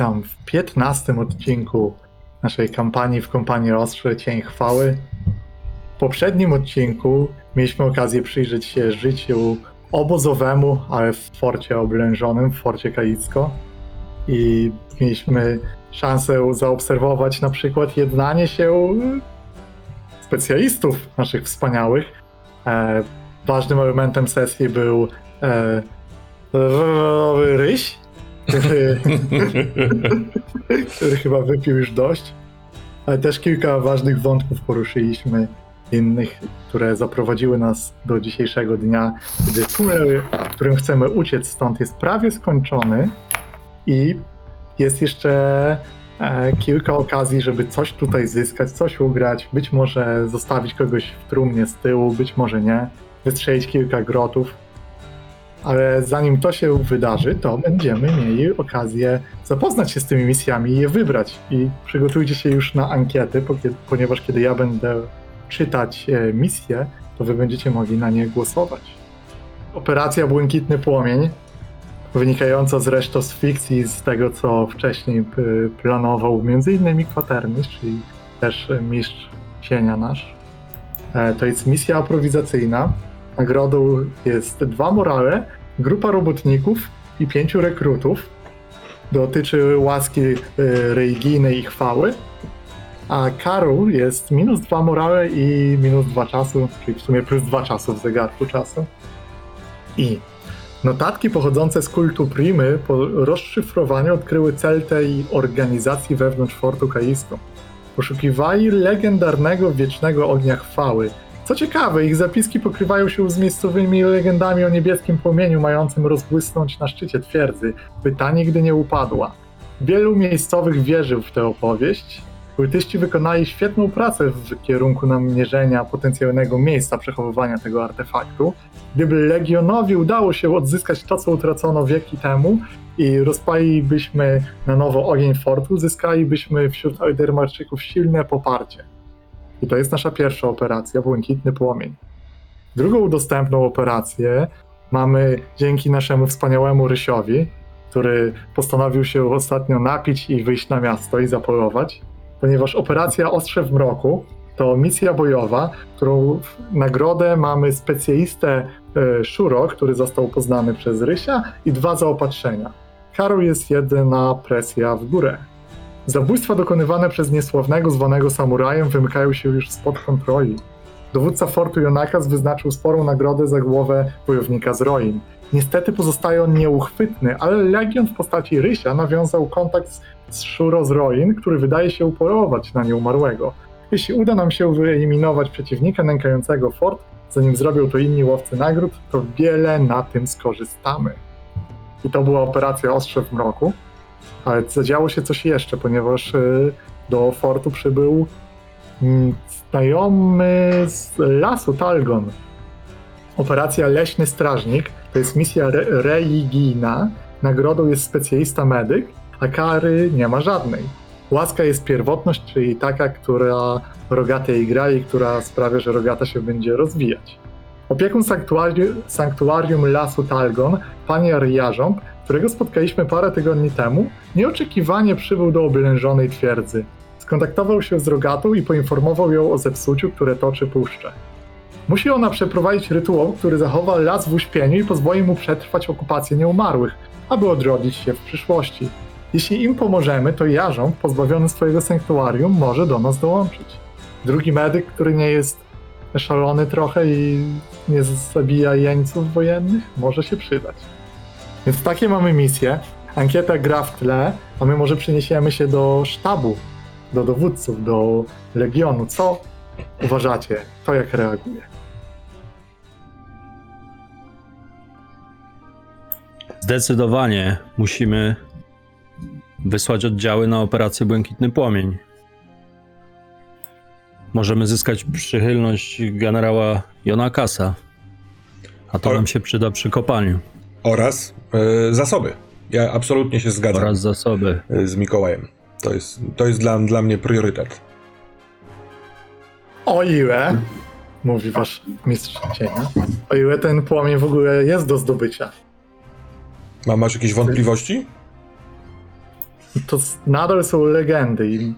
Witam w 15 odcinku naszej kampanii w kompanii Ostrze Cień Chwały. W poprzednim odcinku mieliśmy okazję przyjrzeć się życiu obozowemu, ale w forcie oblężonym, w forcie Kalicko. I mieliśmy szansę zaobserwować na przykład jednanie się specjalistów naszych wspaniałych. E, ważnym elementem sesji był e, ryś, który, który chyba wypił już dość. Ale też kilka ważnych wątków poruszyliśmy, innych, które zaprowadziły nas do dzisiejszego dnia, gdy tunel, którym chcemy uciec stąd, jest prawie skończony i jest jeszcze e, kilka okazji, żeby coś tutaj zyskać, coś ugrać, być może zostawić kogoś w trumnie z tyłu, być może nie, wystrzelić kilka grotów. Ale zanim to się wydarzy, to będziemy mieli okazję zapoznać się z tymi misjami i je wybrać. I przygotujcie się już na ankiety, ponieważ kiedy ja będę czytać e, misje, to wy będziecie mogli na nie głosować. Operacja Błękitny Płomień, wynikająca zresztą z fikcji, z tego co wcześniej p- planował innymi Kwatermistrz, czyli też e, mistrz cienia nasz. E, To jest misja aprowizacyjna, Nagrodą jest dwa morale, grupa robotników i pięciu rekrutów. Dotyczy łaski y, religijnej i chwały. A karą jest minus dwa morale i minus dwa czasu, czyli w sumie plus dwa czasu w zegarku czasu. I notatki pochodzące z kultu Primy po rozszyfrowaniu odkryły cel tej organizacji wewnątrz Fortu Kaisko. Poszukiwali legendarnego wiecznego ognia chwały, co ciekawe, ich zapiski pokrywają się z miejscowymi legendami o niebieskim płomieniu mającym rozbłysnąć na szczycie twierdzy, by ta nigdy nie upadła. Wielu miejscowych wierzył w tę opowieść. Kultyści wykonali świetną pracę w kierunku namierzenia potencjalnego miejsca przechowywania tego artefaktu. Gdyby Legionowi udało się odzyskać to, co utracono wieki temu i rozpalilibyśmy na nowo ogień fortu, zyskalibyśmy wśród Eldermarczyków silne poparcie. I to jest nasza pierwsza operacja, Błękitny Płomień. Drugą dostępną operację mamy dzięki naszemu wspaniałemu Rysiowi, który postanowił się ostatnio napić i wyjść na miasto i zapolować, ponieważ operacja Ostrze w Mroku to misja bojowa, którą w nagrodę mamy specjalistę e, Shuro, który został poznany przez Rysia i dwa zaopatrzenia. Karą jest jedyna presja w górę. Zabójstwa dokonywane przez niesławnego zwanego samurajem wymykają się już spod kontroli. Dowódca fortu Jonakas wyznaczył sporą nagrodę za głowę wojownika z Roin. Niestety pozostaje on nieuchwytny, ale Legion w postaci Rysia nawiązał kontakt z, Shuro z Roin, który wydaje się upolować na nieumarłego. Jeśli uda nam się wyeliminować przeciwnika nękającego fort, zanim zrobią to inni łowcy nagród, to wiele na tym skorzystamy. I to była operacja Ostrze w Mroku. Ale zadziało się coś jeszcze, ponieważ y, do fortu przybył mm, znajomy z lasu Talgon. Operacja Leśny Strażnik to jest misja re- religijna. Nagrodą jest specjalista medyk, a kary nie ma żadnej. Łaska jest pierwotność, czyli taka, która rogatej gra i która sprawia, że rogata się będzie rozwijać. Opiekun sanktuarium, sanktuarium Lasu Talgon, pani Jarząb, którego spotkaliśmy parę tygodni temu, nieoczekiwanie przybył do oblężonej twierdzy. Skontaktował się z rogatą i poinformował ją o zepsuciu, które toczy puszczę. Musi ona przeprowadzić rytuał, który zachowa las w uśpieniu i pozwoli mu przetrwać okupację nieumarłych, aby odrodzić się w przyszłości. Jeśli im pomożemy, to Jarząb, pozbawiony swojego sanktuarium, może do nas dołączyć. Drugi medyk, który nie jest szalony trochę i nie zabija jeńców wojennych, może się przydać. Więc takie mamy misje. Ankieta gra w tle, a my może przeniesiemy się do sztabu, do dowódców, do legionu. Co uważacie? To jak reaguje? Zdecydowanie musimy wysłać oddziały na operację Błękitny Płomień. Możemy zyskać przychylność generała Jonakasa, a to O- nam się przyda przy kopaniu Oraz e, zasoby. Ja absolutnie się zgadzam oraz zasoby. e, z Mikołajem. To jest, to jest dla, dla mnie priorytet. O ile, mówi wasz mistrz cienia, o ile ten płomień w ogóle jest do zdobycia. Ma, masz jakieś wątpliwości? to nadal są legendy i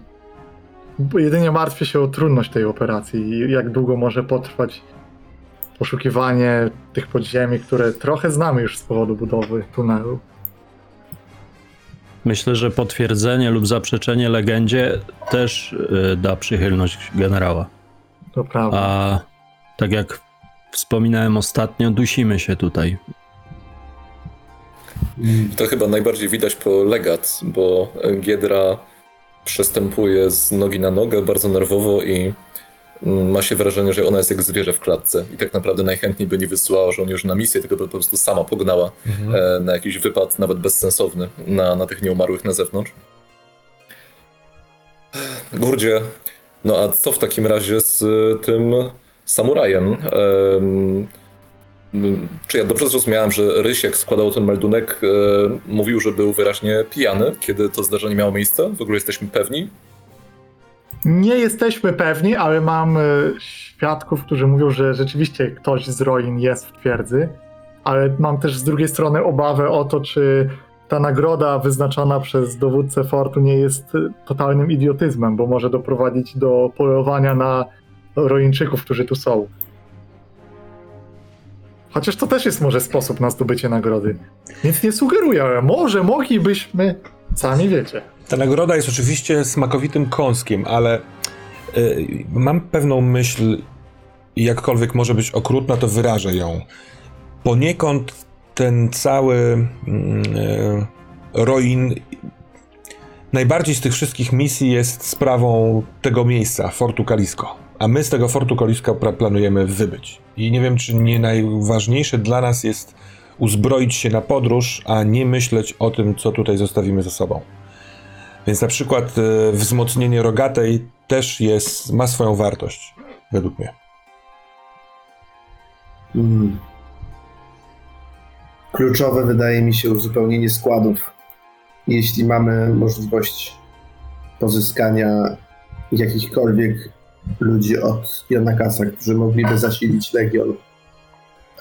jedynie martwię się o trudność tej operacji i jak długo może potrwać poszukiwanie tych podziemi, które trochę znamy już z powodu budowy tunelu. Myślę, że potwierdzenie lub zaprzeczenie legendzie też y, da przychylność generała. To prawda. A tak jak wspominałem ostatnio, dusimy się tutaj. To chyba najbardziej widać po legat, bo Giedra przestępuje z nogi na nogę bardzo nerwowo i mm, ma się wrażenie, że ona jest jak zwierzę w klatce i tak naprawdę najchętniej by nie wysyłała żołnierzy na misję, tylko by po prostu sama pognała e, na jakiś wypad, nawet bezsensowny, na, na tych nieumarłych na zewnątrz. Gurdzie, no a co w takim razie z y, tym samurajem? Czy ja dobrze zrozumiałem, że Ryś, jak składał ten meldunek, e, mówił, że był wyraźnie pijany, kiedy to zdarzenie miało miejsce? W ogóle jesteśmy pewni? Nie jesteśmy pewni, ale mam e, świadków, którzy mówią, że rzeczywiście ktoś z Roin jest w twierdzy, ale mam też z drugiej strony obawę o to, czy ta nagroda wyznaczona przez dowódcę fortu nie jest e, totalnym idiotyzmem, bo może doprowadzić do polowania na Roińczyków, którzy tu są. Chociaż to też jest może sposób na zdobycie nagrody. Więc nie sugeruję, ale może moglibyśmy, sami wiecie. Ta nagroda jest oczywiście smakowitym kąskiem, ale y, mam pewną myśl, jakkolwiek może być okrutna, to wyrażę ją. Poniekąd ten cały mm, y, Roin najbardziej z tych wszystkich misji jest sprawą tego miejsca, Fortu Kalisko. A my z tego Fortu Kaliska pra- planujemy wybyć. I nie wiem, czy nie najważniejsze dla nas jest uzbroić się na podróż, a nie myśleć o tym, co tutaj zostawimy za sobą. Więc na przykład e, wzmocnienie rogatej też jest, ma swoją wartość, według mnie. Mm. Kluczowe wydaje mi się uzupełnienie składów. Jeśli mamy możliwość pozyskania jakichkolwiek ludzi od Janakasa, którzy mogliby zasilić Legion,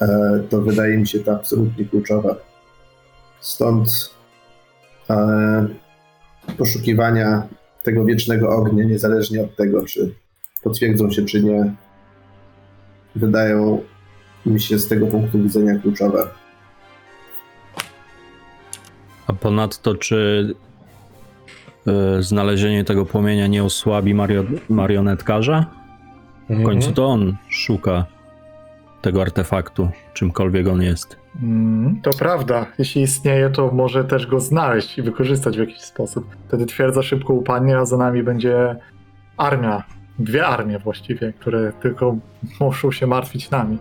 e, to wydaje mi się to absolutnie kluczowe. Stąd e, poszukiwania tego wiecznego ognia, niezależnie od tego, czy potwierdzą się, czy nie, wydają mi się z tego punktu widzenia kluczowe. A ponadto, czy y, znalezienie tego płomienia nie osłabi mario, marionetkarza? W końcu to on szuka tego artefaktu, czymkolwiek on jest. Mm, to prawda. Jeśli istnieje, to może też go znaleźć i wykorzystać w jakiś sposób. Wtedy twierdza szybko upadnie, a za nami będzie armia. Dwie armie właściwie, które tylko muszą się martwić nami.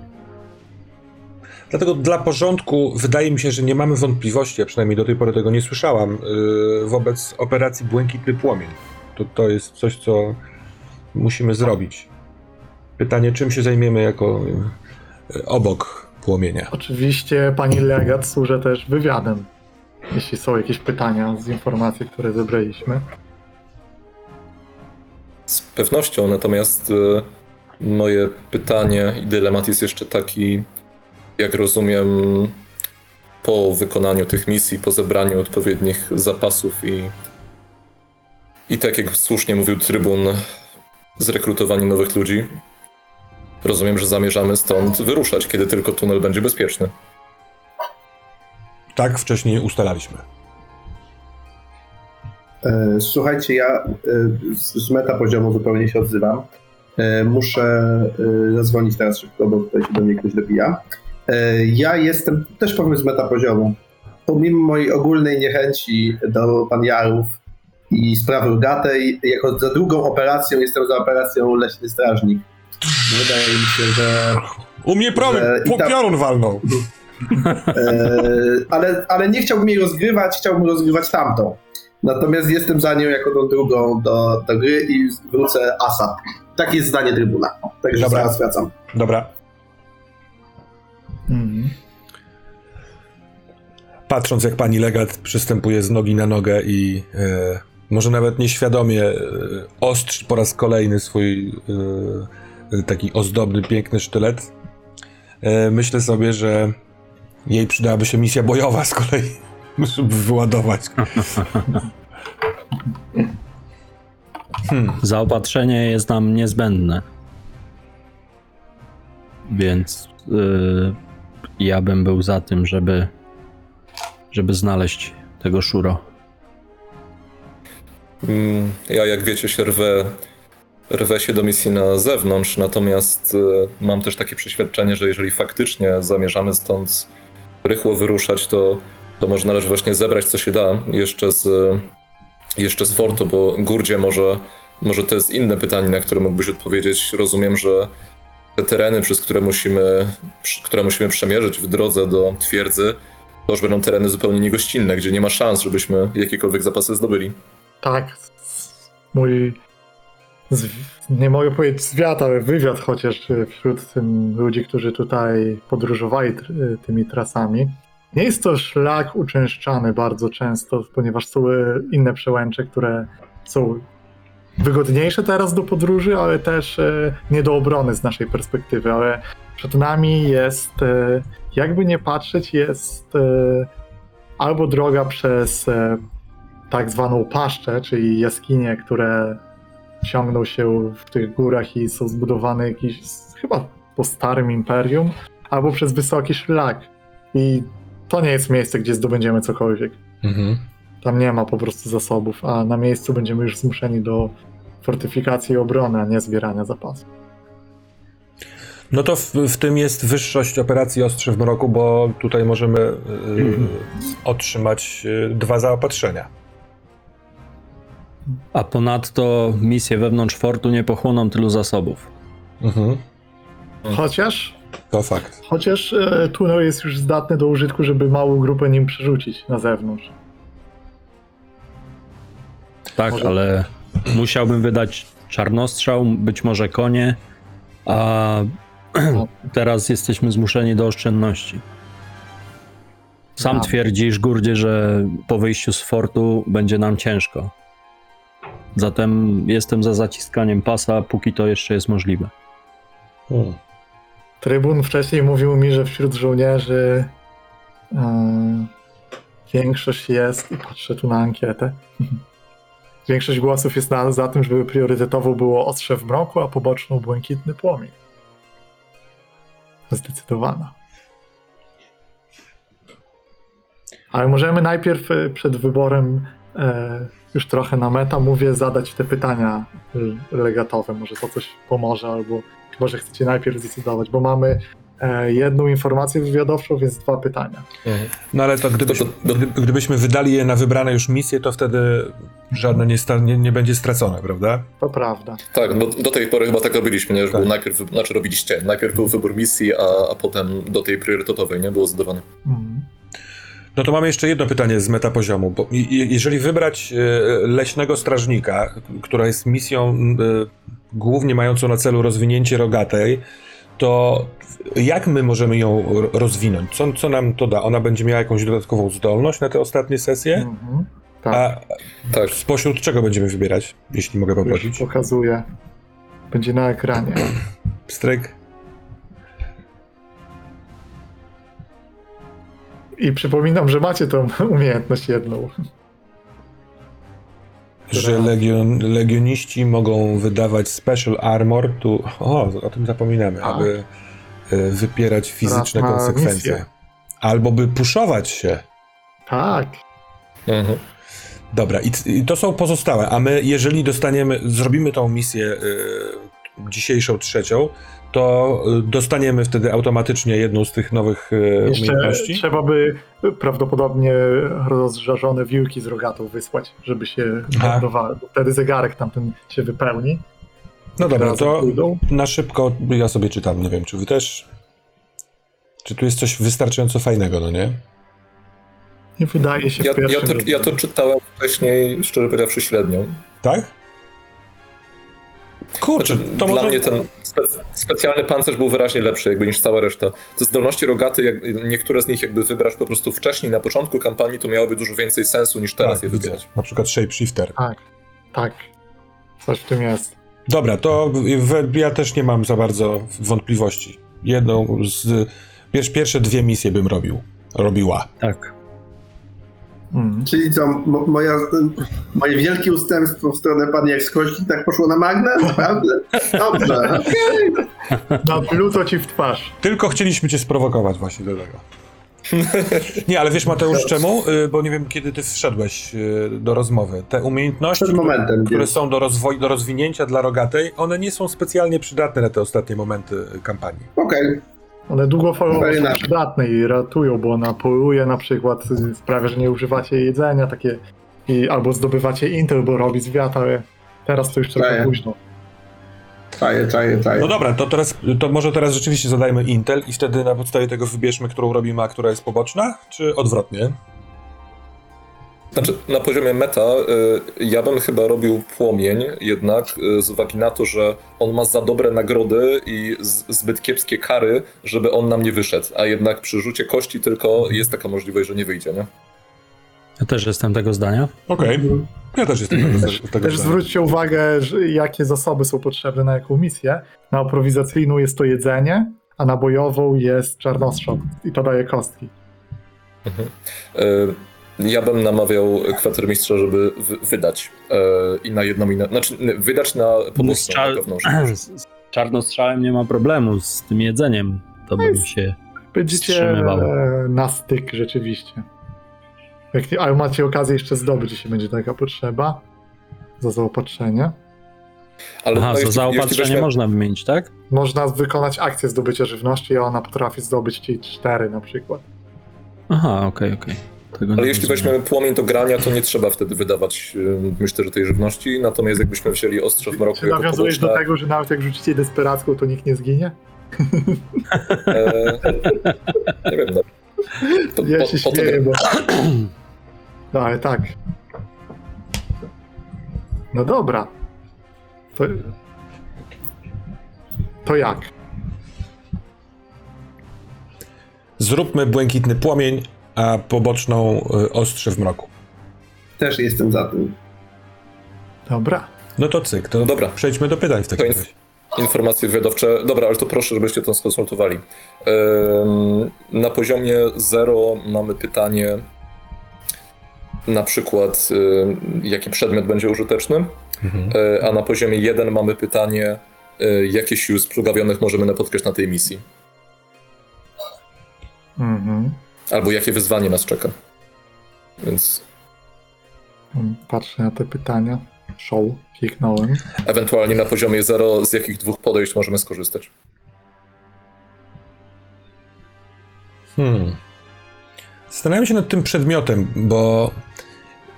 Dlatego dla porządku wydaje mi się, że nie mamy wątpliwości, a przynajmniej do tej pory tego nie słyszałam, yy, wobec operacji Błękitny Płomień. To, to jest coś, co musimy zrobić. Pytanie, czym się zajmiemy jako yy, obok płomienia? Oczywiście pani legat służy też wywiadem. Jeśli są jakieś pytania z informacji, które zebraliśmy. Z pewnością, natomiast e, moje pytanie i dylemat jest jeszcze taki, jak rozumiem, po wykonaniu tych misji, po zebraniu odpowiednich zapasów i, i tak jak słusznie mówił trybun, zrekrutowaniu nowych ludzi, rozumiem, że zamierzamy stąd wyruszać, kiedy tylko tunel będzie bezpieczny. Tak wcześniej ustalaliśmy. E, Słuchajcie, ja e, z meta poziomu zupełnie się odzywam. E, Muszę zadzwonić teraz szybko, bo tutaj się do mnie ktoś dobija. Ja jestem też powiem z meta poziomu. Pomimo mojej ogólnej niechęci do panjarów i sprawy rogatej, jako za drugą operacją jestem za operacją Leśny Strażnik. Wydaje mi się, że U mnie i po- tam- piorun walnął. E, ale, ale nie chciałbym jej rozgrywać, chciałbym rozgrywać tamtą. Natomiast jestem za nią jako tą drugą do, do gry i wrócę ASAP. Takie jest zdanie trybuna. Także Dobra. zaraz wracam. Dobra. Mhm. patrząc jak pani legat przystępuje z nogi na nogę i e, może nawet nieświadomie e, ostrzy po raz kolejny swój e, taki ozdobny, piękny sztylet, e, myślę sobie, że jej przydałaby się misja bojowa z kolei, żeby wyładować. Hmm. Zaopatrzenie jest nam niezbędne. Więc y, ja bym był za tym, żeby, żeby znaleźć tego szuro. Mm, Ja, jak wiecie, się rwę, rwę się do misji na zewnątrz, natomiast e, mam też takie przeświadczenie, że jeżeli faktycznie zamierzamy stąd rychło wyruszać, to, to może należy właśnie zebrać, co się da jeszcze z, jeszcze z fortu, bo Gurdzie może, może to jest inne pytanie, na które mógłbyś odpowiedzieć. Rozumiem, że te tereny, przez które musimy, które musimy przemierzyć w drodze do twierdzy, to już będą tereny zupełnie niegościnne, gdzie nie ma szans, żebyśmy jakiekolwiek zapasy zdobyli. Tak, mój, z, nie mogę powiedzieć zwiat, ale wywiad chociaż y, wśród tym ludzi, którzy tutaj podróżowali y, tymi trasami. Nie jest to szlak uczęszczany bardzo często, ponieważ są y, inne przełęcze, które są wygodniejsze teraz do podróży, ale też nie do obrony z naszej perspektywy, ale przed nami jest, jakby nie patrzeć, jest albo droga przez tak zwaną paszczę, czyli jaskinie, które ciągną się w tych górach i są zbudowane jakiś, chyba po starym imperium, albo przez wysoki szlak. I to nie jest miejsce, gdzie zdobędziemy cokolwiek. Mhm. Tam nie ma po prostu zasobów, a na miejscu będziemy już zmuszeni do fortyfikacji i obrony, a nie zbierania zapasów. No to w, w tym jest wyższość operacji Ostrze w Mroku, bo tutaj możemy y, otrzymać y, dwa zaopatrzenia. A ponadto misje wewnątrz fortu nie pochłoną tylu zasobów. Mhm. Chociaż, To fakt. chociaż e, tunel jest już zdatny do użytku, żeby małą grupę nim przerzucić na zewnątrz. Tak, Może- ale musiałbym wydać czarnostrzał, być może konie, a teraz jesteśmy zmuszeni do oszczędności. Sam A. twierdzisz, Gurdzie, że po wyjściu z fortu będzie nam ciężko. Zatem jestem za zaciskaniem pasa, póki to jeszcze jest możliwe. Hmm. Trybun wcześniej mówił mi, że wśród żołnierzy e, większość jest, i patrzę tu na ankietę, większość głosów jest na, za tym, żeby priorytetowo było ostrze w mroku, a poboczną błękitny płomień. Zdecydowana. Ale możemy najpierw e, przed wyborem e, już trochę na meta mówię zadać te pytania legatowe. Może to coś pomoże, albo chyba, że chcecie najpierw zdecydować, bo mamy e, jedną informację wywiadowczą, więc dwa pytania. No ale to, gdybyśmy, gdybyśmy wydali je na wybrane już misje, to wtedy żadne nie, sta, nie, nie będzie stracone, prawda? To prawda. Tak, bo do tej pory chyba tak robiliśmy, nie? Że Tak. był najpierw, znaczy robiliście, najpierw był wybór misji, a, a potem do tej priorytetowej, nie? Było zadawane. Mhm. No to mamy jeszcze jedno pytanie z metapoziomu, bo jeżeli wybrać e, leśnego strażnika, która jest misją e, głównie mającą na celu rozwinięcie rogatej, to jak my możemy ją ro- rozwinąć? Co, co nam to da? Ona będzie miała jakąś dodatkową zdolność na te ostatnie sesje? Mhm. Tak, A Tak, spośród czego będziemy wybierać, jeśli mogę już poprosić? pokazuję. Będzie na ekranie. Stryk? I przypominam, że macie tą umiejętność jedną. Że legion, legioniści mogą wydawać special armor, tu, o, o tym zapominamy, Tak. aby e, wypierać fizyczne konsekwencje. misję. Albo by puszować się. Tak. mhm. Dobra, i, i to są pozostałe, a my, jeżeli dostaniemy, zrobimy tą misję y, dzisiejszą, trzecią, to y, dostaniemy wtedy automatycznie jedną z tych nowych y, Jeszcze umiejętności. trzeba by prawdopodobnie rozżarzone wiłki z rogatą wysłać, żeby się ładowały, bo wtedy zegarek tamten się wypełni. No dobra, to pójdą. na szybko ja sobie czytam, nie wiem, czy wy też... Czy tu jest coś wystarczająco fajnego, no nie? Nie wydaje się Ja, w ja, to, ja to czytałem wcześniej, szczerze powiedziawszy, średnio. Tak? Kurczę, Znaczy, to dla może... mnie ten spe, specjalny pancerz był wyraźnie lepszy jakby niż cała reszta. Te zdolności rogaty, jak, niektóre z nich jakby wybrać po prostu wcześniej, na początku kampanii, to miałoby dużo więcej sensu niż teraz tak, je widzę. wybierać. Na przykład shapeshifter. Tak, tak. Coś w tym jest. Dobra, to w- ja też nie mam za bardzo wątpliwości. Jedną z... Pierwsze, pierwsze dwie misje bym robił. Robiła. Tak. Mm. Czyli co, mo, moja, moje wielkie ustępstwo w stronę pani Ekskości tak poszło na magnę? Naprawdę? Dobrze. No, pluto ci w twarz. Tylko chcieliśmy cię sprowokować właśnie do tego. Nie, ale wiesz Mateusz czemu? Y, Bo nie wiem kiedy ty wszedłeś y, do rozmowy. Te umiejętności, które więc- są do, rozwoju, do rozwinięcia dla rogatej, one nie są specjalnie przydatne na te ostatnie momenty kampanii. Okej. One długofalowo Fair są enough. przydatne i ratują, bo ona poluje na przykład, sprawia, że nie używacie jedzenia takie i albo zdobywacie intel, bo robi zwiat, ale teraz to już trochę Czaję. późno. Czaję, czaję, czaję. No dobra, to teraz, to może teraz rzeczywiście zadajmy Intel i wtedy na podstawie tego wybierzmy, którą robimy, a która jest poboczna, czy odwrotnie? Znaczy, na poziomie meta y, ja bym chyba robił płomień jednak y, z uwagi na to, że on ma za dobre nagrody i z, zbyt kiepskie kary, żeby on nam nie wyszedł, a jednak przy rzucie kości tylko jest taka możliwość, że nie wyjdzie, nie? Ja też jestem tego zdania. Okej, ja też jestem tego, tego Też zdania. zwróćcie uwagę, że jakie zasoby są potrzebne na jaką misję. Na improwizacyjną jest to jedzenie, a na bojową jest czarnostrzał i to daje kostki. Y, Ja bym namawiał kwatermistrza, żeby wy, wydać y, i na jedną i na, znaczy wydać na pomocną na pewną rzecz. z czarnostrzałem nie ma problemu z tym jedzeniem. To bym się. Będziecie e, na styk rzeczywiście. Jak, ale macie okazję jeszcze zdobyć, jeśli będzie taka potrzeba. Za zaopatrzenie. Ale Aha, no, za zaopatrzenie weźmie- można wymienić, tak? Można wykonać akcję zdobycia żywności, a ona potrafi zdobyć ci cztery na przykład. Aha, okej, okej. Tego Ale jeśli weźmiemy płomień do grania, to nie trzeba wtedy wydawać, y, myślę, że tej żywności. Natomiast jakbyśmy wzięli ostrze w mroku Czy nawiązujesz do tego, że nawet jak rzucicie desperacką, to nikt nie zginie? e, nie wiem, no. To, Ja po, się po śmieję, bo... No ale tak. No dobra. To... To jak? Zróbmy błękitny płomień, a poboczną y, ostrze w mroku. Też jestem za tym. Dobra. No to cyk, to No dobra. przejdźmy do pytań w takim razie. informacje wywiadowcze. Dobra, ale to proszę, żebyście to skonsultowali. Na poziomie 0 mamy pytanie na przykład, jaki przedmiot będzie użyteczny, Mhm. Y, a na poziomie 1 mamy pytanie, y, jakie sił splugawionych możemy napotkać na tej misji, Mhm. Albo jakie wyzwanie nas czeka. Więc Mm, Patrzę na te pytania. Show. Kliknąłem. ewentualnie na poziomie 0 z jakich dwóch podejść możemy skorzystać. Hmm. Zastanawiam się nad tym przedmiotem, bo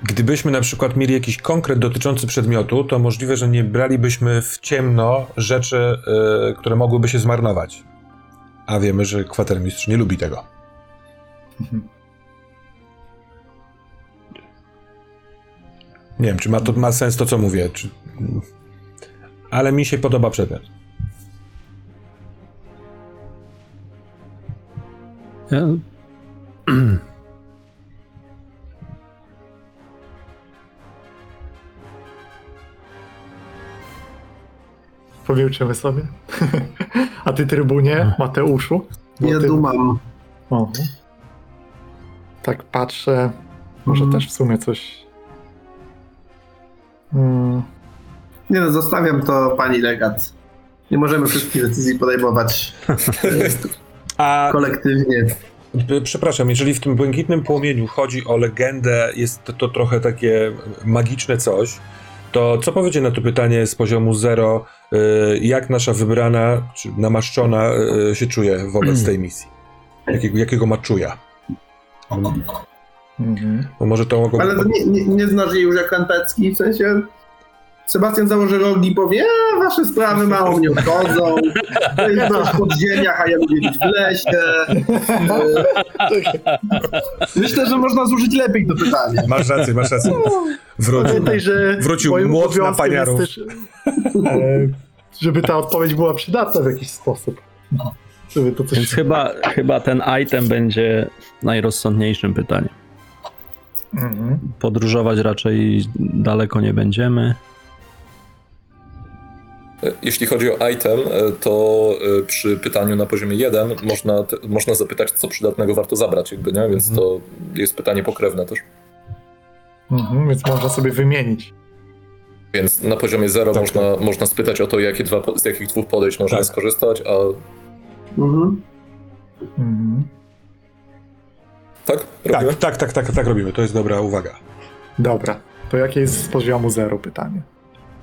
gdybyśmy na przykład mieli jakiś konkret dotyczący przedmiotu, to możliwe, że nie bralibyśmy w ciemno rzeczy, y, które mogłyby się zmarnować. A wiemy, że kwatermistrz nie lubi tego. Nie wiem, czy ma, to ma sens to, co mówię. Czy... Ale mi się podoba przedmiot. Ja... Powiełczymy sobie. A ty, trybunie, Mateuszu? Bo Nie ty... dumam. O. Tak patrzę. Może Mhm. też w sumie coś. Mm, Nie no, zostawiam to pani legat. Nie możemy wszystkich decyzji podejmować A kolektywnie. Przepraszam, jeżeli w tym błękitnym płomieniu chodzi o legendę, jest to, to trochę takie magiczne coś, to co powiecie na to pytanie z poziomu zero, y, jak nasza wybrana, czy namaszczona y, się czuje wobec tej misji? Jakiego, jakiego ma czuja? Mhm. Bo może to mogło... Ale to nie, nie, nie znasz jej już jak Kantecki, w sensie Sebastian założy rogi i powie, a wasze sprawy mało mnie obchodzą, to jest w podziemiach, a ja lubię być w lesie. Myślę, że można zużyć lepiej to pytanie. Masz rację, masz rację. Wróć. Pamiętaj, że Wrócił młot na paniarów. też, e, żeby ta odpowiedź była przydatna w jakiś sposób. Żeby to coś... Więc chyba, chyba ten item będzie najrozsądniejszym pytaniem. Mhm. Podróżować raczej daleko nie będziemy. Jeśli chodzi o item, e, to e, przy pytaniu na poziomie 1 można, można zapytać, co przydatnego warto zabrać, jakby, nie? Więc to jest pytanie pokrewne też. Mhm, więc można sobie wymienić. Więc na poziomie 0 Tak, można, można spytać o to, jakie dwa, z jakich dwóch podejść możemy Tak. skorzystać, a Mhm. Mhm. tak? Robimy? Tak, tak, tak, tak, tak robimy. To jest dobra uwaga. Dobra, to jakie jest z poziomu 0 pytanie?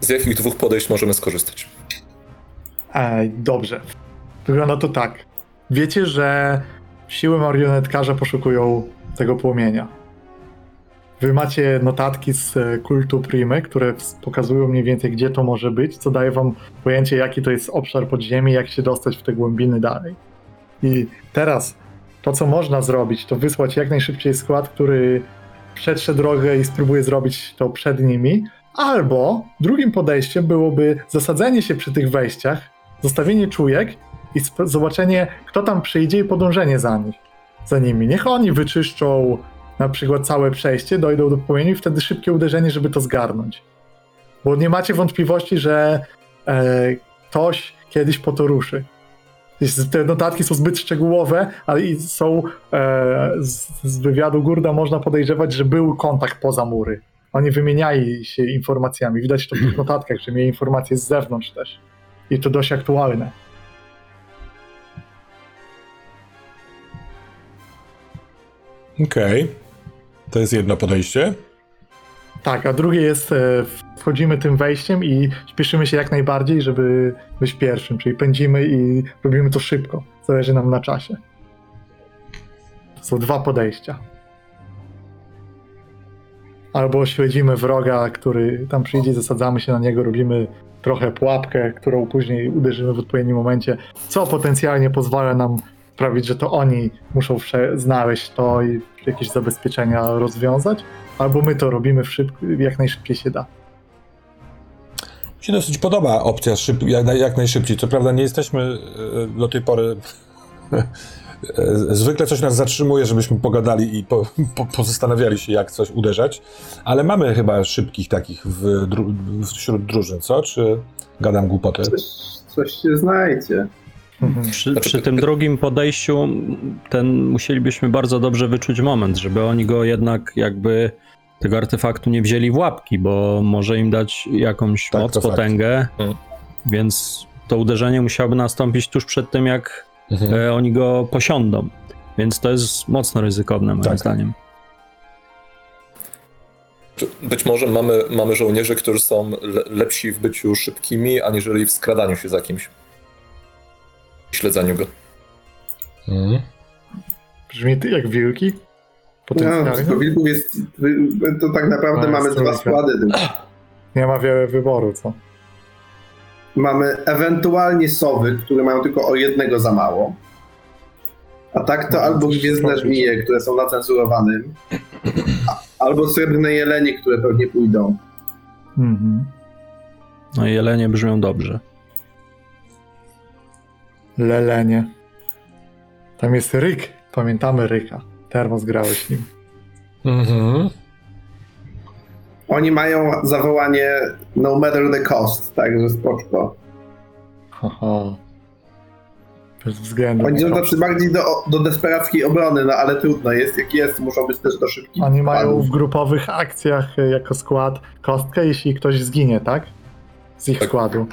Z jakich dwóch podejść możemy skorzystać? Ej, dobrze. Wygląda to tak. Wiecie, że siły marionetkarza poszukują tego płomienia. Wy macie notatki z e, kultu Primy, które pokazują mniej więcej, gdzie to może być, co daje wam pojęcie, jaki to jest obszar podziemi, jak się dostać w te głębiny dalej. I teraz to, co można zrobić, to wysłać jak najszybciej skład, który przetrze drogę i spróbuje zrobić to przed nimi, albo drugim podejściem byłoby zasadzenie się przy tych wejściach, zostawienie czujek i zobaczenie, kto tam przyjdzie i podążenie za nich, za nimi. Niech oni wyczyszczą na przykład całe przejście, dojdą do płomieni i wtedy szybkie uderzenie, żeby to zgarnąć. Bo nie macie wątpliwości, że e, ktoś kiedyś po to ruszy. Te notatki są zbyt szczegółowe, ale i są e, z, z wywiadu Gurda można podejrzewać, że był kontakt poza mury. Oni wymieniali się informacjami. Widać to w tych notatkach, że mieli informacje z zewnątrz też. I to dość aktualne. Okej. To jest jedno podejście. Tak, a drugie jest, e, wchodzimy tym wejściem i śpieszymy się jak najbardziej, żeby być pierwszym, czyli pędzimy i robimy to szybko. Zależy nam na czasie. To są dwa podejścia. Albo śledzimy wroga, który tam przyjdzie, zasadzamy się na niego, robimy trochę pułapkę, którą później uderzymy w odpowiednim momencie, co potencjalnie pozwala nam sprawić, że to oni muszą znaleźć to i jakieś zabezpieczenia rozwiązać, albo my to robimy w szyb- jak najszybciej się da. Mi się dosyć podoba opcja szyb, jak, jak najszybciej. Co prawda nie jesteśmy e, do tej pory. e, Zwykle coś nas zatrzymuje, żebyśmy pogadali i po, po, pozastanawiali się, jak coś uderzać, ale mamy chyba szybkich takich w, dru, wśród drużyn, co? Czy gadam głupoty? Coś, coś się znajdzie. Przy, przy tym drugim podejściu ten musielibyśmy bardzo dobrze wyczuć moment, żeby oni go jednak jakby tego artefaktu nie wzięli w łapki, bo może im dać jakąś Tak, moc, potęgę, Mhm. więc to uderzenie musiałoby nastąpić tuż przed tym, jak Mhm. e, oni go posiądą. Więc to jest mocno ryzykowne moim Tak. zdaniem. Być może mamy, mamy żołnierzy, którzy są le, lepsi w byciu szybkimi, aniżeli w skradaniu się za kimś. Śledzeniu go. Mhm. Brzmi ty jak wilki? No, Potencjalnie. tylko wilków jest. To tak naprawdę No, mamy dwa składy. Nie ma wiele wyboru, co? Mamy ewentualnie sowy, które mają tylko o jednego za mało. A tak to No, albo gwiezdne żmije, które są na cenzurowanym, a- albo srebrne jelenie, które pewnie pójdą. Mhm. No i jelenie brzmią dobrze. Lelenie. Tam jest Ryk. Pamiętamy Ryka. Termos grałeś nim. Mhm. Oni mają zawołanie no matter the cost, także spoczko. Haha. Bez względu. Oni są tacy bardziej do, do desperackiej obrony, no ale trudno jest, jak jest, muszą być też do szybkich Oni mają w grupowych akcjach e, jako skład kostkę, jeśli ktoś zginie, tak? Z ich Tak. składu.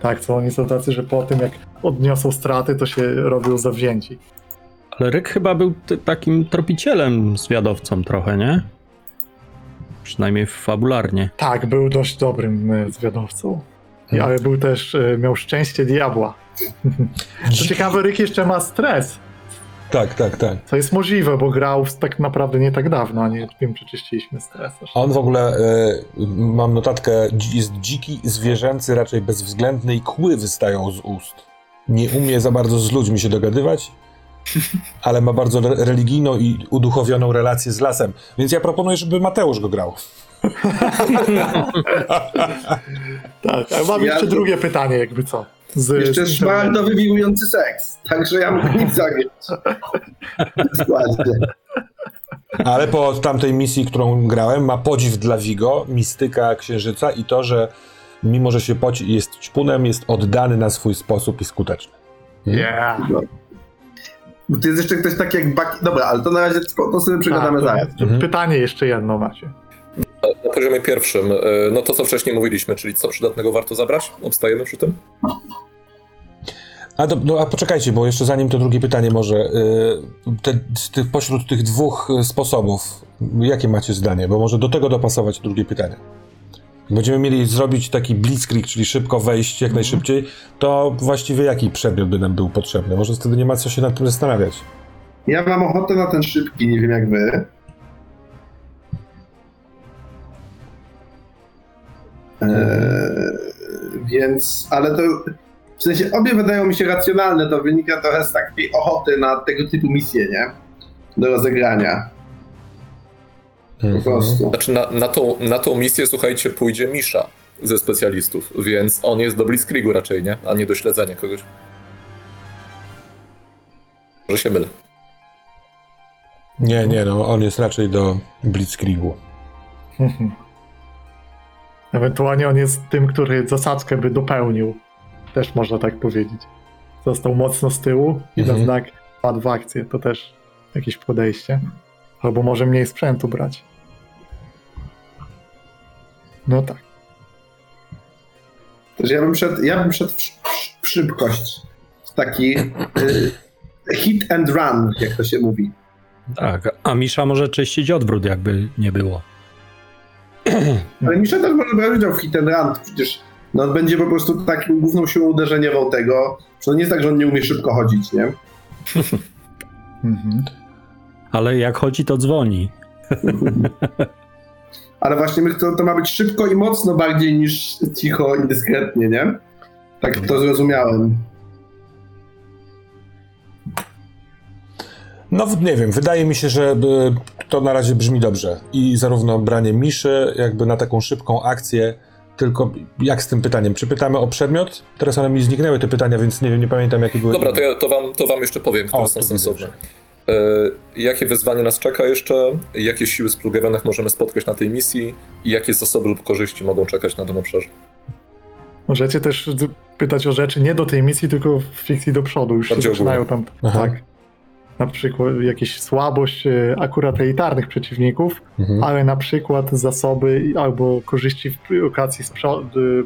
Tak, co oni są tacy, że po tym jak odniosą straty, to się robią zawzięci. Ale Ryk chyba był takim tropicielem, zwiadowcą trochę, nie? Przynajmniej fabularnie. Tak, był dość dobrym e, zwiadowcą. I, ale był też, e, miał szczęście diabła. Co ciekawe, Ryk jeszcze ma stres. Tak, tak, tak. Co jest możliwe, bo grał tak naprawdę nie tak dawno, a nie wiem, czy czyściliśmy stres. A on w ogóle, e, mam notatkę, jest dziki, zwierzęcy, raczej bezwzględny i kły wystają z ust. Nie umie za bardzo z ludźmi się dogadywać, ale ma bardzo re- religijną i uduchowioną relację z lasem. Więc ja proponuję, żeby Mateusz go grał. Tak, ale mam Ja jeszcze to- drugie pytanie, jakby co. Z, Jeszcze z szmaragdowy wirujący seks, także ja mogę nim zagrać. Ale po tamtej misji, którą grałem, ma podziw dla Vigo, mistyka księżyca i to, że mimo, że się poci jest ćpunem, jest oddany na swój sposób i skuteczny. Yeah. Bo to jest jeszcze ktoś taki jak Baki. Dobra, ale to na razie to sobie przegadamy to zaraz. jest- Mhm. Pytanie jeszcze jedno macie. na poziomie pierwszym, e, no to co wcześniej mówiliśmy, czyli co przydatnego warto zabrać? Obstajemy przy tym? A, do, no, a poczekajcie, bo jeszcze zanim to drugie pytanie może. y, Te, z tych, pośród tych dwóch y, sposobów, jakie macie zdanie? Bo może do tego dopasować drugie pytanie. Będziemy mieli zrobić taki blitzkrieg, czyli szybko wejść jak najszybciej, to właściwie jaki przedmiot by nam był potrzebny? Może wtedy nie ma co się nad tym zastanawiać. Ja mam ochotę na ten szybki, nie wiem jak wy. Eee, więc, ale to w sensie obie wydają mi się racjonalne, to wynika trochę z takiej ochoty na tego typu misje, nie? Do rozegrania, po prostu. Znaczy na, na, tą, na tą misję, słuchajcie, pójdzie Misza ze specjalistów, więc on jest do Blitzkriegu raczej, nie? A nie do śledzenia kogoś. Może się mylę. Nie, nie, no on jest raczej do blitzkriegu. Ewentualnie on jest tym, który zasadzkę by dopełnił. Też można tak powiedzieć. Został mocno z tyłu i Mhm. na znak padł w akcję. To też jakieś podejście. Albo może mniej sprzętu brać. No tak. Też ja bym szedł, ja bym szedł w, sz- w szybkość. Taki y, hit and run, jak to się mówi. Tak, a Misza może czyścić odwrót, jakby nie było. Ale Misza też może brać udział w hit and run, przecież no, on będzie po prostu takim główną siłą uderzeniową tego, że to nie jest tak, że on nie umie szybko chodzić, nie? Mhm. Ale jak chodzi, to dzwoni. Ale właśnie my to, to ma być szybko i mocno bardziej niż cicho i dyskretnie, nie? Tak to zrozumiałem. No nie wiem, wydaje mi się, że y, to na razie brzmi dobrze. I zarówno branie miszy, jakby na taką szybką akcję, tylko jak z tym pytaniem? Czy pytamy o przedmiot? Teraz one mi zniknęły te pytania, więc nie wiem, nie pamiętam jakie były. Dobra, to, ja, to, wam, to wam jeszcze powiem, które O, są to sensowne. dobrze. E, jakie wyzwanie nas czeka jeszcze? Jakie siły splugiewanych możemy spotkać na tej misji? I jakie zasoby lub korzyści mogą czekać na tym obszarze? Możecie też pytać o rzeczy nie do tej misji, tylko w fikcji do przodu. Już się zaczynają tam. Aha. Tak. Na przykład jakieś słabość e, akurat elitarnych przeciwników, Mhm. ale na przykład zasoby albo korzyści w okazji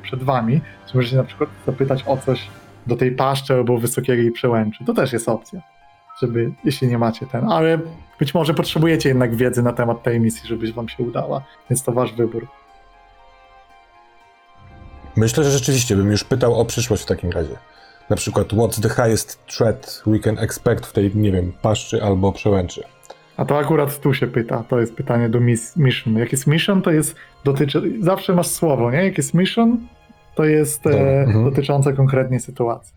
przed wami. Czy możecie na przykład zapytać o coś do tej paszczy albo wysokiego jej przełęczy. To też jest opcja, żeby, jeśli nie macie ten, ale być może potrzebujecie jednak wiedzy na temat tej misji, żeby wam się udała, więc to wasz wybór. Myślę, że rzeczywiście bym już pytał o przyszłość w takim razie. Na przykład, what's the highest threat we can expect w tej, nie wiem, paszczy albo przełęczy. A to akurat tu się pyta, to jest pytanie do mis- mission. Jak jest mission, to jest dotyczy... Zawsze masz słowo, nie? Jak jest mission, to jest e, mhm. dotyczące konkretnej sytuacji.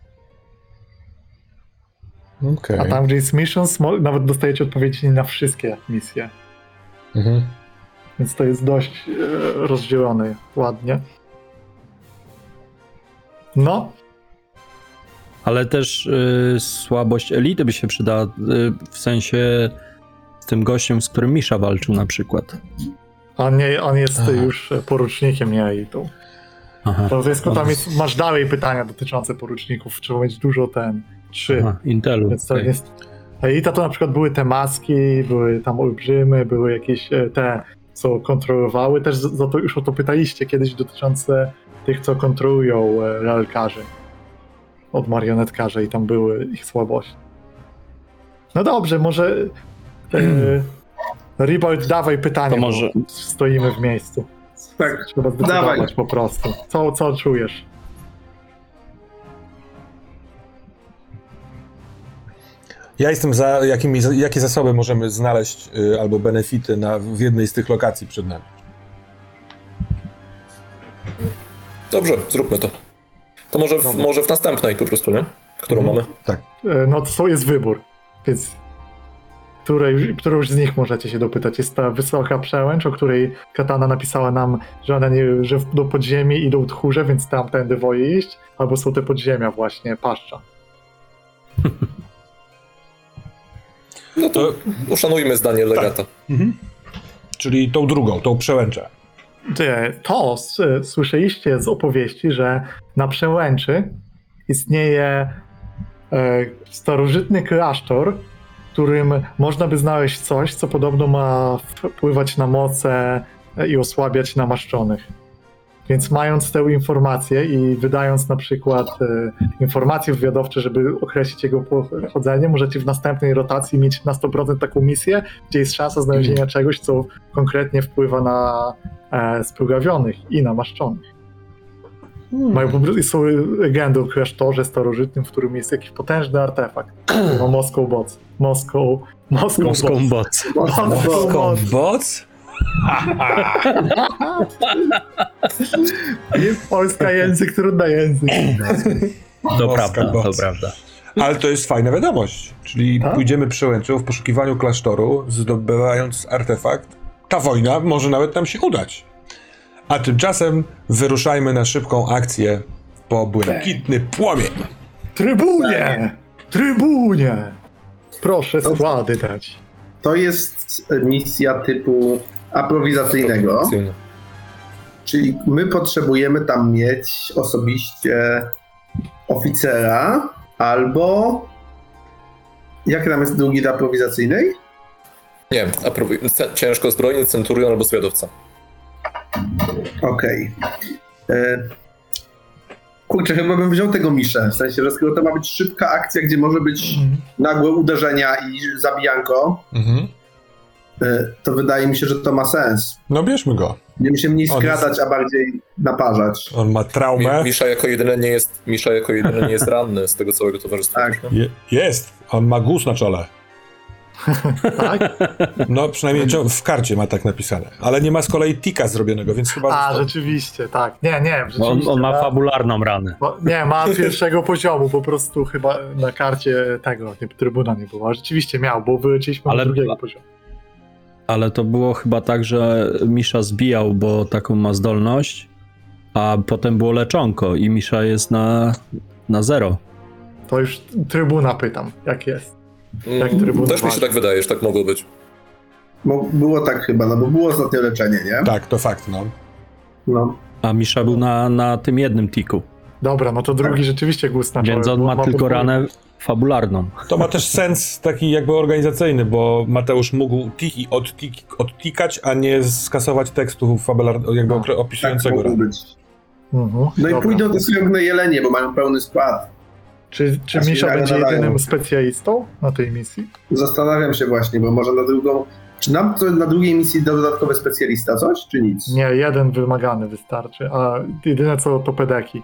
Okej. A tam, gdzie jest missions, nawet dostajecie odpowiedzi na wszystkie misje. Mhm. Więc to jest dość e, rozdzielone ładnie. No, Ale też y, słabość elity by się przydała, y, w sensie z tym gościem, z którym Misza walczył na przykład. on, nie, on jest Aha. już porucznikiem, nie elitą. Aha, To jest, tam jest, masz dalej pytania dotyczące poruczników. Trzeba mieć dużo ten. Trzy. Aha Intelu. Więc to okej. jest. Elita to na przykład były te maski, były tam olbrzymy, były jakieś e, te, co kontrolowały. Też za to już o to pytaliście kiedyś dotyczące tych, co kontrolują e, lalkarzy. Od marionetkarzy i tam były ich słabości. No dobrze, może. E, Ribold, dawaj pytanie. To może- bo Stoimy w miejscu. Tak, Trzeba zdecydować dawaj. po prostu. Co, co czujesz? Ja jestem za, jakimi, jakie zasoby możemy znaleźć y, albo benefity na, w jednej z tych lokacji przed nami. Dobrze, zróbmy to. To może w, może w następnej po prostu, nie? Którą mamy? Tak. E, No to jest wybór, więc której, którąś z nich możecie się dopytać. Jest ta wysoka przełęcz, o której Katana napisała nam, że ona nie, że do podziemi idą tchórze, więc tamtędy woli iść, albo są te podziemia właśnie, paszcza. No to uszanujmy zdanie legata. Czyli tą drugą, tą przełęczę. To słyszeliście z opowieści, że na przełęczy istnieje e, starożytny klasztor, w którym można by znaleźć coś, co podobno ma wpływać na moce i osłabiać namaszczonych. Więc mając tę informację i wydając na przykład e, informacje wywiadowcze, żeby określić jego pochodzenie, możecie w następnej rotacji mieć na 100% taką misję, gdzie jest szansa znalezienia czegoś, co konkretnie wpływa na e, spługawionych i namaszczonych. Mają po prostu, są legendy o klasztorze starożytnym, w którym jest jakiś potężny artefakt. No, Moscow Bots. Moscow, Moscow, Moską boc. Moscow Bots. Boc? Polska język, trudny język. To Moska prawda, to prawda. Ale to jest fajna wiadomość. Czyli Tak? pójdziemy przełęczą w poszukiwaniu klasztoru, zdobywając artefakt. Ta wojna może nawet nam się udać. A tymczasem wyruszajmy na szybką akcję po błękitny płomień. Trybunie! Trybunie! Proszę składy dać. To jest misja typu aprowizacyjnego, czyli my potrzebujemy tam mieć osobiście oficera albo jak tam jest drugi do aprowizacyjnej? Nie, a próbuj. C- Ciężko zbrojny, centurion albo zwiadowca. Okej. E, Kurczę, chyba bym wziął tego miszę, w sensie, że skoro to ma być szybka akcja, gdzie może być nagłe uderzenia i zabijanko, Mhm. E, to wydaje mi się, że to ma sens. No bierzmy go. Będziemy się mniej On skradać, a bardziej naparzać. On ma Mi, traumę. Misza jako jedyny nie jest, Misza jako jedyny nie jest ranny z tego całego towarzystwa. Tak. Je, jest. On ma guz na czole. Tak? No przynajmniej w karcie ma tak napisane. Ale nie ma z kolei tika zrobionego, więc chyba... A, został. rzeczywiście, tak. Nie, nie, On, rzeczywiście. on ma tak. fabularną ranę. Bo- Nie, ma pierwszego poziomu, po prostu chyba na karcie tego, nie, trybuna nie było. A rzeczywiście miał, bo wyleciliśmy Ale- drugiego poziomu. Ale to było chyba tak, że Misza zbijał, bo taką ma zdolność, a potem było leczonko i Misza jest na, na zero. To już trybuna pytam, jak jest. Jak Mm, trybun Też mi się tak wydaje, że tak mogło być. Bo było tak chyba, no bo było ostatnio leczenie, nie? Tak, to fakt, no. No. A Misza był na, na tym jednym tiku, Dobra, no to drugi rzeczywiście głos na więc on bo ma tylko podwójny. ranę fabularną. To ma też sens taki jakby organizacyjny, bo Mateusz mógł tiki od, tiki, odtikać, a nie skasować tekstu fabular, jakby No, Tak opisującego mogło ranę. być. Mhm, No i dobra. pójdą te srebrne jelenie, bo mają pełny skład. Czy, czy Znaczy, Misza będzie nadają. jedynym specjalistą na tej misji? Zastanawiam się właśnie, bo może na drugą... Czy nam to na drugiej misji da dodatkowy specjalista coś, czy nic? Nie, jeden wymagany wystarczy, a jedyne co to pedeki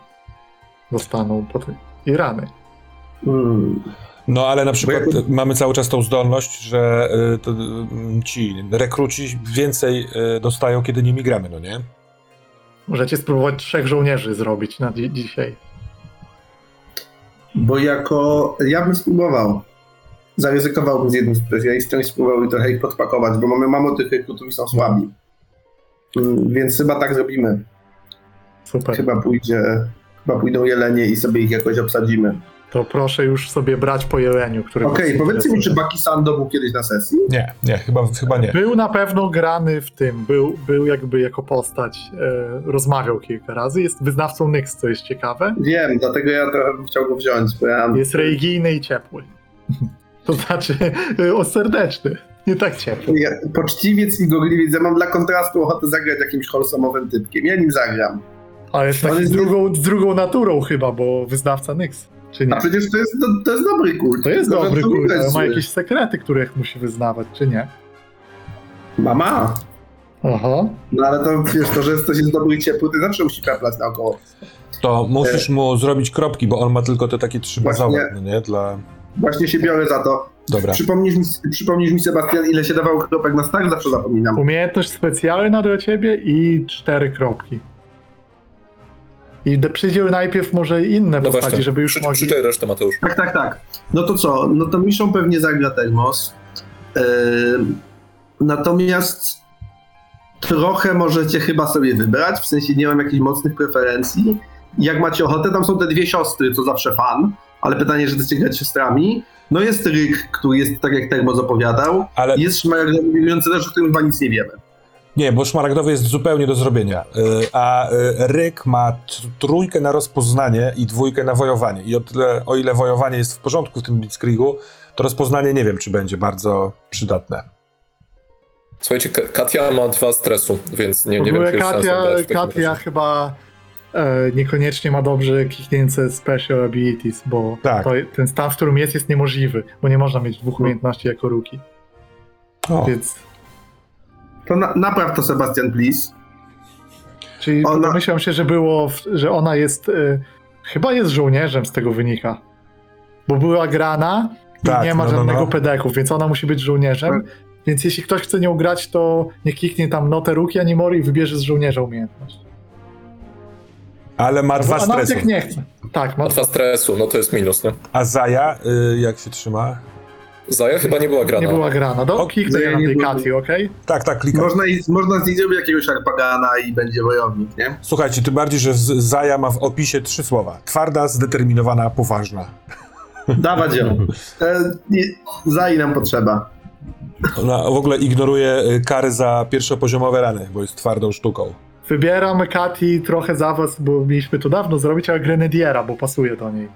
dostaną po tej- i rany. Hmm. No ale na przykład mamy cały czas tą zdolność, że y, to, y, ci rekruci więcej y, dostają, kiedy nimi gramy, no nie? Możecie spróbować trzech żołnierzy zrobić na dzi- dzisiaj. Bo jako... Ja bym spróbował. Zaryzykowałbym z jednym specjalistą i spróbował trochę ich podpakować, bo mamy mało tych rekrutów i są słabi. Hmm, Więc chyba tak zrobimy. Super. Chyba pójdzie... Chyba pójdą jelenie i sobie ich jakoś obsadzimy. To proszę już sobie brać po jeleniu, który Okej, was powiedzcie mi, czy. Baki Sando był kiedyś na sesji? Nie, nie, chyba, chyba nie. Był na pewno grany w tym, był, był jakby jako postać, e, rozmawiał kilka razy, jest wyznawcą Nyx, co jest ciekawe. Wiem, dlatego ja trochę bym chciał go wziąć, bo ja... Jest religijny i ciepły. To znaczy e, oserdeczny, nie tak ciepły. Ja, poczciwiec i gorliwiec, ja mam dla kontrastu ochotę zagrać jakimś wholesomowym typkiem. Ja nim zagram. Ale jest On taki z jest drugą, z drugą naturą chyba, bo wyznawca Nyx, czy nie? A przecież to jest, to, to jest dobry kult. To jest dobry jest ale ma jakieś sekrety, których musi wyznawać, czy nie? Mama. Aha. No ale to wiesz, to, że ktoś jest dobry i ciepły, to zawsze musi peplać naokoło. To musisz mu zrobić kropki, bo on ma tylko te takie trzy bazowe, no nie? Dla... Właśnie się biorę za to. Dobra. Przypomnisz mi, przypomnisz mi Sebastian, ile się dawało kropek na start? Zawsze zapominam. Umiejętność specjalna dla ciebie i cztery kropki. I przyjdzie najpierw może inne No postaci, żeby już przy, mogli... przyczaj resztę, Mateusz. Tak, tak, tak. No to co? No to Miszą pewnie zagra Termos. Ym, natomiast trochę możecie chyba sobie wybrać, w sensie nie mam jakichś mocnych preferencji. Jak macie ochotę, tam są te dwie siostry, co zawsze fan, ale pytanie, że chcecie grać siostrami. No jest Ryk, który jest tak jak Termos opowiadał. Ale Jest Szmaragdowy mówiący też, o którym chyba nic nie wiemy. Nie, bo szmaragdowy jest zupełnie do zrobienia. Y, A y, Ryk ma trójkę na rozpoznanie i dwójkę na wojowanie. I o, tyle, o ile wojowanie jest w porządku w tym Blitzkriegu, to rozpoznanie nie wiem, czy będzie bardzo przydatne. Słuchajcie, Ka- Katia ma dwa stresu, więc nie, nie wiem, czy Katia, Katia chyba e, niekoniecznie ma dobrze kliknięte special abilities, bo Tak. to, ten stan, w którym jest, jest niemożliwy, bo nie można mieć dwóch umiejętności jako ruki, O, więc... To na, napraw to Sebastian, please. Czyli Ona- domyślam się, że było, że ona jest, e, chyba jest żołnierzem z tego wynika, bo była grana i Tak, nie ma no, no, żadnego no. pedeków, więc ona musi być żołnierzem, więc jeśli ktoś chce nią grać, to nie kliknie tam notę ruki Animory i wybierze z żołnierza umiejętność. ale ma dwa stresy. nie chce. Tak, ma Ma dwa stresu, no to jest minus, nie? A Zaja, y, jak się trzyma? Zaja chyba nie była grana. Nie była grana. Do O, kliknę nie, na. Kati, okej? Tak, tak, klikam. Można, i- można z niej zrobić jakiegoś arpagana i będzie wojownik, nie? Słuchajcie, tym bardziej, że Zaja ma w opisie trzy słowa. Twarda, zdeterminowana, poważna. Dawać ją. E, nie, za nam potrzeba. Ona w ogóle ignoruje y, kary za pierwszopoziomowe rany, bo jest twardą sztuką. Wybieram Kati trochę za was, bo mieliśmy to dawno zrobić, ale Grenadiera, bo pasuje do niej.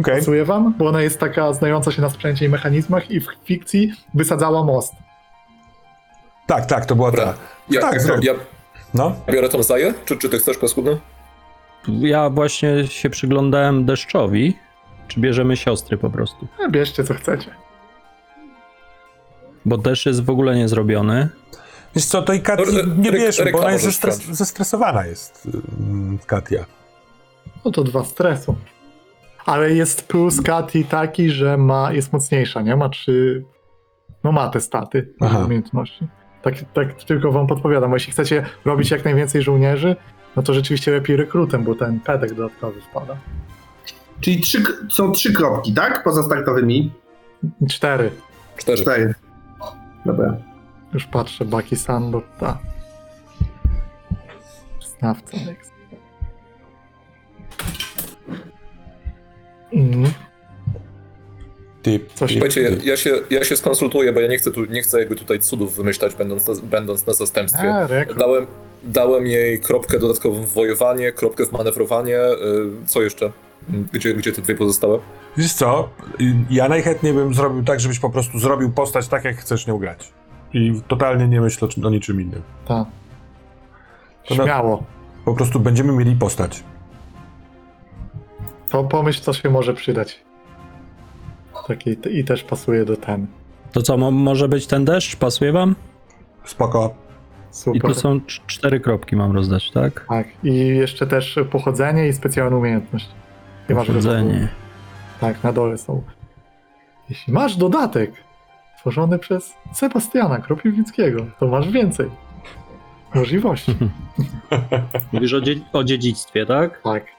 Okej. Pasuje wam? Bo ona jest taka znająca się na sprzęcie i mechanizmach i w fikcji wysadzała most. Tak, tak, to była Dobra. ta. Ja, Tak, zrób. ja No. biorę tą Zaję? Czy, czy ty chcesz, paskudny? Ja właśnie się przyglądałem deszczowi. Czy bierzemy siostry po prostu? E, Bierzcie co chcecie. Bo deszcz jest w ogóle nie zrobiony. Wiesz co, tej Kati No, Re- nie Re- bierz, bo ona jest zestres- zestresowana jest, mm, Katia. No to dwa stresu. Ale jest plus Kati taki, że ma, jest mocniejsza, nie? Ma trzy... No ma te staty Aha. umiejętności. Tak, tak tylko wam podpowiadam, bo jeśli chcecie robić jak najwięcej żołnierzy, no to rzeczywiście lepiej rekrutem, bo ten pedek dodatkowy wpada. Czyli trzy, są trzy kropki, tak? Poza startowymi. Cztery. Cztery. Cztery. Dobra. Już patrzę, Baki San, bo ta. Znawca next. Mhm. Ty, Coś- Słuchajcie, ja, ja, się, ja się skonsultuję, bo ja nie chcę, tu, nie chcę jakby tutaj cudów wymyślać, będąc na, będąc na zastępstwie. A. Dałem, dałem jej kropkę dodatkową w wojowanie, kropkę w manewrowanie. y, Co jeszcze? Gdzie, gdzie te dwie pozostałe? Wiesz co, y, ja najchętniej bym zrobił tak, żebyś po prostu zrobił postać tak, jak chcesz nią grać. I totalnie nie myślę o czym- o niczym innym. Ta. To na- Śmiało. Po prostu będziemy mieli postać. To pomyśl, co się może przydać. Taki, I też pasuje do ten. To co, mo- może być ten deszcz? Pasuje wam? Spoko. I Super. tu są cz- cztery kropki mam rozdać, tak? Tak. I jeszcze też pochodzenie i specjalna umiejętność. Nie masz Pochodzenie. Tak, na dole są. Jeśli masz dodatek tworzony przez Sebastiana Kropiwnickiego, to masz więcej możliwości. Mówisz o, dzie- o dziedzictwie, tak? tak.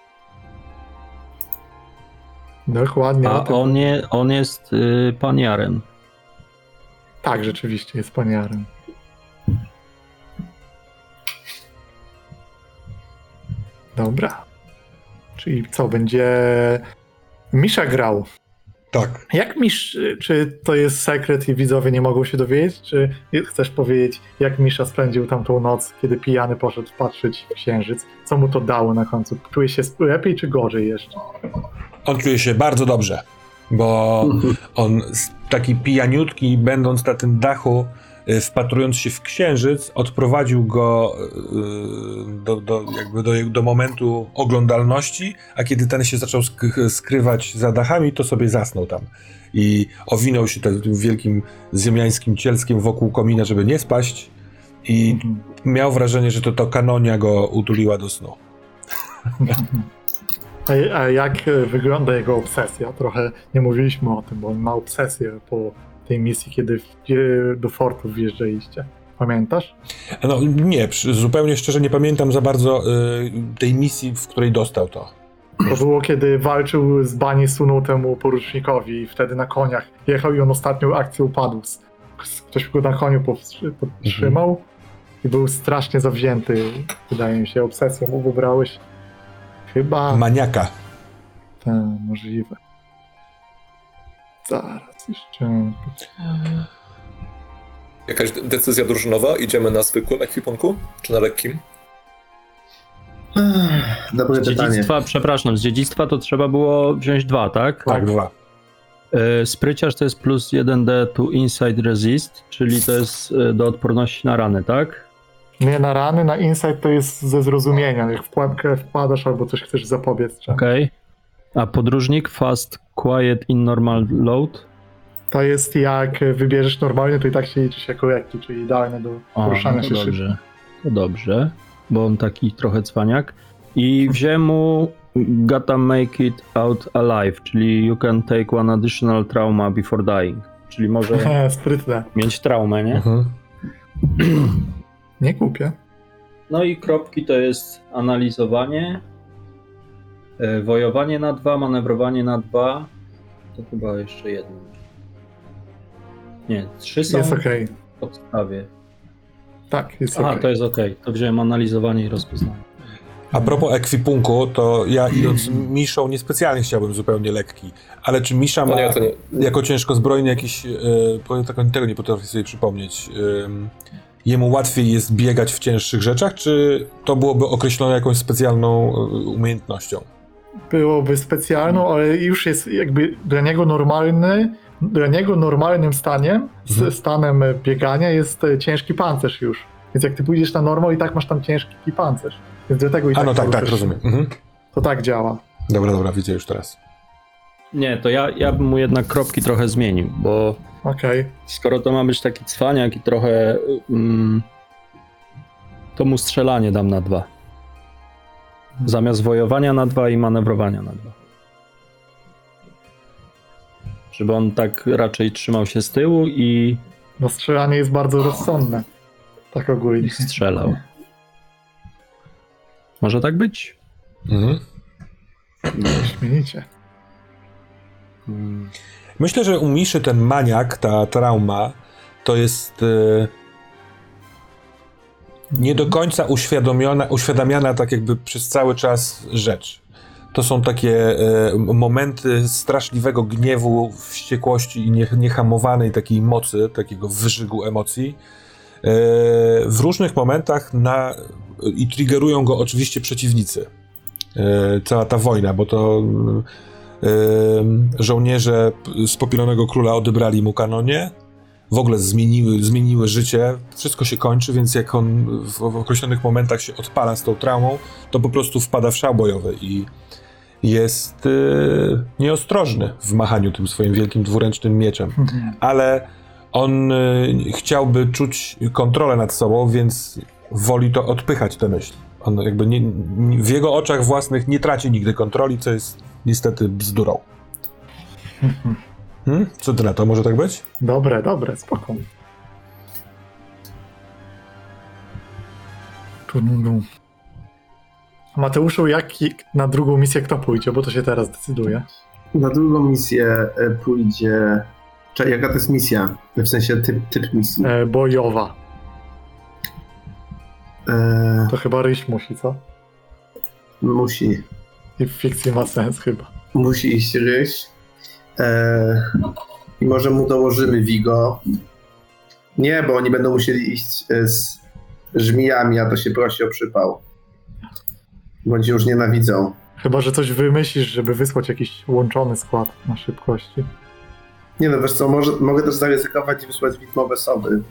Dokładnie. A tym. on, nie, on jest y, paniarem. Tak, rzeczywiście jest paniarem. Dobra. Czyli co, będzie Misza grał. Tak. Jak Misz, czy to jest sekret i widzowie nie mogą się dowiedzieć, czy chcesz powiedzieć, jak Misza spędził tamtą noc, kiedy pijany poszedł patrzeć w księżyc? Co mu to dało na końcu? Czuje się lepiej czy gorzej jeszcze? On czuje się bardzo dobrze, bo on taki pijaniutki, będąc na tym dachu, y, wpatrując się w księżyc, odprowadził go y, do, do, jakby do, do momentu oglądalności, a kiedy ten się zaczął sk- skrywać za dachami, to sobie zasnął tam. I owinął się tym wielkim ziemiańskim cielskiem wokół komina, żeby nie spaść i Mhm. miał wrażenie, że to, to kanonia go utuliła do snu. A, a jak e, wygląda jego obsesja? Trochę nie mówiliśmy o tym, bo on ma obsesję po tej misji, kiedy w- do fortu wjeżdżaliście. Pamiętasz? No nie, zupełnie szczerze nie pamiętam za bardzo y, tej misji, w której dostał to. To było, kiedy walczył z Bani Sunu temu porucznikowi i wtedy na koniach jechał i on ostatnią akcję upadł. Ktoś go na koniu podtrzymał i był strasznie zawzięty, wydaje mi się, obsesją mu wybrałeś. Chyba Maniaka. te możliwe. Zaraz jeszcze. Jakaś de- decyzja drużynowa? Idziemy na zwykłym ekwipunku? Czy na lekkim? Dobre Z pytanie. dziedzictwa, przepraszam, z dziedzictwa to trzeba było wziąć dwa, tak? Tak, dwa. E, Spryciarz to jest plus 1d to inside resist, czyli to jest e, do odporności na rany, tak? Nie na rany, na insight to jest ze zrozumienia. Jak w pułapkę wpadasz albo coś chcesz zapobiec. Czy... Okej. A podróżnik fast, quiet in normal load? To jest jak wybierzesz normalnie, to i tak się liczy się jako lekki, czyli idealne do O, poruszania no to się szybko. dobrze. To dobrze, bo on taki trochę cwaniak. I wziąłem mu gotta make it out alive, czyli you can take one additional trauma before dying. Czyli może Sprytne. mieć traumę, nie? Mhm. Nie kupię. No i kropki to jest analizowanie, e, wojowanie na dwa, manewrowanie na dwa. To chyba jeszcze jedno. Nie, trzy są Jest okej. w podstawie. Tak, jest Aha, okej. to jest okej. To wziąłem analizowanie i rozpoznanie. A propos ekwipunku, to ja idąc Miszą niespecjalnie chciałbym zupełnie lekki, ale czy Misza No ma nie, to nie. jako ciężko zbrojny jakiś, tak, tego nie potrafię sobie przypomnieć, em, jemu łatwiej jest biegać w cięższych rzeczach, czy to byłoby określone jakąś specjalną e, umiejętnością? Byłoby specjalną, ale już jest jakby dla niego normalny, dla niego normalnym staniem, Mhm. stanem biegania jest e, ciężki pancerz już. Więc jak ty pójdziesz na normę i tak masz tam ciężki pancerz. Więc dlatego i A tak no tak, tak, poruszasz. rozumiem. Mhm. To tak działa. Dobra, dobra, widzę już teraz. Nie, to ja, ja bym mu jednak kropki trochę zmienił, bo Okej. skoro to ma być taki cwaniak i trochę. Mm, to mu strzelanie dam na dwa. Zamiast wojowania na dwa i manewrowania na dwa. Żeby on tak raczej trzymał się z tyłu i, No strzelanie jest bardzo rozsądne. Tak ogólnie. strzelał. Może tak być? Mhm. Śmienicie. Mm, Myślę, że u Miszy ten maniak, ta trauma, to jest e, nie do końca uświadomiona, uświadamiana tak jakby przez cały czas rzecz. To są takie e, momenty straszliwego gniewu, wściekłości i nie, niehamowanej takiej mocy, takiego wyżygu emocji. E, w różnych momentach na, i triggerują go oczywiście przeciwnicy. Cała ta wojna, bo to żołnierze z Popielonego Króla odebrali mu kanonie, w ogóle zmieniły, zmieniły życie, wszystko się kończy, więc jak on w, określonych momentach się odpala z tą traumą, to po prostu wpada w szał bojowy i jest e, nieostrożny w machaniu tym swoim wielkim dwuręcznym mieczem. Ale on e, chciałby czuć kontrolę nad sobą, więc woli to odpychać tę myśl. On jakby nie, nie, w jego oczach własnych nie traci nigdy kontroli, co jest niestety bzdurą. Hmm? Co ty na to? Może tak być? Dobre, dobre, spoko. Mateuszu, jak na drugą misję kto pójdzie, bo to się teraz decyduje. Na drugą misję e, pójdzie. Czekaj, jaka to jest misja? W sensie typ, typ misji. E, bojowa. E, To chyba ryś musi, co? musi, I w fikcji ma sens chyba. musi iść ryś. E, I może mu dołożymy Vigo. Nie, bo oni będą musieli iść e, z żmijami, a to się prosi o przypał. Bądź już nienawidzą. Chyba, że coś wymyślisz, żeby wysłać jakiś łączony skład na szybkości. Nie no, wiesz co, może, mogę też zaryzykować i wysłać widmowe soby.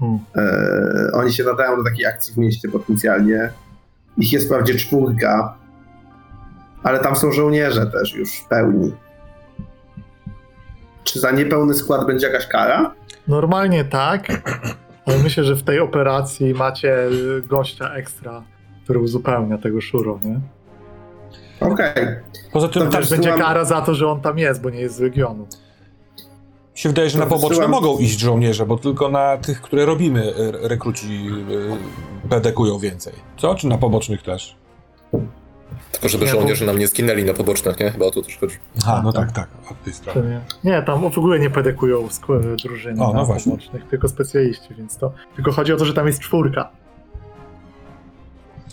Hmm. E, oni się nadają do takiej akcji w mieście potencjalnie. Ich jest wprawdzie czwórka, ale tam są żołnierze też już pełni. Czy za niepełny skład będzie jakaś kara? Normalnie tak, ale myślę, że w tej operacji macie gościa ekstra, który uzupełnia tego szuro, nie? Okej. Poza tym To Też będzie wysyłam- kara za to, że on tam jest, bo nie jest z regionu. się wydaje, że to na poboczne wysyłam- mogą iść żołnierze, bo tylko na tych, które robimy, e, rekruci e, pedekują więcej. Co? Czy na pobocznych też? Tylko żeby Nie, żołnierze nam nie zginęli na pobocznych, nie? Chyba o to też chodzi. Aha, no tak, tak, od tej strony. nie? nie, tam w ogóle nie pedekują drużyny O, no na właśnie. pobocznych, tylko specjaliści, więc to... Tylko chodzi o to, że tam jest czwórka.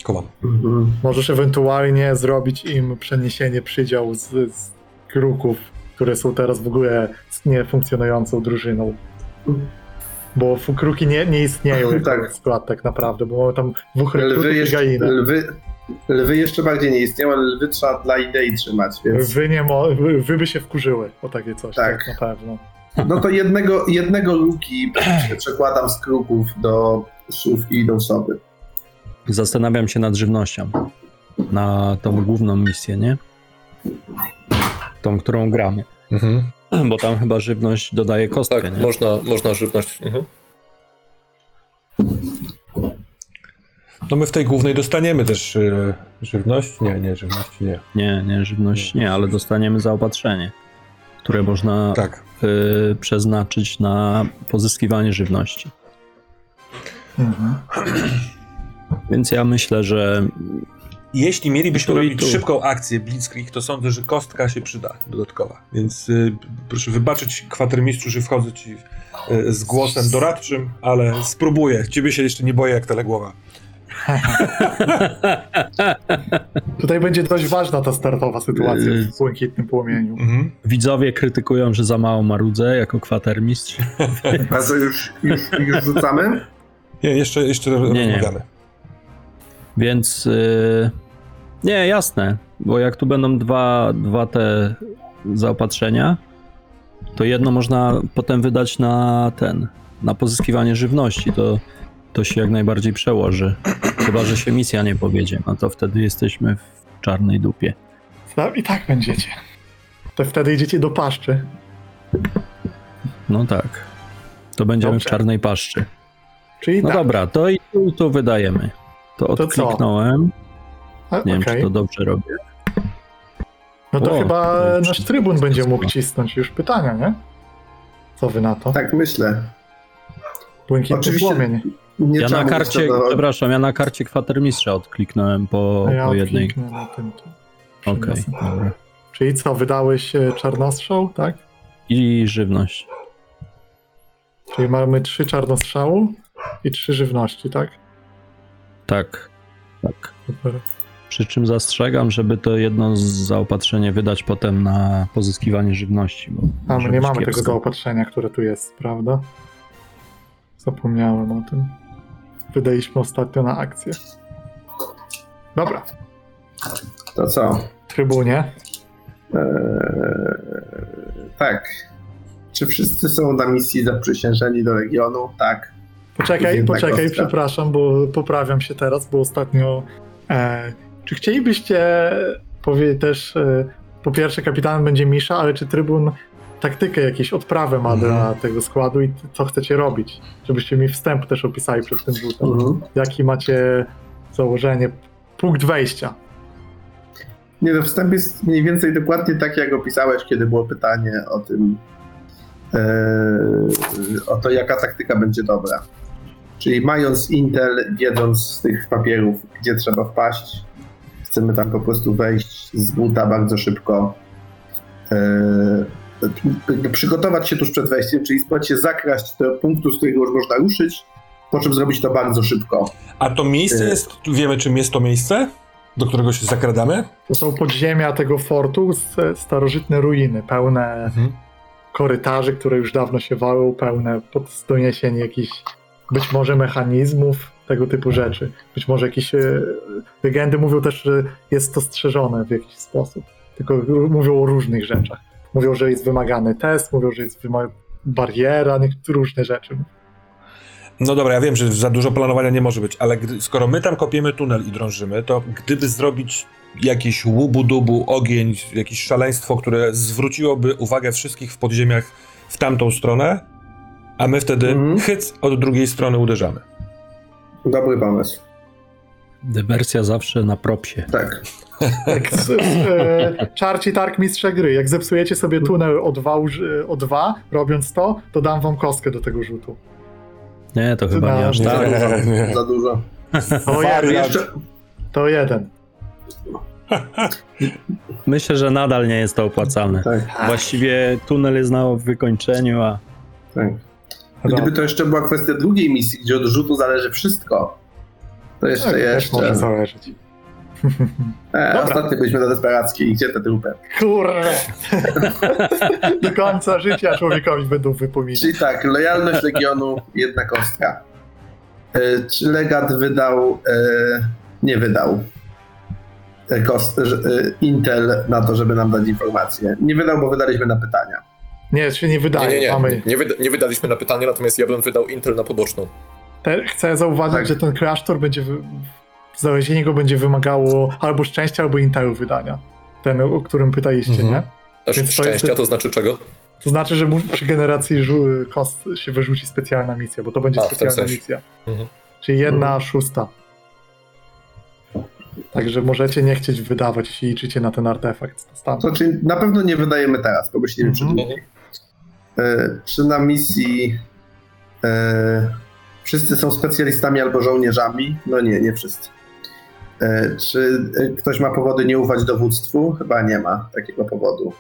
Kumam. Mhm. Możesz ewentualnie zrobić im przeniesienie przydział z, z kruków, które są teraz w ogóle niefunkcjonującą drużyną. Bo kruki nie, nie istnieją jako Tak. skład tak naprawdę, bo mamy tam dwóch rekrutów Lwy, i jeszcze, gainę. lwy, Lwy jeszcze bardziej nie istnieją, ale lwy trzeba dla idei trzymać, więc... Wy, nie mo- wy, wy by się wkurzyły o takie coś, tak, Tak. na pewno. No to jednego, jednego luki przekładam z kruków do szów i idą soby. Zastanawiam się nad żywnością. Na tą główną misję, nie? Tą, którą gramy. Mhm. Bo tam chyba żywność dodaje kostkę, Tak, nie? można, można żywność. Mhm. No my w tej głównej dostaniemy też e, żywność? Nie, nie, żywności nie. Nie, nie, żywność nie, ale dostaniemy zaopatrzenie, które można Tak. y, przeznaczyć na pozyskiwanie żywności. Mhm. Więc ja myślę, że Jeśli mielibyśmy robić tu. szybką akcję Blitzkrieg, to sądzę, że kostka się przyda dodatkowa. Więc y, proszę wybaczyć kwatermistrzu, że wchodzę ci y, z głosem doradczym, ale spróbuję. Ciebie się jeszcze nie boję jak teległowa. Tutaj będzie dość ważna ta startowa sytuacja Yy. w błękitnym płomieniu. Mhm. widzowie krytykują, że za mało marudzę jako kwatermistrz. A to już, już, już rzucamy? Nie, jeszcze, jeszcze nie. rozmawiamy. Więc y, nie, jasne, bo jak tu będą dwa, dwa te zaopatrzenia, to jedno można potem wydać na ten, na pozyskiwanie żywności, to, to się jak najbardziej przełoży. Chyba, że się misja nie powiedzie, no to wtedy jesteśmy w czarnej dupie. No, I tak będziecie. To wtedy idziecie do paszczy. No tak. To będziemy Dobrze. w czarnej paszczy. Czyli No tak. dobra, to i tu, tu wydajemy. To To odkliknąłem. A, Nie wiem, okej. czy to dobrze robię. No to O, chyba to nasz trybun będzie mógł cisnąć już pytania, nie? Co wy na to? Tak myślę. Błękitny Oczywiście. płomień. Nie Ja na karcie, przepraszam, ja na karcie kwatermistrza odkliknąłem po, ja po jednej. na tym. Okej, dobra. Czyli co, wydałeś e, czarnostrzał, tak? I żywność. Czyli mamy trzy czarnostrzału i trzy żywności, tak? Tak. Tak. Super. Przy czym zastrzegam, żeby to jedno z zaopatrzenie wydać potem na pozyskiwanie żywności. Bo A my nie mamy tego kiepsko. zaopatrzenia, które tu jest, prawda? Zapomniałem o tym. Wydaliśmy ostatnio na akcję. Dobra, To co? trybunie. Eee, tak. Czy wszyscy są na misji zaprzysiężeni do Legionu? Tak. Poczekaj, poczekaj, kostka. przepraszam, bo poprawiam się teraz, bo ostatnio. E, czy chcielibyście powiedzieć też, e, po pierwsze, kapitanem będzie Misza, ale czy trybun taktykę, jakieś odprawę ma Mhm. dla tego składu i co chcecie robić? Żebyście mi wstęp też opisali przed tym rzutem. Mhm. Jaki macie założenie, punkt wejścia? Nie, no wstęp jest mniej więcej dokładnie tak, jak opisałeś, kiedy było pytanie o tym, eee, o to, jaka taktyka będzie dobra. Czyli mając Intel, wiedząc z tych papierów, gdzie trzeba wpaść, chcemy tam po prostu wejść z buta bardzo szybko. Przygotować się tuż przed wejściem, czyli spróbować się zakraść do punktu, z którego już można ruszyć, po czym zrobić to bardzo szybko. A to miejsce Y. jest, wiemy czym jest to miejsce, do którego się zakradamy? To są podziemia tego fortu, starożytne ruiny, pełne Mhm. korytarzy, które już dawno się walą, pełne pod doniesień jakichś być może mechanizmów, tego typu rzeczy. Być może jakieś e, legendy mówią też, że jest to strzeżone w jakiś sposób. Tylko mówią o różnych rzeczach. Mówią, że jest wymagany test, mówią, że jest wyma- bariera, niektóre różne rzeczy. No dobra, ja wiem, że za dużo planowania nie może być, ale gdy, skoro my tam kopiemy tunel i drążymy, to gdyby zrobić jakiś łubu-dubu, ogień, jakieś szaleństwo, które zwróciłoby uwagę wszystkich w podziemiach w tamtą stronę, a my wtedy Mhm. hyc od drugiej strony uderzamy. Dobry pomysł. Dywersja zawsze na propsie. Tak. Jak z, e, czarci targ mistrza gry. Jak zepsujecie sobie tunel o dwa, uży- o dwa, robiąc to, to dam wam kostkę do tego rzutu. Nie, to chyba nie aż Nie. tak. Nie, nie. Za dużo. To jeden. Jeszcze, To jeden. Myślę, że nadal nie jest to opłacalne. tak, Właściwie tunel jest na wykończeniu, a tak. Gdyby to jeszcze była kwestia drugiej misji, gdzie od rzutu zależy wszystko, to jeszcze, Tak, też jeszcze. może zależeć. E, Dobra. ostatnio byliśmy na desperackiej. Gdzie te trupy? Kurde! Do końca życia człowiekowi będą wypominać. Czyli tak, lojalność Legionu, jedna kostka. E, czy legat wydał? E, nie wydał. e, kost, e, Intel na to, żeby nam dać informacje. Nie wydał, bo wydaliśmy na pytania. Nie, się nie Nie, wydaje. nie, nie. Mamy... Nie, wyda- nie wydaliśmy na pytanie, natomiast ja bym wydał Intel na poboczną. Te, chcę zauważyć, Tak. że ten klasztor będzie. Znalezienie go będzie wymagało albo szczęścia, albo Intelu wydania. Ten, o którym pytaliście, Mhm. nie? Więc to szczęścia jest- to znaczy czego? To znaczy, że przy generacji kost się wyrzuci specjalna misja, bo to będzie A, specjalna sensie. misja. Mhm. Czyli jedna szósta. Także możecie nie chcieć wydawać, jeśli liczycie na ten artefakt. To czyli na pewno nie wydajemy teraz, bo myślimy Mhm. przed nimi. E, Czy na misji e, wszyscy są specjalistami albo żołnierzami? No nie, nie wszyscy. E, Czy e, ktoś ma powody nie ufać dowództwu? Chyba nie ma takiego powodu.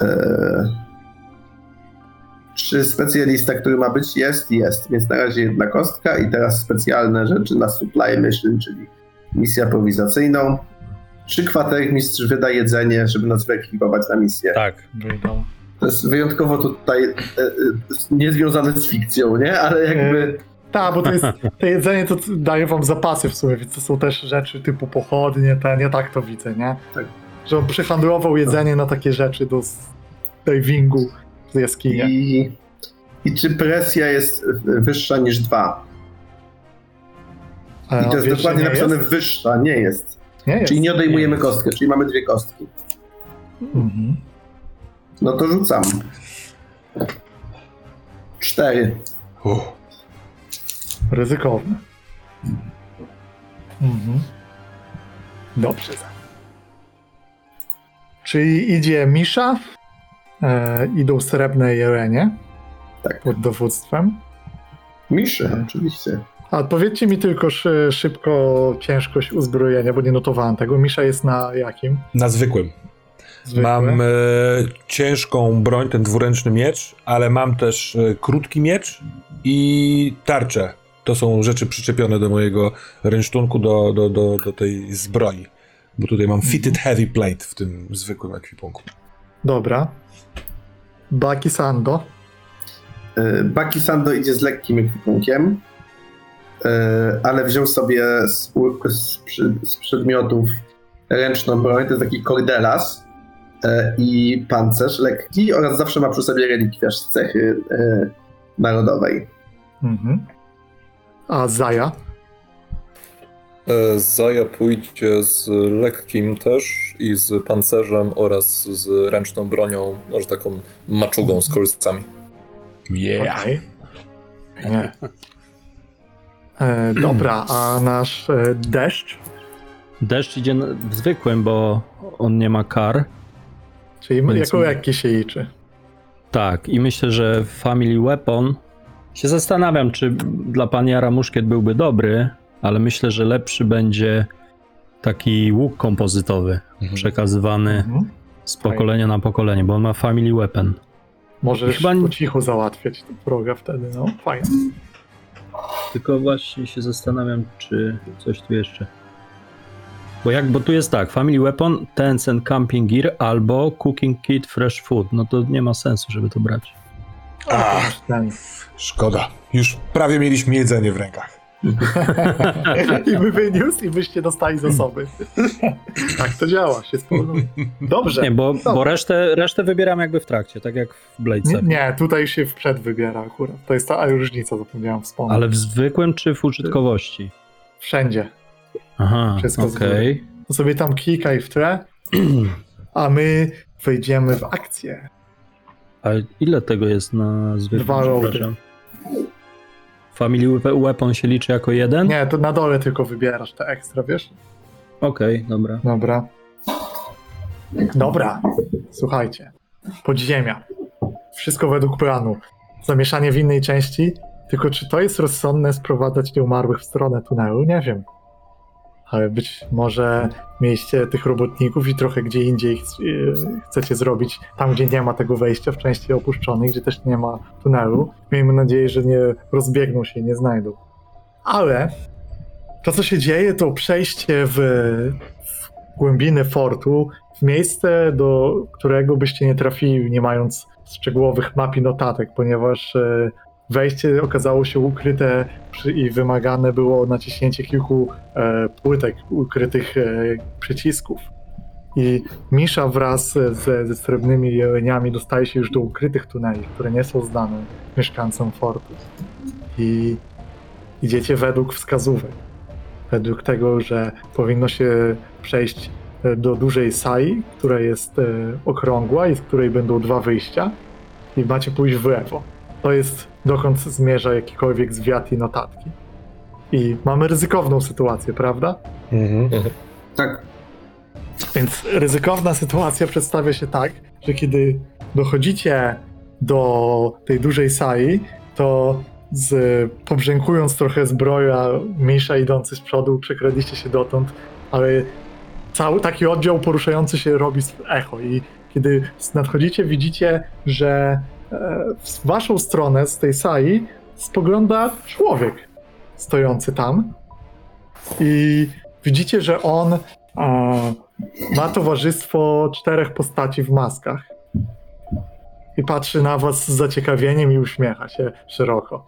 E, Czy specjalista, który ma być, jest? Jest. Więc na razie jedna kostka i teraz specjalne rzeczy na supply mission, czyli misję aprowizacyjną. Czy kwatermistrz wyda jedzenie, żeby nas wyekwipować na misję? Tak. Wydał. To jest wyjątkowo tutaj e, e, niezwiązane z fikcją, nie? Ale jakby. Tak, bo to jest, to jedzenie to daje wam zapasy w sumie, więc to są też rzeczy typu pochodnie, ten, ja tak to widzę, nie? Tak. Że on przyhandlował jedzenie na takie rzeczy do divingu z jaskini. I, I czy presja jest wyższa niż dwa? E, I to jest wiesz, dokładnie napisane jest? wyższa, nie jest. Nie jest. Czyli nie odejmujemy Nie. kostkę, czyli mamy dwie kostki. Mhm. No to rzucam. Cztery. Uff. Ryzykowne. Mhm. Dobrze. Czyli idzie Misza, e, idą srebrne jelenie Tak. pod dowództwem. Miszy, oczywiście. A powiedzcie mi tylko szy, szybko ciężkość uzbrojenia, bo nie notowałem tego. Misza jest na jakim? Na zwykłym. Mam e, ciężką broń, ten dwuręczny miecz, ale mam też e, krótki miecz i tarczę. To są rzeczy przyczepione do mojego rynsztunku, do, do, do, do tej zbroi. Bo tutaj mam fitted heavy plate w tym zwykłym ekwipunku. Dobra. Baki Sando. E, Baki Sando idzie z lekkim ekwipunkiem, e, ale wziął sobie z, z, z przedmiotów ręczną broń, to jest taki kordelas e, i pancerz lekki oraz zawsze ma przy sobie relikwiarz z cechy narodowej. Mhm. A Zaja? E, Zaja pójdzie z lekkim też i z pancerzem oraz z ręczną bronią, może taką maczugą z kolcami. Yeah. Okej. Nie. E, dobra, a nasz e, deszcz? Deszcz idzie w zwykłym, bo on nie ma kar. Czyli Więc- jako lekki się liczy. Tak, i myślę, że Family Weapon. Się zastanawiam, czy dla paniara muszkiet byłby dobry, ale myślę, że lepszy będzie taki łuk kompozytowy, Mhm. przekazywany Mhm. z pokolenia na pokolenie, bo on ma Family Weapon. Możesz Chyba po cichu załatwiać wroga wtedy, no fajnie. Tylko właśnie się zastanawiam, czy coś tu jeszcze. Bo jak, bo tu jest tak, Family Weapon, Tencent Camping Gear albo Cooking Kit Fresh Food. No to nie ma sensu, żeby to brać. Ach, Ten. szkoda. Już prawie mieliśmy jedzenie w rękach. I by wyniósł i byście dostali zasoby. tak to działa, się spowoduje. Dobrze. Nie, bo, bo resztę, resztę wybieram jakby w trakcie, tak jak w Blade Nie, nie, tutaj się wprzed wybiera akurat. To jest ta różnica, zapomniałem wspomnieć. Ale w zwykłym czy w użytkowości? Wszędzie. Aha, Wszystko okej. To sobie tam klikaj w tle, a my wejdziemy w akcję. A ile tego jest na zwykłym? Dwa przepraszam? Family Weapon się liczy jako jeden? Nie, to na dole tylko wybierasz te ekstra, wiesz? Okej, dobra. Dobra. Dobra, słuchajcie. Podziemia. Wszystko według planu. Zamieszanie w innej części. Tylko czy to jest rozsądne sprowadzać nieumarłych w stronę tunelu? Nie wiem. Ale być może mieliście tych robotników i trochę gdzie indziej yy, chcecie zrobić, tam gdzie nie ma tego wejścia w części opuszczonej, gdzie też nie ma tunelu. Miejmy nadzieję, że nie rozbiegną się i nie znajdą. Ale to, co się dzieje, to przejście w, w głębiny fortu, w miejsce, do którego byście nie trafili, nie mając szczegółowych map i notatek, ponieważ e, wejście okazało się ukryte i wymagane było naciśnięcie kilku e, płytek ukrytych e, przycisków. I Misza wraz ze, ze srebrnymi jeleniami dostaje się już do ukrytych tuneli, które nie są znane mieszkańcom fortu. I idziecie według wskazówek. Według tego, że powinno się przejść e, do dużej sali, która jest e, okrągła i z której będą dwa wyjścia i macie pójść w lewo. To jest dokąd zmierza jakikolwiek zwiat i notatki. I mamy ryzykowną sytuację, prawda? Mhm. Tak. Więc ryzykowna sytuacja przedstawia się tak, że kiedy dochodzicie do tej dużej sali, to z, pobrzękując trochę zbroja Misza idący z przodu, przekradliście się dotąd, ale cały taki oddział poruszający się robi echo i kiedy nadchodzicie, widzicie, że w waszą stronę z tej sali spogląda człowiek stojący tam i widzicie, że on e, ma towarzystwo czterech postaci w maskach. I patrzy na was z zaciekawieniem i uśmiecha się szeroko.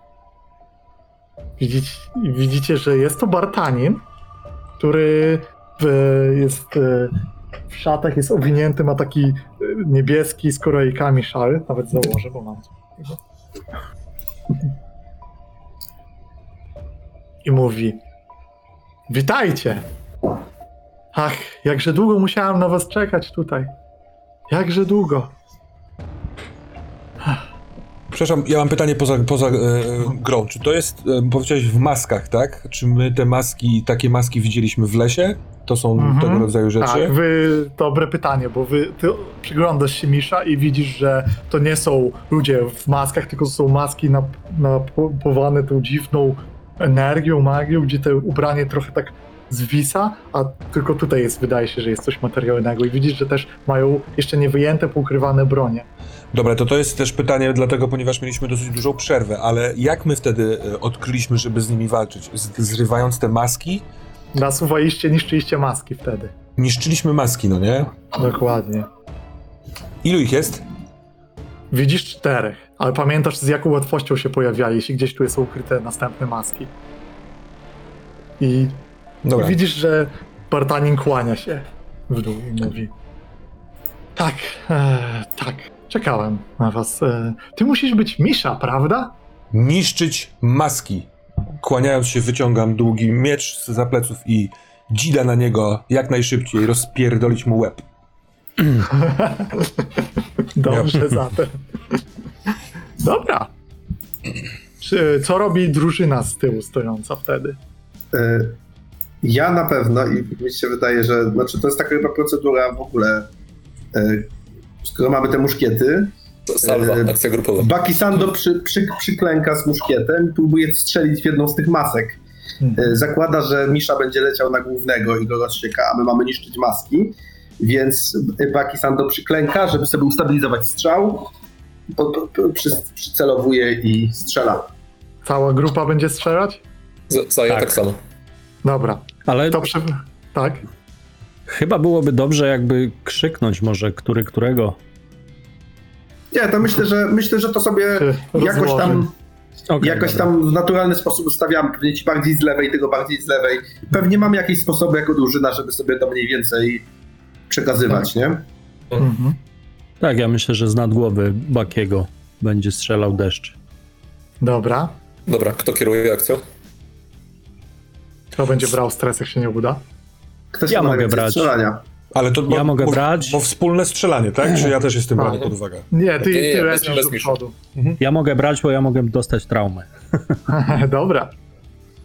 Widzicie, widzicie że jest to Bartanin, który w, jest e, w szatach, jest owinięty, ma taki e, niebieski z korejkami szal. Nawet założę, bo mam. I mówi: Witajcie! Ach, jakże długo musiałam na was czekać tutaj. Jakże długo. Przepraszam, ja mam pytanie poza, poza e, grą. Czy to jest, e, powiedziałeś, w maskach, tak? Czy my te maski, takie maski widzieliśmy w lesie? To są Mhm. tego rodzaju rzeczy? Tak, wy, dobre pytanie, bo wy, ty przyglądasz się Misza i widzisz, że to nie są ludzie w maskach, tylko to są maski nap- napowane tą dziwną energią, magią, gdzie to ubranie trochę tak zwisa, a tylko tutaj jest, wydaje się, że jest coś materialnego i widzisz, że też mają jeszcze nie wyjęte, poukrywane bronie. Dobra, to to jest też pytanie, dlatego, ponieważ mieliśmy dosyć dużą przerwę, ale jak my wtedy e, odkryliśmy, żeby z nimi walczyć? Z, zrywając te maski? Nasuwaliście, niszczyliście maski wtedy. Niszczyliśmy maski, no nie? Dokładnie. Ilu ich jest? Widzisz czterech, ale pamiętasz z jaką łatwością się pojawiali, jeśli gdzieś tu są ukryte następne maski. I Dobra. widzisz, że Bartanin kłania się w dół i mówi tak, e, tak, czekałem na was. E, ty musisz być Misza, prawda? Niszczyć maski. Kłaniając się, wyciągam długi miecz z pleców i dzida na niego jak najszybciej, rozpierdolić mu łeb. Dobrze, zatem. Dobra. Czy, co robi drużyna z tyłu stojąca wtedy? E, Ja na pewno i mi się wydaje, że znaczy to jest taka chyba procedura w ogóle. e, Skoro mamy te muszkiety, Salwa, E, akcja grupowa. Bakisando przy, przy, przyklęka z muszkietem i próbuje strzelić w jedną z tych masek. E, Zakłada, że Misza będzie leciał na głównego i go rozsieka, a my mamy niszczyć maski. Więc Bakisando przyklęka, żeby sobie ustabilizować strzał. Po, po, po, przy, przycelowuje i strzela. Cała grupa będzie strzelać? Z- Zaję Tak. tak samo. Dobra. Ale To przy... Tak? chyba byłoby dobrze jakby krzyknąć może, który którego. Nie, to myślę, że myślę, że to sobie jakoś tam Okej, Jakoś dobra. tam w naturalny sposób ustawiamy, pewnie ci bardziej z lewej, tego bardziej z lewej. Pewnie mamy jakieś sposoby jako drużyna, żeby sobie to mniej więcej przekazywać, nie? Mhm. Tak, ja myślę, że z nad głowy Bakiego będzie strzelał deszcz. Dobra. Dobra, kto kieruje akcją? Kto będzie brał stres, jak się nie uda? Ktoś Ja ma mogę najwięcej brać. strzelania. Ale to Ja bo, mogę bo, brać. Bo wspólne strzelanie, tak? Czy ja też jestem brany pod uwagę? Nie, ty, Nie, nie, ty bez- lecisz bez do przodu. Ja mogę brać, bo ja mogę dostać traumę. Dobra.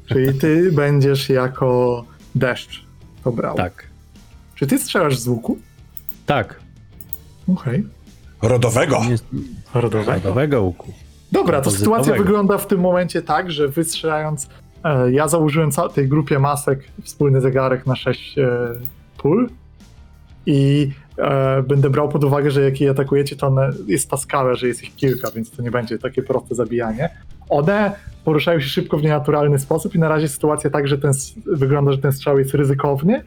Czyli ty będziesz jako deszcz to brał. Tak. Czy ty strzelasz z łuku? Tak. Okej. Rodowego! Nie Rodowego. rodowego łuku. Dobra, to sytuacja Pozytywnego. wygląda w tym momencie tak, że wy strzelając, e, ja założyłem tej grupie masek wspólny zegarek na 6 e, pól i e, będę brał pod uwagę, że jak je atakujecie, to one, jest ta skala, że jest ich kilka, więc to nie będzie takie proste zabijanie. One poruszają się szybko w nienaturalny sposób i na razie sytuacja tak, że ten, wygląda, że ten strzał jest ryzykowny,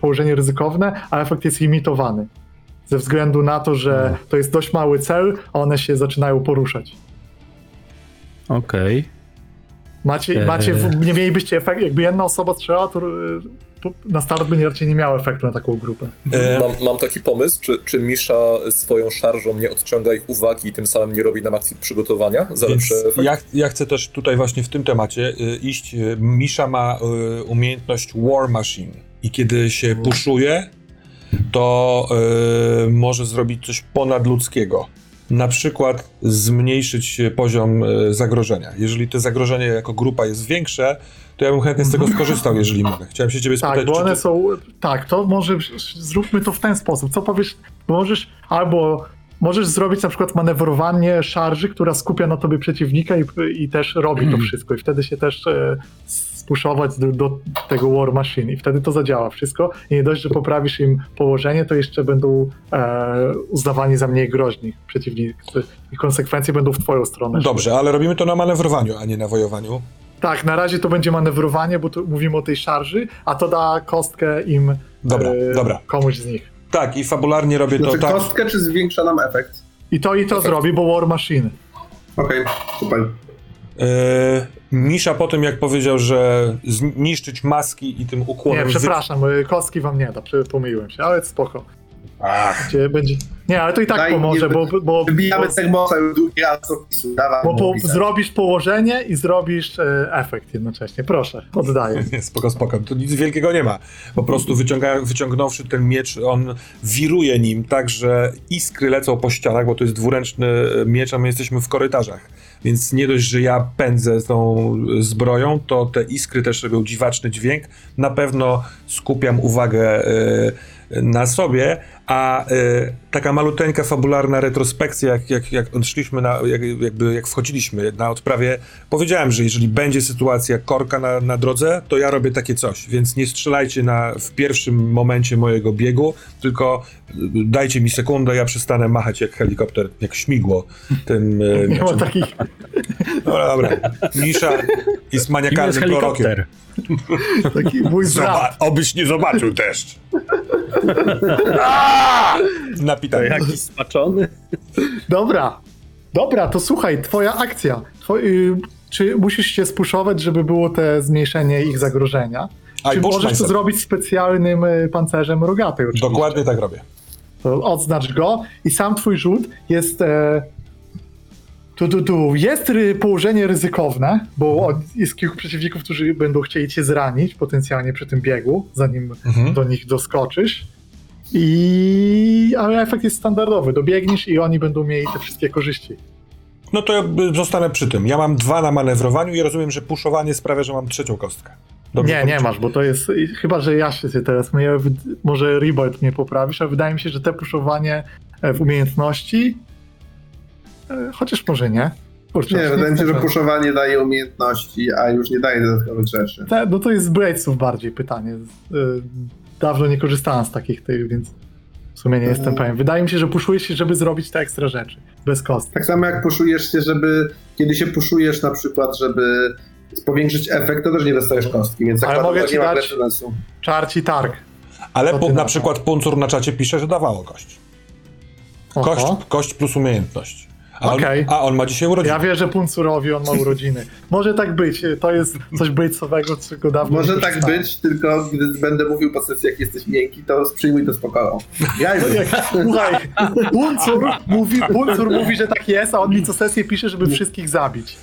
położenie ryzykowne, a efekt jest limitowany. Ze względu na to, że to jest dość mały cel, a one się zaczynają poruszać. Okej. Macie, Eee. macie w- nie mielibyście efekt, jakby jedna osoba strzela, to, to na start by nie- raczej nie miało efektu na taką grupę. E, Mam, mam taki pomysł, czy, czy Misza swoją szarżą nie odciąga ich uwagi i tym samym nie robi nam akcji przygotowania za Więc lepszy efekt? ja, ja chcę też tutaj właśnie w tym temacie y, iść. Y, Misza ma y, umiejętność War Machine i kiedy się puszuje, to y, może zrobić coś ponadludzkiego. Na przykład zmniejszyć poziom y, zagrożenia. Jeżeli to zagrożenie jako grupa jest większe, to ja bym chętnie z tego skorzystał, jeżeli mogę. Chciałem się ciebie spytać, Tak, bo one ty... są. Tak, to może zróbmy to w ten sposób. Co powiesz? Możesz albo możesz zrobić na przykład manewrowanie szarży, która skupia na tobie przeciwnika i, i też robi to wszystko. I wtedy się też e, spuszować do, do tego War Machine i wtedy to zadziała wszystko. I nie dość, że poprawisz im położenie, to jeszcze będą e, uznawani za mniej groźni przeciwnicy. I konsekwencje będą w twoją stronę. Dobrze, ale robimy to na manewrowaniu, a nie na wojowaniu. Tak, na razie to będzie manewrowanie, bo tu mówimy o tej szarży, a to da kostkę im Dobra, e, dobra. komuś z nich. Tak, i fabularnie robię Znaczy to tak. kostkę, czy zwiększa nam efekt? I to i to zrobi, bo War Machine. Okej, super. E, Misza po tym, jak powiedział, że zniszczyć maski i tym ukłonem... Nie, przepraszam, y, kostki wam nie da, pomyliłem się, ale spoko. Ach, Gdzie będzie... Nie, ale to i tak Daj, pomoże, nie- bo, bo, Wybijamy termosa już drugi raz opisu. Dawaj, bo po, opisać. zrobisz położenie i zrobisz e, efekt jednocześnie. Proszę, oddaję. spoko, spoko. To nic wielkiego nie ma. Po prostu wyciąga, wyciągnąwszy ten miecz, on wiruje nim tak, że iskry lecą po ścianach, bo to jest dwuręczny e, miecz, a my jesteśmy w korytarzach. Więc nie dość, że ja pędzę tą zbroją, to te iskry też robią dziwaczny dźwięk. Na pewno skupiam uwagę e, na sobie, a e, taka maluteńka fabularna retrospekcja, jak, jak, jak szliśmy na, jak, jakby jak wchodziliśmy na odprawie, powiedziałem, że jeżeli będzie sytuacja korka na, na drodze, to ja robię takie coś, więc nie strzelajcie na, w pierwszym momencie mojego biegu, tylko y, dajcie mi sekundę, ja przestanę machać jak helikopter, jak śmigło tym e, Nie ma takich... Dobra, dobra. Misza jest Kim jest maniakalnym prorokiem. Taki mój Zoba- obyś nie zobaczył deszcz. Na To jakiś spaczony? Dobra, dobra, to słuchaj, twoja akcja. Twoi, y, czy musisz się spuszować, żeby było te zmniejszenie ich zagrożenia? A, i czy możesz to Meister. zrobić specjalnym y, pancerzem rogatej oczywiście? Dokładnie tak robię. to odznacz go i sam twój rzut jest e, tu, tu, tu. Jest ry, położenie ryzykowne, bo od- jest kilku przeciwników, którzy będą chcieli cię zranić potencjalnie przy tym biegu, zanim Mhm. do nich doskoczysz. I ale efekt jest standardowy. Dobiegniesz i oni będą mieli te wszystkie korzyści. No to ja y, zostanę przy tym. Ja mam dwa na manewrowaniu i rozumiem, że puszowanie sprawia, że mam trzecią kostkę. Dobrze nie, nie masz, bo to jest. Chyba, że ja się teraz myję, może Rebolt mnie poprawisz, ale wydaje mi się, że te puszowanie e, w umiejętności. e, Chociaż może nie. Kurczę, Nie, wydaje mi się, że puszowanie daje umiejętności, a już nie daje dodatkowych rzeczy. Te, no to jest z Bladesów bardziej pytanie. Dawno nie korzystałem z takich tych, więc w sumie nie jestem Mhm. pewien. Wydaje mi się, że puszujesz się, żeby zrobić te ekstra rzeczy. Bez kostek. Tak samo jak puszujesz się, żeby. Kiedy się puszujesz na przykład, żeby powiększyć efekt, to też nie dostajesz kostki, więc Ale mogę że ci dać-. Czarci targ. Ale ty na przykład Puncur na czacie pisze, że dawało kość. Kość, kość plus umiejętność. A, on, a on ma dzisiaj urodziny. Ja wierzę Puncurowi, on ma urodziny. Może tak być. To jest coś Bladesowego, czego dawno Może tak korzystałem. być, tylko gdy będę mówił po sesji, jak jesteś miękki, to przyjmuj to spokojnie. Ja No jak, słuchaj, Puncur mówi, Puncur mówi, że tak jest, a on mi co sesję pisze, żeby wszystkich zabić.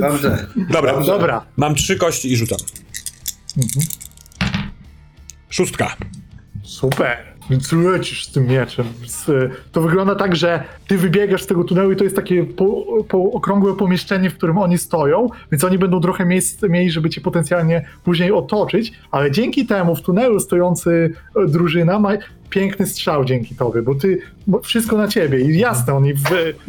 Dobrze. Dobra, Dobrze. Dobra. mam trzy kości i rzucam. Mhm. Szóstka. Super. Więc lecisz z tym mieczem. Z, to wygląda tak, że ty wybiegasz z tego tunelu i to jest takie po, po okrągłe pomieszczenie, w którym oni stoją, więc oni będą trochę miejsc mieli, żeby cię potencjalnie później otoczyć, ale dzięki temu w tunelu stojący e, drużyna ma piękny strzał dzięki tobie, bo ty bo wszystko na ciebie i jasne, oni w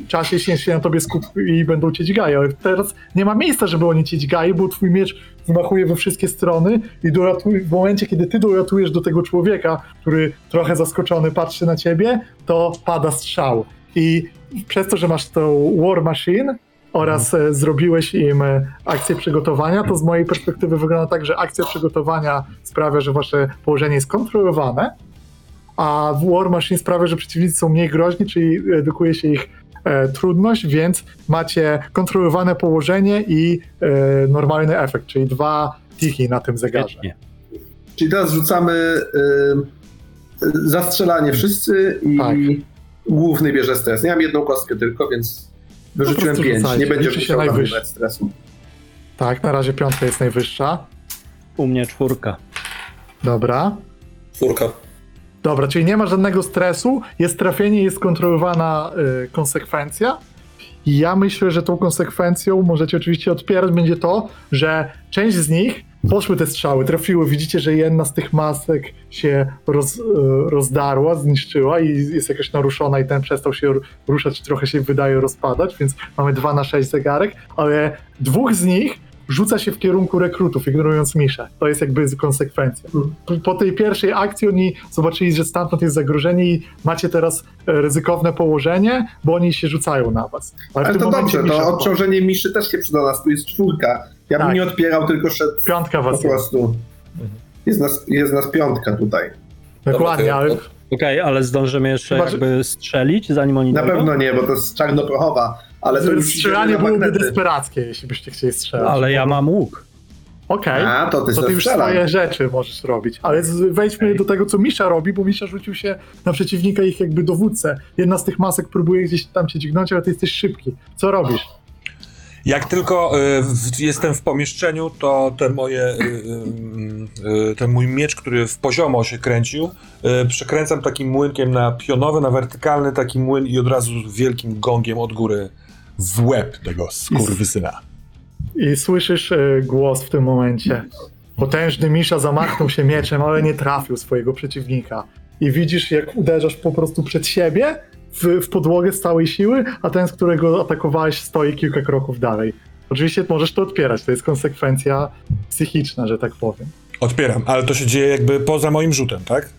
czasie się, się na tobie skupią i będą cię dźgali, ale teraz nie ma miejsca, żeby oni cię dźgali, bo twój miecz wymachuje we wszystkie strony i doratuj, w momencie, kiedy ty dolatujesz do tego człowieka, który trochę zaskoczony patrzy na ciebie, to pada strzał. I przez to, że masz tą War Machine oraz e, zrobiłeś im e, akcję przygotowania, to z mojej perspektywy wygląda tak, że akcja przygotowania sprawia, że wasze położenie jest kontrolowane, a w War Machine sprawia, że przeciwnicy są mniej groźni, czyli redukuje się ich e, trudność, więc macie kontrolowane położenie i e, normalny efekt, czyli dwa tiki na tym zegarze. Czyli teraz rzucamy y, zastrzelanie wszyscy i Tak. główny bierze stres. Ja mam jedną kostkę tylko, więc wyrzuciłem pięć. rzucajcie. Nie będzie Liczy się musiał najwyższy. stresu. Tak, na razie piątka jest najwyższa. U mnie czwórka. Dobra. Czwórka. Dobra, czyli nie ma żadnego stresu, jest trafienie, jest kontrolowana y, konsekwencja. I ja myślę, że tą konsekwencją możecie oczywiście odpierać będzie to, że część z nich poszły te strzały, trafiły. Widzicie, że jedna z tych masek się roz, y, rozdarła, zniszczyła i jest jakaś naruszona i ten przestał się ru- ruszać, trochę się wydaje rozpadać, więc mamy 2 na 6 zegarek, ale dwóch z nich rzuca się w kierunku rekrutów, ignorując Miszę. To jest jakby konsekwencja. Po- Po tej pierwszej akcji oni zobaczyli, że stamtąd jest zagrożenie i macie teraz e, ryzykowne położenie, bo oni się rzucają na was. Ale, Ale to dobrze, Misza to odciążenie miszy też się przyda nas. Tu jest czwórka. Ja bym Tak. nie odpierał, tylko szedł Piątka po was jest. prostu. Jest nas, jest nas piątka tutaj. Dokładnie, Dobra, ale Okej, ale zdążymy jeszcze Chyba, jakby strzelić, zanim oni Na dojdą? pewno nie, bo to jest czarnoprochowa, ale to już strzelanie byłoby desperackie, jeśli byście chcieli strzelać. Ale ja mam łuk. Okej. A, to ty To ty już swoje rzeczy możesz robić. Ale wejdźmy Okej. do tego, co Misza robi, bo Misza rzucił się na przeciwnika ich jakby dowódcę. Jedna z tych masek próbuje gdzieś tam cię dźgnąć, ale ty jesteś szybki. Co robisz? Jak tylko y, w, jestem w pomieszczeniu, to te moje, y, y, y, ten mój miecz, który w poziomo się kręcił, y, przekręcam takim młynkiem na pionowy, na wertykalny taki młyn i od razu wielkim gongiem od góry w łeb tego skurwysyna. I słyszysz e, głos w tym momencie. Potężny Misza zamachnął się mieczem, ale nie trafił swojego przeciwnika. I widzisz, jak uderzasz po prostu przed siebie w, w podłogę z całej siły, a ten, z którego atakowałeś, stoi kilka kroków dalej. Oczywiście możesz to odpierać, to jest konsekwencja psychiczna, że tak powiem. Odpieram, ale to się dzieje jakby poza moim rzutem, tak?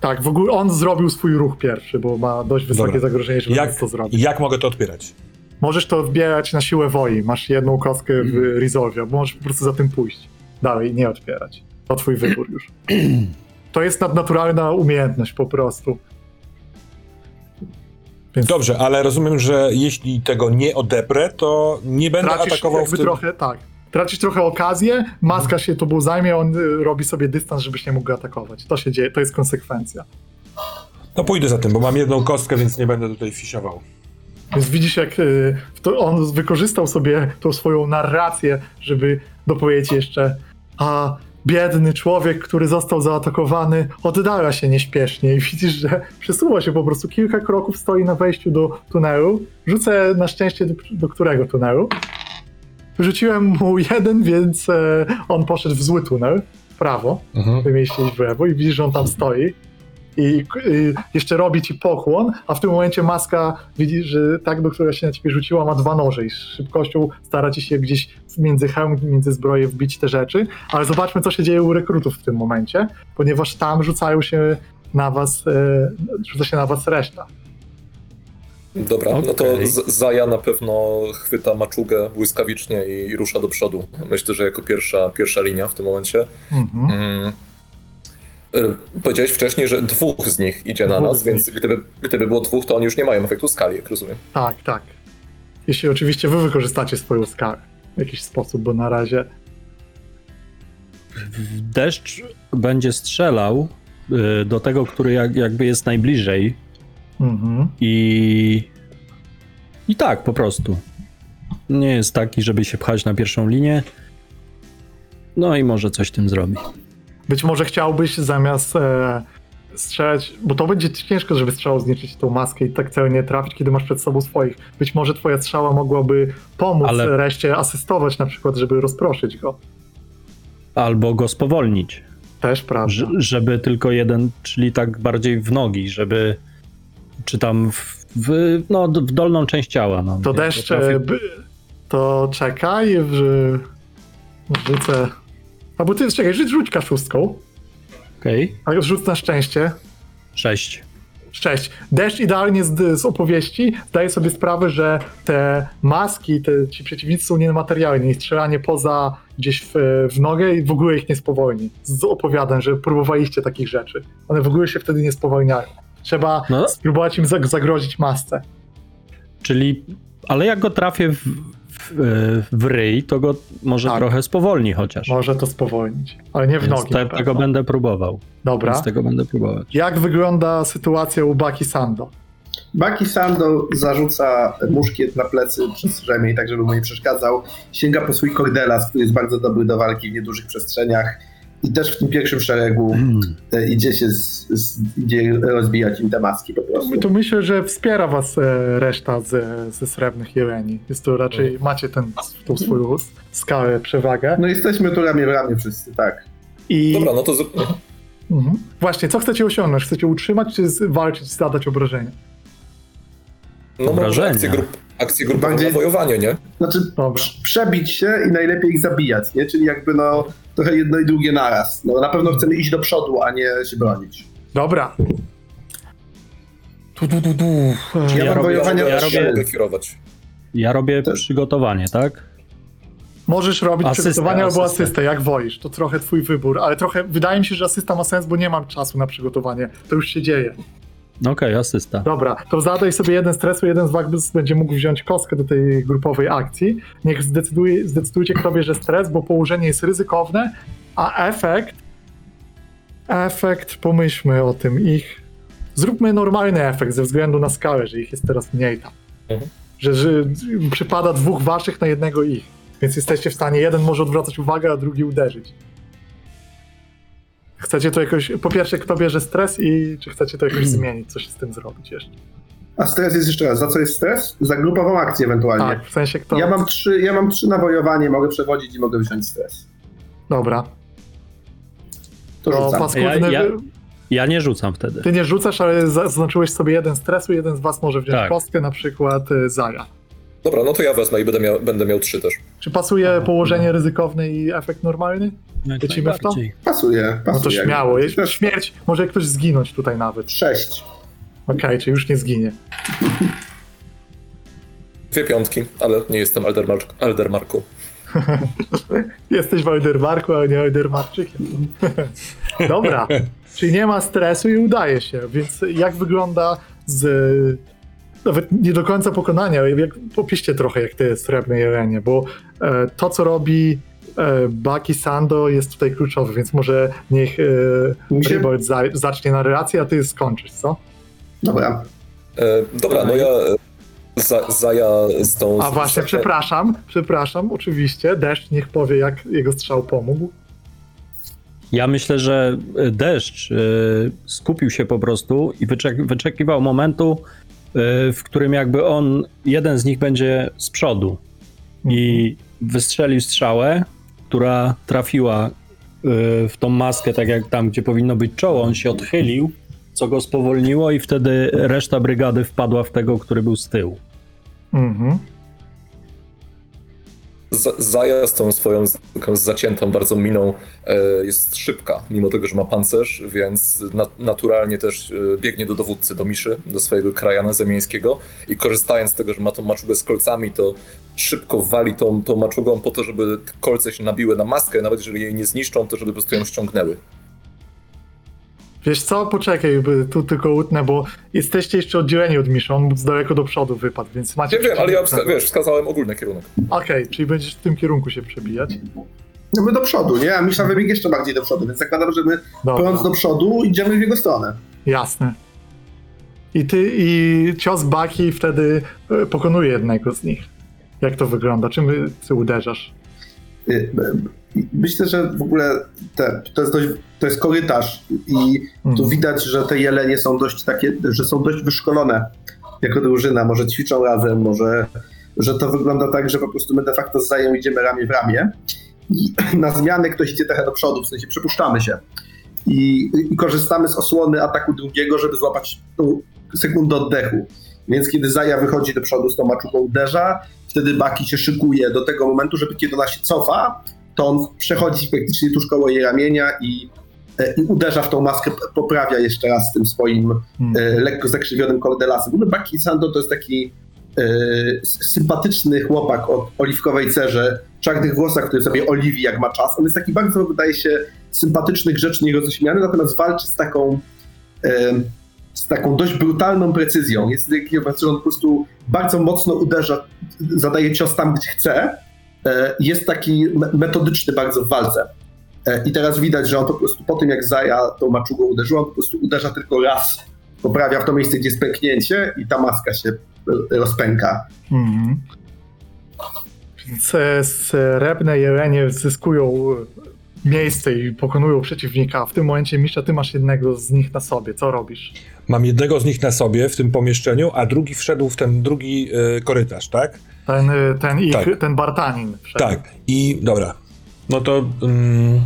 Tak, w ogóle on zrobił swój ruch pierwszy, bo ma dość wysokie Dobra. zagrożenie, żeby Jak, to zrobić. jak mogę to odpierać? Możesz to odbierać na siłę woli. Masz jedną kostkę w Resolve, bo możesz po prostu za tym pójść. Dalej, nie odbierać. To twój wybór już. To jest nadnaturalna umiejętność po prostu. Więc Dobrze, ale rozumiem, że jeśli tego nie odeprę, to nie będę tracisz atakował w tym... trochę, tak. Tracisz trochę okazję, maska się tobą zajmie, on y, robi sobie dystans, żebyś nie mógł go atakować. To się dzieje, to jest konsekwencja. No pójdę za tym, bo mam jedną kostkę, więc nie będę tutaj fisiował. Więc widzisz, jak to on wykorzystał sobie tą swoją narrację, żeby dopowiedzieć jeszcze, a biedny człowiek, który został zaatakowany, oddala się nieśpiesznie i widzisz, że przesuwa się po prostu kilka kroków, stoi na wejściu do tunelu. Rzucę na szczęście do, do którego tunelu. Rzuciłem mu jeden, więc e, on poszedł w zły tunel, w prawo. Mhm. W lewo i widzisz, że on tam stoi i y, jeszcze robi ci pokłon, a w tym momencie maska widzi, że tak, do której się na ciebie rzuciła, ma dwa noże i z szybkością stara ci się gdzieś między hełm, między zbroje wbić te rzeczy, ale zobaczmy, co się dzieje u rekrutów w tym momencie, ponieważ tam rzucają się na was, e, rzuca się na was reszta. Dobra, no to Zaja na pewno chwyta maczugę błyskawicznie i rusza do przodu. Myślę, że jako pierwsza, pierwsza linia w tym momencie. Mhm. Mm. Y, Powiedziałeś wcześniej, że dwóch z nich idzie na Dwóch nas, więc gdyby, gdyby było dwóch, to oni już nie mają efektu skali, jak rozumiem. Tak, tak. Jeśli oczywiście wy wykorzystacie swoją skalę w jakiś sposób, bo na razie Deszcz będzie strzelał y, do tego, który jak, jakby jest najbliżej mhm. i... I tak, po prostu. Nie jest taki, żeby się pchać na pierwszą linię. No i może coś tym zrobi. Być może chciałbyś zamiast e, strzelać, bo to będzie ciężko, żeby strzałą zniszczyć tą maskę i tak celnie trafić, kiedy masz przed sobą swoich. Być może twoja strzała mogłaby pomóc Ale- reszcie asystować na przykład, żeby rozproszyć go. Albo go spowolnić. Też prawda. Ż- żeby tylko jeden, czyli tak bardziej w nogi, żeby czy tam w, w, no, w dolną część ciała. No, To deszcz, potrafię- e, by, to czekaj, że rzucę... Albo ty, czekaj, rzuć, rzuć kaszustką, Okej, a rzuć na szczęście. sześć. Cześć. Deszcz idealnie z, z opowieści zdaje sobie sprawę, że te maski, te, ci przeciwnicy są niematerialni. Strzelanie poza gdzieś w, w nogę i w ogóle ich nie spowolni. Z opowiadań, że próbowaliście takich rzeczy. One w ogóle się wtedy nie spowalniają. Trzeba No. spróbować im zag- zagrozić masce. Czyli, ale jak go trafię w, w, w ryj, to go może Tak. trochę spowolni chociaż. Może to spowolnić, ale nie w Więc nogi. te, tego będę próbował. Dobra. Więc tego będę próbować. Jak wygląda sytuacja u Baki Sando? Baki Sando zarzuca muszkiet na plecy przez rzemień, tak żeby mu nie przeszkadzał. Sięga po swój kordelas, który jest bardzo dobry do walki w niedużych przestrzeniach. I też w tym pierwszym szeregu e, idzie się z, z, idzie rozbijać im te maski po prostu. To myślę, że wspiera was e, reszta ze, ze srebrnych jeleni. Jest to raczej, macie ten, tą swoją skałę, przewagę. No jesteśmy tu ramię w ramię wszyscy, tak. I Dobra, no to mhm. właśnie, co chcecie osiągnąć? Chcecie utrzymać, czy z- walczyć, zadać obrażenia? no może Obrażenia. akcję, grup, akcję grupowe Bardziej- nawojowanie, nie? Znaczy Dobra. prz- przebić się i najlepiej ich zabijać, nie? Czyli jakby no trochę jedno i drugie naraz. No na pewno chcemy iść do przodu, a nie się bronić. Dobra. Tu, tu, tu, tu. E, Ja mam Ja, wojowanie mogę, ja robię- mogę kierować. Ja robię przygotowanie, tak? Możesz robić Asystę, przygotowanie albo asystę. asystę, jak woisz. To trochę twój wybór, ale trochę wydaje mi się, że asysta ma sens, bo nie mam czasu na przygotowanie. To już się dzieje. Okej, asysta. Dobra, to zadaj sobie jeden stresu, jeden z was będzie mógł wziąć kostkę do tej grupowej akcji. Niech zdecyduje, zdecydujcie, kto bierze stres, bo położenie jest ryzykowne, a efekt. Efekt, pomyślmy o tym, ich. Zróbmy normalny efekt ze względu na skałę, że ich jest teraz mniej tam. Mhm. Że, że przypada dwóch waszych na jednego ich. Więc jesteście w stanie, jeden może odwracać uwagę, a drugi uderzyć. Chcecie to jakoś. Po pierwsze, kto bierze stres i czy chcecie to jakoś zmienić, coś z tym zrobić jeszcze? A stres jest jeszcze raz. Za co jest stres? Za grupową akcję ewentualnie. Tak, w sensie kto. Ja mam trzy, ja mam trzy nawojowanie, mogę przewodzić i mogę wziąć stres. Dobra. To To rzucam. paskudny. Ja- ja- Ja nie rzucam wtedy. Ty nie rzucasz, ale zaznaczyłeś sobie jeden stresu, jeden z was może wziąć Tak. kostkę, na przykład y, Zaja. Dobra, no to ja wezmę i będę miał, będę miał trzy też. Czy pasuje położenie ryzykowne i efekt normalny? Jak lecimy w to? najbardziej. Pasuje, No pasuje. to śmiało. Śmierć, może ktoś zginąć tutaj nawet. Sześć. Okej, czy już nie zginie. Dwie piątki, ale nie jestem Aldermark, Aldermarku. Jesteś w Aldermarku, ale nie Aldermarczykiem. Dobra, czyli nie ma stresu i udaje się, więc jak wygląda z... Nawet nie do końca pokonania, ale jak, opiszcie trochę jak to jest srebrne jelenie, bo e, to co robi e, Baki Sando jest tutaj kluczowe, więc może niech e, się- Rybold za, zacznie narrację, a ty skończysz, co? Dobra. E, dobra, no ja e, za, Zaja z tą... A właśnie, przepraszam, przepraszam, oczywiście, Deszcz niech powie jak jego strzał pomógł. Ja myślę, że y, deszcz y, skupił się po prostu i wyczek- wyczekiwał momentu, y, w którym jakby on, jeden z nich będzie z przodu i wystrzelił strzałę, która trafiła y, w tą maskę, tak jak tam, gdzie powinno być czoło. On się odchylił, co go spowolniło i wtedy reszta brygady wpadła w tego, który był z tyłu. Mhm. Zaja z tą swoją zaciętą bardzo miną e, jest szybka, mimo tego, że ma pancerz, więc na, naturalnie też e, biegnie do dowódcy, do Miszy, do swojego krajana zemieńskiego i korzystając z tego, że ma tą maczugę z kolcami, to szybko wali tą, tą maczugą po to, żeby kolce się nabiły na maskę, nawet jeżeli jej nie zniszczą, to żeby po prostu ją ściągnęły. Wiesz co, poczekaj, tu tylko utnę, bo jesteście jeszcze oddzieleni od Misza, on z daleko do przodu wypadł, więc macie... Nie wiem, ale ja wska- wiesz, wskazałem ogólny kierunek. Okej, czyli będziesz w tym kierunku się przebijać. No my do przodu, nie? A Misza wybiegł jeszcze bardziej do przodu, więc zakładam, że my pląc do przodu idziemy w jego stronę. jasne. I ty, i cios Baki wtedy e, pokonuje jednego z nich. Jak to wygląda? Czym ty uderzasz? Myślę, że w ogóle te, to, jest dość, to jest korytarz i tu Mhm. widać, że te jelenie są dość takie, że są dość wyszkolone jako drużyna, może ćwiczą razem, może, że to wygląda tak, że po prostu my de facto z Zają idziemy ramię w ramię i na zmianę ktoś idzie trochę do przodu, w sensie przypuszczamy się i, i korzystamy z osłony ataku drugiego, żeby złapać tą sekundę oddechu. Więc kiedy Zaja wychodzi do przodu z tą maczugą uderza, wtedy Baki się szykuje do tego momentu, żeby kiedy ona się cofa, to on przechodzi praktycznie tuż koło jej ramienia i, e, i uderza w tą maskę, poprawia jeszcze raz tym swoim Hmm. e, lekko zakrzywionym kordelasem. No, Baki Sando to jest taki e, sympatyczny chłopak o oliwkowej cerze, czarnych włosach, który sobie oliwi jak ma czas. On jest taki bardzo, wydaje się, sympatyczny, grzeczny i roześmiany, natomiast walczy z taką z taką dość brutalną precyzją. Jest taki że on po prostu bardzo mocno uderza, zadaje cios tam, gdzie chce. E, Jest taki me- metodyczny bardzo w walce. E, I teraz widać, że on po prostu po tym, jak Zaja tą maczugą uderzył, on po prostu uderza tylko raz. Poprawia w to miejsce, gdzie jest pęknięcie i ta maska się e, rozpęka. Mhm. Więc srebrne jelenie zyskują miejsce i pokonują przeciwnika. W tym momencie, Misza, ty masz jednego z nich na sobie. Co robisz? Mam jednego z nich na sobie w tym pomieszczeniu, a drugi wszedł w ten drugi y, korytarz, tak? Ten, ten, ich, Tak. ten Bartanin. wszedł. Tak. I dobra. No to mm,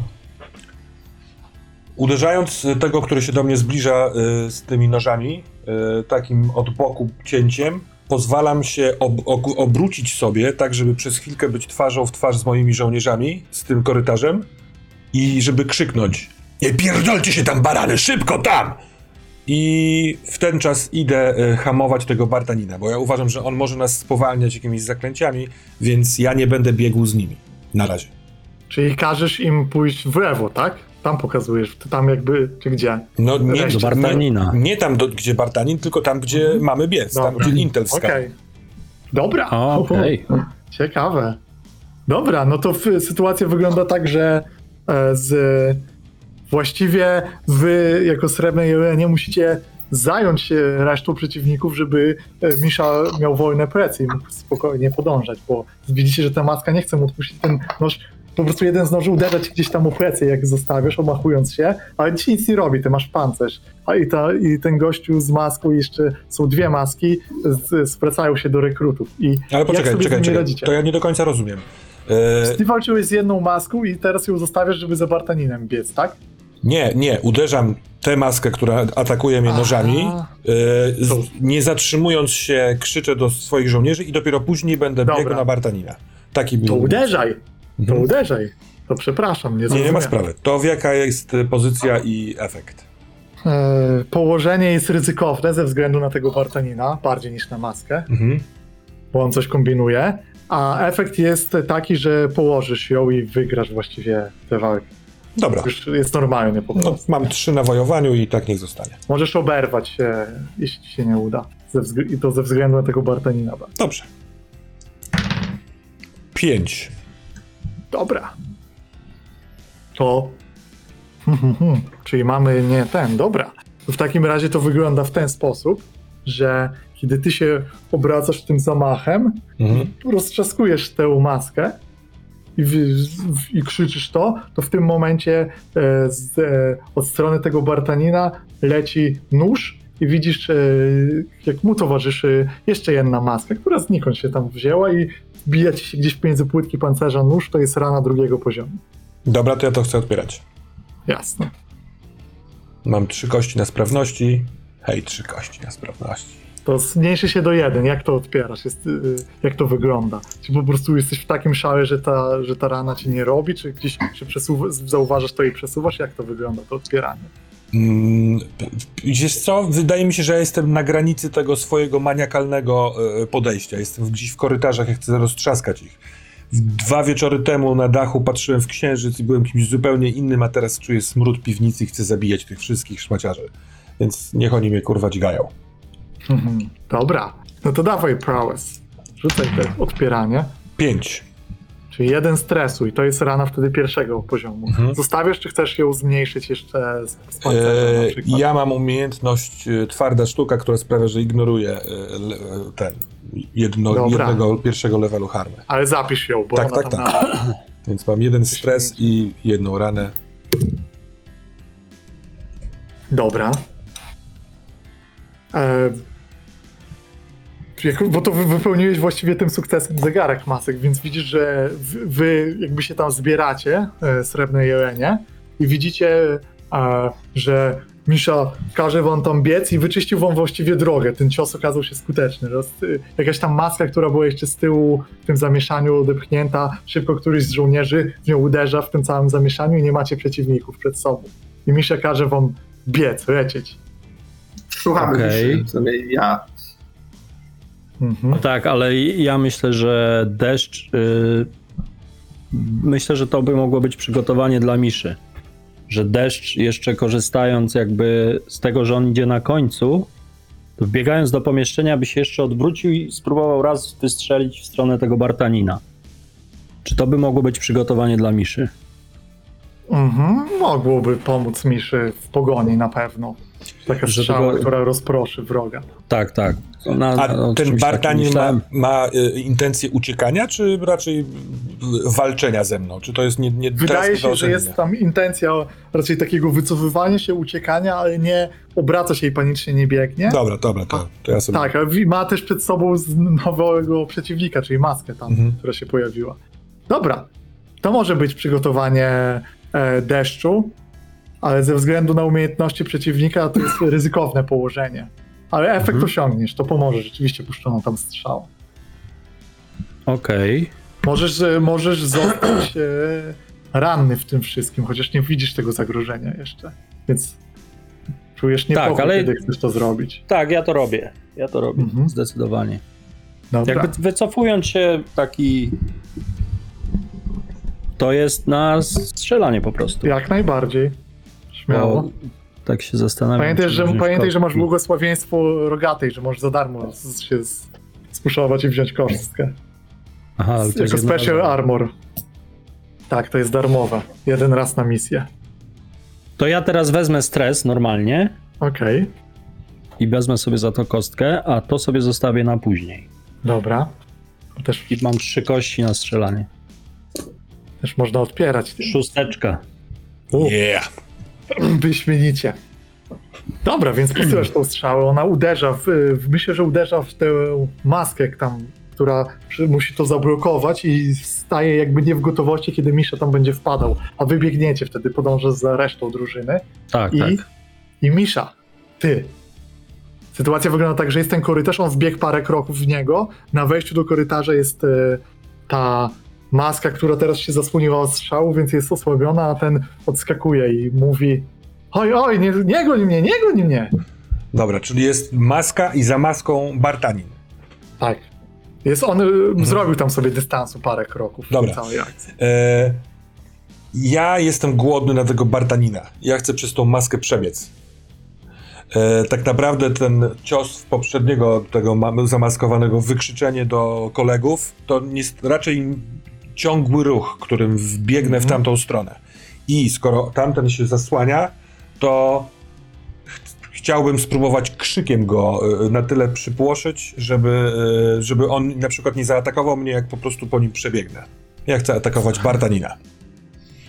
uderzając tego, który się do mnie zbliża y, z tymi nożami, y, takim od boku cięciem, pozwalam się ob, ob, obrócić sobie, tak żeby przez chwilkę być twarzą w twarz z moimi żołnierzami, z tym korytarzem i żeby krzyknąć Nie pierdolcie się tam barany, szybko tam! I w ten czas idę y, hamować tego Bartanina, bo ja uważam, że on może nas spowalniać jakimiś zaklęciami, więc ja nie będę biegł z nimi. Na razie. Czyli każesz im pójść w lewo, tak? Tam pokazujesz, tam jakby, czy gdzie? No nie Do do Bartanina. Nie, nie tam, do, gdzie Bartanin, tylko tam, gdzie mamy biec, tam, Dobra. gdzie Intel wskazał. Okej. Dobra. Okej. Ciekawe. Dobra, no to w, sytuacja wygląda tak, że e, z właściwie wy jako srebrne jelenie musicie zająć się resztą przeciwników, żeby e, Misza miał wolne plecy i mógł spokojnie podążać, bo widzicie, że ta maska nie chce mu odpuścić ten nóż. Po prostu jeden z noży uderza ci gdzieś tam u plecy, jak zostawiasz, omachując się, ale ci nic nie robi, ty masz pancerz. A i, ta, i ten gościu z maską, jeszcze są dwie maski, z, zwracają się do rekrutów. I Ale jak poczekaj, czekaj, czekaj. radzicie? To ja nie do końca rozumiem. E, Ty walczyłeś z jedną maską i teraz ją zostawiasz, żeby za Bartaninem biec, tak? Nie, nie, uderzam tę maskę, która atakuje mnie Aha. nożami. E, z, nie zatrzymując się, krzyczę do swoich żołnierzy i dopiero później będę Dobra. biegł na Bartanina. Taki był. To uderzaj! To Mhm. uderzaj! To przepraszam, nie Nie, nie ma sprawy. To jaka jest e, pozycja i efekt. E, Położenie jest ryzykowne ze względu na tego Bartanina, bardziej niż na maskę, Mhm. bo on coś kombinuje, a efekt jest taki, że położysz ją i wygrasz właściwie tę walkę. Dobra. Już jest normalnie po prostu. No, mam trzy na wojowaniu i tak niech zostanie. Możesz oberwać się, jeśli ci się nie uda. I to ze względu na tego Bartanina. Dobrze. Pięć. Dobra. To. Czyli mamy nie ten, dobra. To w takim razie to wygląda w ten sposób, że kiedy ty się obracasz tym zamachem, Mhm. roztrzaskujesz tę maskę i, i krzyczysz to, to w tym momencie e, z, e, od strony tego Bartanina leci nóż i widzisz, e, jak mu towarzyszy jeszcze jedna maska, która znikąd się tam wzięła i wbija ci się gdzieś pomiędzy płytki pancerza nóż, to jest rana drugiego poziomu. Dobra, to ja to chcę odbierać. Jasne. Mam trzy kości na sprawności. Hej, trzy kości na sprawności. To zmniejszy się do jeden. Jak to odpierasz? Jest, y, jak to wygląda? Czy po prostu jesteś w takim szale, że ta, że ta rana ci nie robi? Czy gdzieś się zauważasz to i przesuwasz? Jak to wygląda, to odpieranie? Mm, Wiesz co? Wydaje mi się, że ja jestem na granicy tego swojego maniakalnego e, podejścia. Jestem gdzieś w korytarzach, jak chcę roztrzaskać ich. Dwa wieczory temu na dachu patrzyłem w księżyc i byłem kimś zupełnie innym, a teraz czuję smród piwnicy i chcę zabijać tych wszystkich szmaciarzy. Więc niech oni mnie kurwa dźgają. Mhm. Dobra. No to dawaj prowess. Rzucaj te odpieranie. Pięć. Czyli jeden stresu i to jest rana wtedy pierwszego poziomu. Mhm. Zostawiasz, czy chcesz ją zmniejszyć jeszcze z, z E, przykład? ja mam umiejętność e, twarda sztuka, która sprawia, że ignoruję e, le, e, ten jedno, Dobra. jednego pierwszego levelu harmy. Ale zapisz ją, bo Tak, ona tak, tam tak. na- Więc mam jeden stres i jedną ranę. Dobra. E, jak- bo to wy wypełniłeś właściwie tym sukcesem zegarek masek, więc widzisz, że wy, jakby się tam zbieracie, e, srebrne jelenie, i widzicie, e, że Misza każe wam tam biec i wyczyścił wam właściwie drogę. Ten cios okazał się skuteczny. Roz, y, jakaś tam maska, która była jeszcze z tyłu w tym zamieszaniu odepchnięta, szybko któryś z żołnierzy w nią uderza w tym całym zamieszaniu i nie macie przeciwników przed sobą. I Misza każe wam biec, lecieć. Słuchamy okay. sobie ja. Mhm. Tak, ale ja myślę, że deszcz. y, myślę, że to by mogło być przygotowanie dla Miszy. że deszcz jeszcze korzystając jakby z tego, że on idzie na końcu, to wbiegając do pomieszczenia by się jeszcze odwrócił i spróbował raz wystrzelić w stronę tego Bartanina. Czy to by mogło być przygotowanie dla Miszy? Mhm, mogłoby pomóc Miszy w pogoni na pewno. Taka strzała, która rozproszy wroga. Tak, tak. Na, A ten Bartanin ma, ma y, intencję uciekania, czy raczej y, walczenia ze mną? Czy to jest nie, nie Wydaje się, że jest tam intencja raczej takiego wycofywania się, uciekania, ale nie obraca się i panicznie nie biegnie. Dobra, dobra, to, to ja sobie... Tak, ma też przed sobą nowego przeciwnika, czyli maskę tam, Mhm. która się pojawiła. Dobra, to może być przygotowanie e, deszczu, ale ze względu na umiejętności przeciwnika to jest ryzykowne położenie. Ale efekt Mhm. osiągniesz, to pomoże, rzeczywiście puszczono tam strzał. Okej. Możesz, e, możesz zostać e, ranny w tym wszystkim, chociaż nie widzisz tego zagrożenia jeszcze, więc czujesz niepokój, ale- kiedy chcesz to zrobić. Tak, ja to robię. Ja to robię, Mhm. zdecydowanie. Dobra. Jakby wycofując się taki... To jest na strzelanie po prostu. Jak najbardziej. Śmiało. Bo tak się zastanawiam. Pamiętaj, że, pamiętaj, że masz błogosławieństwo rogatej, że możesz za darmo z- się z- spuszować i wziąć kostkę. Aha, ale to Jako special jednorazowe. armor. Tak, to jest darmowe. Jeden raz na misję. To ja teraz wezmę stres normalnie Okej, i wezmę sobie za to kostkę, a to sobie zostawię na później. dobra. Też, I mam trzy kości na strzelanie. też można odpierać. Szósteczka. Yeah! Wyśmienicie. Dobra, więc posyłasz tą strzałę, ona uderza, w, w, myślę, że uderza w tę maskę tam, która musi to zablokować i staje jakby nie w gotowości, kiedy Misza tam będzie wpadał, a wy biegniecie, wtedy podąża za resztą drużyny. Tak, I, tak. I Misza, ty. Sytuacja wygląda tak, że jest ten korytarz, on wbiegł parę kroków w niego. Na wejściu do korytarza jest e, ta maska, która teraz się zasłoniła od strzału, więc jest osłabiona, a ten odskakuje i mówi oj, oj, nie, nie goń mnie, nie goń mnie. Dobra, czyli jest maska i za maską Bartanin. Tak. Jest on, e, zrobił tam sobie dystansu parę kroków w Mhm. Dobra. tej całej akcji. E, ja jestem głodny na tego Bartanina. Ja chcę przez tą maskę przebiec. E, tak naprawdę ten cios w poprzedniego tego ma- zamaskowanego wykrzyczenie do kolegów to jest raczej ciągły ruch, którym wbiegnę w Mhm. tamtą stronę. I skoro tamten się zasłania, to ch- chciałbym spróbować krzykiem go e, na tyle przypłoszyć, żeby, e, żeby on na przykład nie zaatakował mnie, jak po prostu po nim przebiegnę. Ja chcę atakować Bartanina.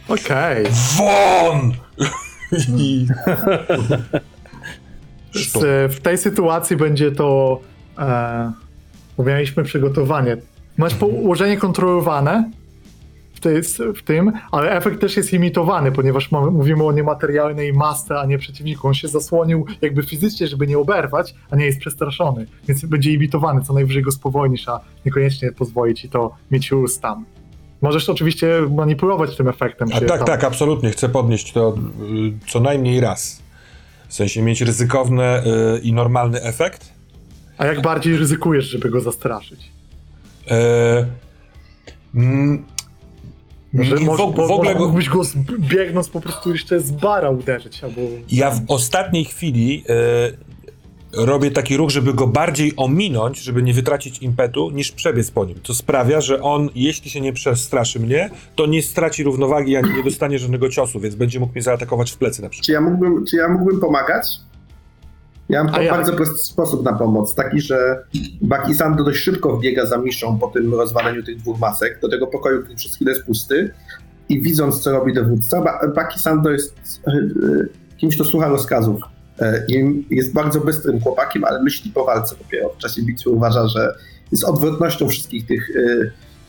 Okej. Won! I... W tej sytuacji będzie to. E, bo mieliśmy przygotowanie. Masz położenie kontrolowane w, tej, w tym, ale efekt też jest imitowany, ponieważ mamy, mówimy o niematerialnej masce, a nie przeciwniku. On się zasłonił jakby fizycznie, żeby nie oberwać, a nie jest przestraszony. Więc będzie imitowany, co najwyżej go spowolnisz, a niekoniecznie pozwoli ci to mieć już tam. Możesz oczywiście manipulować tym efektem. Tak, tam- tak, absolutnie. Chcę podnieść to y, co najmniej raz. W sensie mieć ryzykowny y, i normalny efekt. A jak bardziej ryzykujesz, żeby go zastraszyć? E, mm, Że nie, może, w, bo, w ogóle mógłbyś go z, biegnąc po prostu jeszcze z bara uderzyć, albo... ja w ostatniej chwili e, robię taki ruch, żeby go bardziej ominąć, żeby nie wytracić impetu, niż przebiec po nim. To sprawia, że on, jeśli się nie przestraszy mnie, to nie straci równowagi, ani nie dostanie żadnego ciosu, więc będzie mógł mnie zaatakować w plecy na przykład. Czy ja mógłbym, czy ja mógłbym pomagać? Ja mam A jak? bardzo prosty sposób na pomoc, taki, że Bakisando dość szybko wbiega za Miszą po tym rozwaleniu tych dwóch masek do tego pokoju, który przez chwilę jest pusty i widząc, co robi dowódca, ba Bakisando jest e, e, kimś, kto słucha rozkazów. E, i jest bardzo bystrym chłopakiem, ale myśli po walce dopiero. W czasie bitwy uważa, że jest odwrotnością wszystkich tych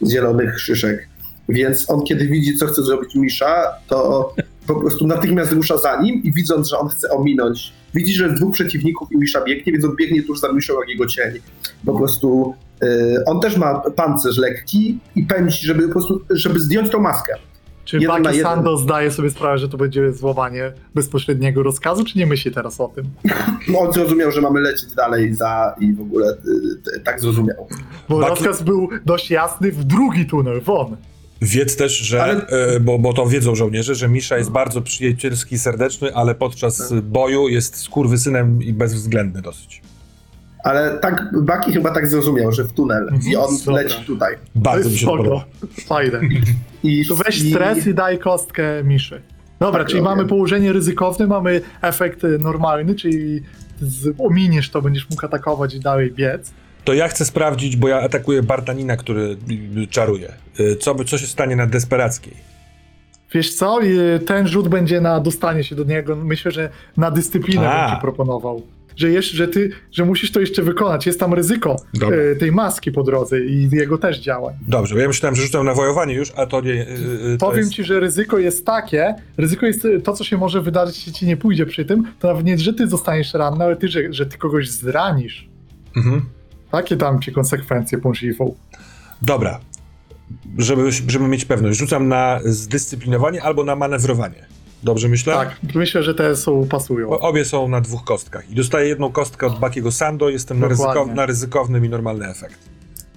zielonych szyszek. Więc on, kiedy widzi, co chce zrobić Misza, to po prostu natychmiast rusza za nim i widząc, że on chce ominąć, widzi, że jest dwóch przeciwników i Misza biegnie, więc on biegnie tuż za Miszą jak jego cień. Po prostu y, on też ma pancerz lekki i pędzi, żeby po prostu, żeby zdjąć tą maskę. Czy jeden Baki. Sando zdaje sobie sprawę, że to będzie złamanie bezpośredniego rozkazu, czy nie myśli teraz o tym? No, on zrozumiał, że mamy lecieć dalej za i w ogóle y, y, tak zrozumiał. Bo Baki- rozkaz był dość jasny w drugi tunel, won. Wiedz też, że, Ale- e, bo, bo to wiedzą żołnierze, że Misza jest bardzo przyjacielski i serdeczny, ale podczas boju jest skurwysynem i bezwzględny dosyć. Ale tak, Baki chyba tak zrozumiał, że w tunel i on Dobra. leci tutaj. Bardzo mi się podoba. Fajne. I, To weź i- stres i daj kostkę miszy. Dobra, Tak czyli robię. mamy położenie ryzykowne, mamy efekt y, normalny, czyli z, ominiesz to, będziesz mógł atakować i dalej biec. To ja chcę sprawdzić, bo ja atakuję Bartanina, który y, czaruje. Y, Co, co się stanie na desperackiej? Wiesz co, y, ten rzut będzie na dostanie się do niego, myślę, że na dyscyplinę A. bym ci proponował. Że, jeszcze, że ty, że musisz to jeszcze wykonać, jest tam ryzyko Dobra. y, tej maski po drodze i jego też działań. Dobrze, bo ja myślałem, że rzucam na wojowanie już, a to nie. y, y, to Powiem jest... ci, że ryzyko jest takie, ryzyko jest y, to, co się może wydarzyć, jeśli ci nie pójdzie przy tym, to nawet nie, że ty zostaniesz ranny, ale ty, że, że ty kogoś zranisz. Mhm. Takie tam ci konsekwencje możliwą. Dobra. Żeby, żeby mieć pewność, rzucam na zdyscyplinowanie albo na manewrowanie. Dobrze myślę? Tak, myślę, że te są pasują. Bo obie są na dwóch kostkach. I dostaję jedną kostkę od Bakiego Sando, jestem na, ryzykow- na ryzykownym i normalny efekt.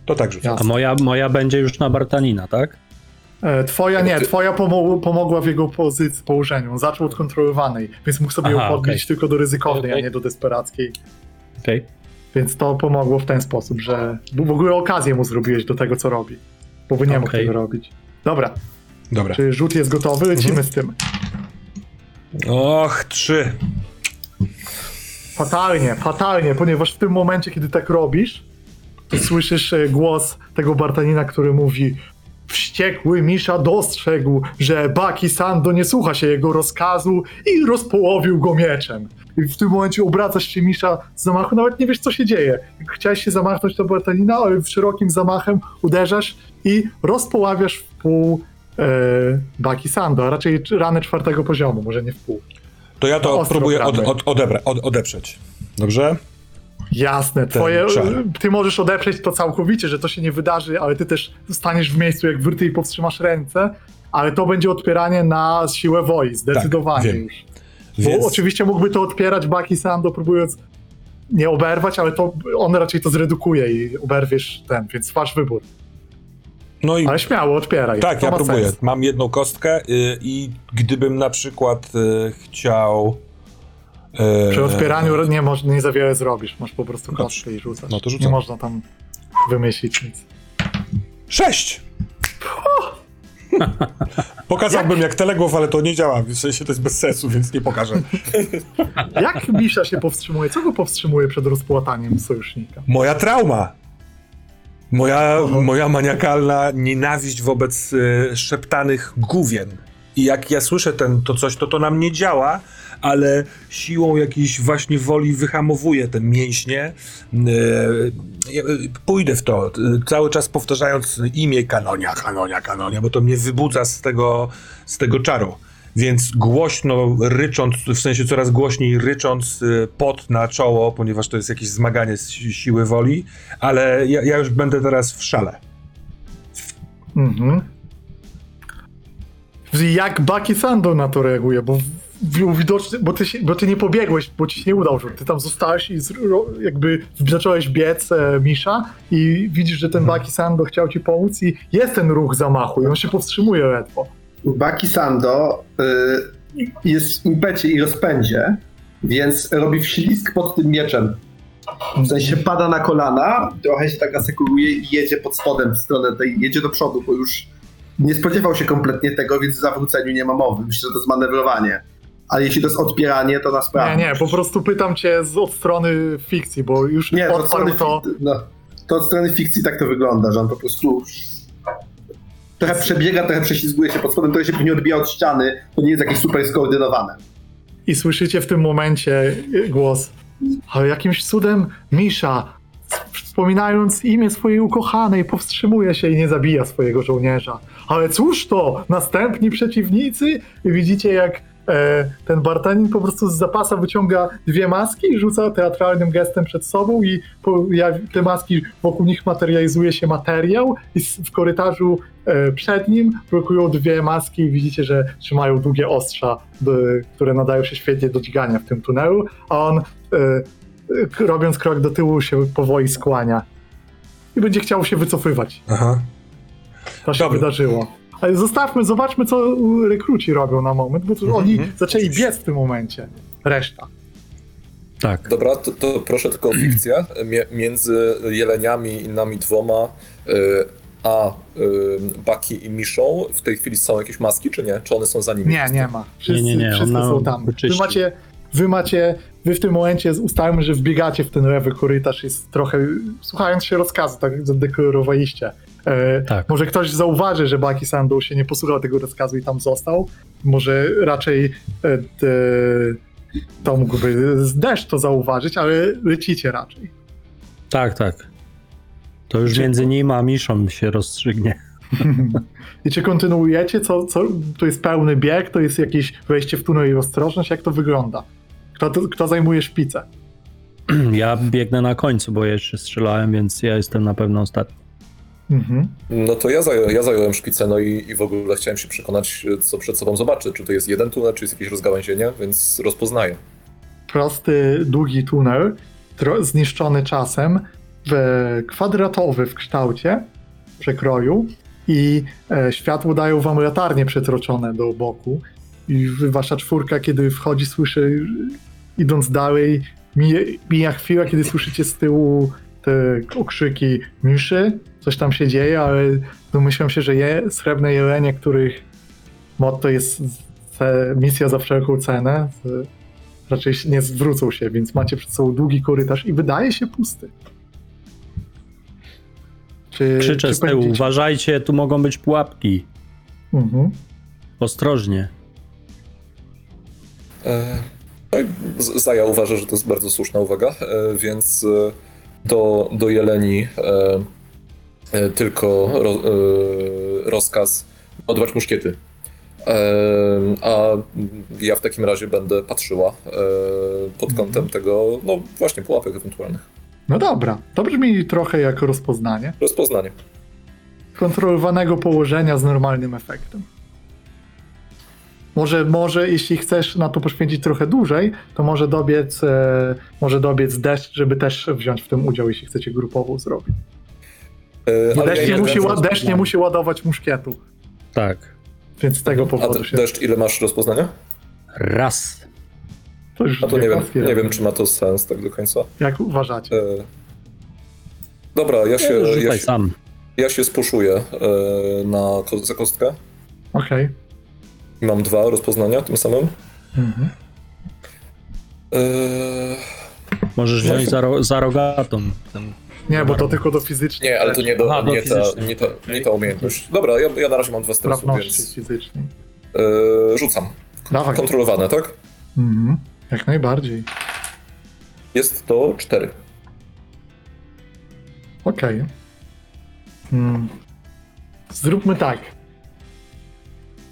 To tak rzucam. Jasne. A moja, moja będzie już na Bartanina, tak? E, Twoja nie, twoja pomo- pomogła w jego pozycji, położeniu. Zaczął od kontrolowanej, więc mógł sobie ją Aha, podbić okej. tylko do ryzykownej, a Okej. nie do desperackiej. Okej. Więc to pomogło w ten sposób, że bo w ogóle okazję mu zrobiłeś do tego, co robi. Bo by nie mógł Okej. tego robić. Dobra, Dobra. czy rzut jest gotowy? Lecimy Mhm. z tym. Och, trzy. Fatalnie, fatalnie, ponieważ w tym momencie, kiedy tak robisz, to słyszysz e, głos tego Bartanina, który mówi Wściekły Misza dostrzegł, że Baki Sando nie słucha się jego rozkazu i rozpołowił go mieczem. I w tym momencie obracasz się Misza z zamachu, nawet nie wiesz co się dzieje. Chciałeś się zamachnąć do Bartanina, ale szerokim zamachem uderzasz i rozpoławiasz w pół e, Baki Sando, a raczej ranę czwartego poziomu, może nie w pół. To ja to Ostro próbuję od, od, odebra, od, odeprzeć. Dobrze? Jasne, twoje, ty możesz odeprzeć to całkowicie, że to się nie wydarzy, ale ty też staniesz w miejscu jak wyrty i powstrzymasz ręce, ale to będzie odpieranie na siłę woli, zdecydowanie Tak, wiem. Już. Bo Więc oczywiście mógłby to odpierać Baki Sando, próbując nie oberwać, ale to on raczej to zredukuje i oberwiesz ten, więc wasz wybór. no i Ale śmiało, odpieraj. tak, to ja próbuję. Sens. Mam jedną kostkę y, i gdybym na przykład y, chciał. y, Przy odpieraniu nie, moż, nie za wiele zrobisz, masz po prostu Dobrze. kostkę i rzucasz. No to rzucam. Nie można tam wymyślić nic. Sześć! Pokazałbym jak teległow, ale to nie działa. W sensie to jest bez sensu, więc nie pokażę. Jak Misza się powstrzymuje? Co go powstrzymuje przed rozpłataniem sojusznika? Moja trauma. Moja, moja maniakalna nienawiść wobec y, szeptanych główien. I jak ja słyszę ten, to coś, to to na mnie działa, ale siłą jakiejś właśnie woli wyhamowuję te mięśnie. Y, pójdę w to, y, cały czas powtarzając imię Kanonia, Kanonia, Kanonia, bo to mnie wybudza z tego, z tego czaru. Więc głośno rycząc, w sensie coraz głośniej rycząc y, pot na czoło, ponieważ to jest jakieś zmaganie z si- siły woli, ale ja, ja już będę teraz w szale. Mhm. Jak Baki Sando na to reaguje? Bo w- widocznie, bo ty, się, bo ty nie pobiegłeś, bo ci się nie udał rzut. Ty tam zostałeś i zro, jakby zacząłeś biec e, Misza i widzisz, że ten Baki Sando chciał ci pomóc i jest ten ruch zamachu i on się powstrzymuje ledwo. Baki Sando y, jest w impecie i rozpędzie, więc robi wślizg pod tym mieczem. W sensie pada na kolana, trochę się tak asekuruje i jedzie pod spodem w stronę tej, jedzie do przodu, bo już nie spodziewał się kompletnie tego, więc w zawróceniu nie ma mowy. Myślę, że to jest manewrowanie. Ale jeśli to jest odpieranie, to na Nie, sprawę. nie, po prostu pytam cię z, od strony fikcji, bo już Nie, to od, strony, to. no, to od strony fikcji tak to wygląda, że on po prostu trochę przebiega, trochę prześlizguje się pod spodem, trochę się nie odbija od ściany, to nie jest jakieś super skoordynowane. I słyszycie w tym momencie głos. Ale jakimś cudem Misza, wspominając imię swojej ukochanej, powstrzymuje się i nie zabija swojego żołnierza. Ale cóż to? Następni przeciwnicy? I widzicie, jak ten Bartanin po prostu z zapasa wyciąga dwie maski i rzuca teatralnym gestem przed sobą i po, ja, te maski, wokół nich materializuje się materiał i w korytarzu e, przed nim blokują dwie maski i widzicie, że trzymają długie ostrza, które nadają się świetnie do dźgania w tym tunelu, a on e, e, robiąc krok do tyłu się powoli skłania i będzie chciał się wycofywać. Aha. To się Dobra. wydarzyło. Ale zostawmy, zobaczmy, co rekruci robią na moment, bo to Mhm, oni zaczęli biec w tym momencie. Reszta. Tak. Dobra, to, to proszę tylko o fikcję. Między jeleniami i nami dwoma, y, a y, Baki i Miszą w tej chwili są jakieś maski, czy nie? Czy one są za nimi? Nie, nie ma. Wszyscy, Nie, nie, nie, wszyscy są tam. Wy macie, wy macie, wy w tym momencie ustalmy, że wbiegacie w ten lewy korytarz jest trochę, słuchając się rozkazu, tak zadeklarowaliście. E, Tak. Może ktoś zauważy, że Baki Sandu się nie posłuchał tego rozkazu i tam został. Może raczej e, to mógłby deszcz to zauważyć, ale lecicie raczej. Tak, tak. To już Czy- między nim a Miszą się rozstrzygnie. I czy kontynuujecie? Co, co, to jest pełny bieg? To jest jakieś wejście w tunel i ostrożność? Jak to wygląda? Kto, to, kto zajmuje szpicę? Ja biegnę na końcu, bo ja jeszcze strzelałem, więc ja jestem na pewno ostatni. Mhm. No to ja, zająłem, ja zająłem szpicę, no i, i w ogóle chciałem się przekonać, co przed sobą zobaczę. Czy to jest jeden tunel, czy jest jakieś rozgałęzienie, więc rozpoznaję. Prosty, długi tunel, zniszczony czasem, w, kwadratowy w kształcie, przekroju i e, światło dają wam latarnie przetroczone do boku i wasza czwórka, kiedy wchodzi, słyszy, idąc dalej, mija, mija chwila, kiedy słyszycie z tyłu te okrzyki miszy, coś tam się dzieje, ale domyślam się, że je, srebrne jelenie, których motto jest misja za wszelką cenę, raczej nie zwrócą się, więc macie przed sobą długi korytarz i wydaje się pusty. Czy, Krzyczę czy z tyłu, uważajcie, tu mogą być pułapki. Mhm. Ostrożnie. E, no Zaja uważa, że to jest bardzo słuszna uwaga, e, więc e, do, do Jeleni e, tylko ro, e, rozkaz odwać muszkiety. E, A ja w takim razie będę patrzyła e, pod kątem tego, no właśnie, pułapek ewentualnych. No dobra, to brzmi trochę jak rozpoznanie Rozpoznanie. kontrolowanego położenia z normalnym efektem. Może, może jeśli chcesz na to poświęcić trochę dłużej, to może dobiec, e, może dobiec deszcz, żeby też wziąć w tym udział, jeśli chcecie grupową zrobić. Ale deszcz, ja nie musi, deszcz nie musi ładować muszkietu, Tak. więc z tego A powodu de- się... deszcz, ile masz rozpoznania? Raz. To już A to nie wiem, nie wiem, czy ma to sens tak do końca. Jak uważacie? E, Dobra, ja się, ja Rzucaj się, sam. ja się spuszuję e, na ko- za kostkę. Okej. I Mam dwa rozpoznania tym samym. Mhm. Możesz wziąć za, ro, za rogatą. Ten... Nie, bo to tylko do fizycznej nie, ale to nie, do, Aha, do nie, ta, fizycznej. nie, ta, nie ta umiejętność. Dobra, ja, ja na razie mam dwa sprawności więc fizycznej. eee, rzucam. Dawaj. Kontrolowane, tak? Mhm. Jak najbardziej. Jest to cztery. Okej. Hmm. Zróbmy tak.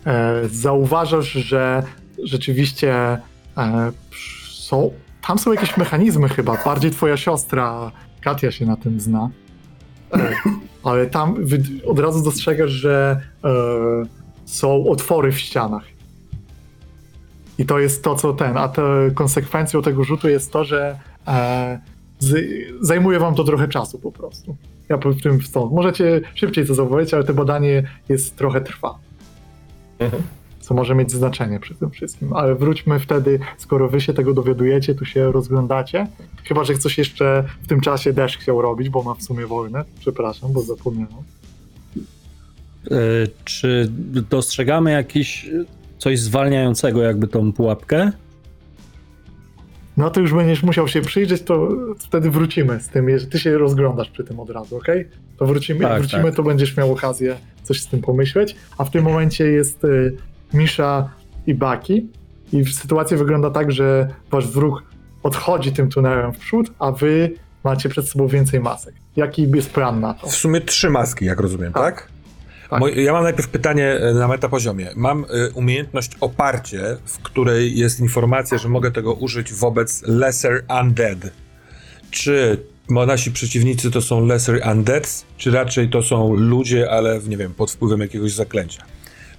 E, zauważasz, że rzeczywiście e, są. Tam są jakieś mechanizmy chyba. Bardziej twoja siostra Katia się na tym zna. E, ale tam od razu dostrzegasz, że e, są otwory w ścianach. I to jest to, co ten. A te konsekwencją tego rzutu jest to, że e, z, zajmuje wam to trochę czasu po prostu. Ja w tym stąd. Możecie szybciej to zauważyć, ale to badanie jest trochę trwa. Mhm. Co może mieć znaczenie przy tym wszystkim. Ale wróćmy wtedy, skoro wy się tego dowiadujecie, tu się rozglądacie. Chyba, że coś jeszcze w tym czasie Deszcz chciał robić, bo ma w sumie wolne. Przepraszam, bo zapomniałem. E, czy dostrzegamy jakiś coś zwalniającego jakby tą pułapkę? No to już będziesz musiał się przyjrzeć, to wtedy wrócimy z tym, że ty się rozglądasz przy tym od razu, ok? To wrócimy, Tak, wrócimy, tak. to będziesz miał okazję coś z tym pomyśleć, a w tym momencie jest y, Misza i Baki i sytuacja wygląda tak, że wasz wróg odchodzi tym tunelem w przód, a wy macie przed sobą więcej masek. Jaki jest plan na to? W sumie trzy maski, jak rozumiem, Tak. tak? Tak. Moj, ja mam najpierw pytanie e, na metapoziomie. Mam y, umiejętność oparcie, w której jest informacja, że mogę tego użyć wobec lesser undead. Czy nasi przeciwnicy to są lesser undeads, czy raczej to są ludzie, ale nie wiem, pod wpływem jakiegoś zaklęcia?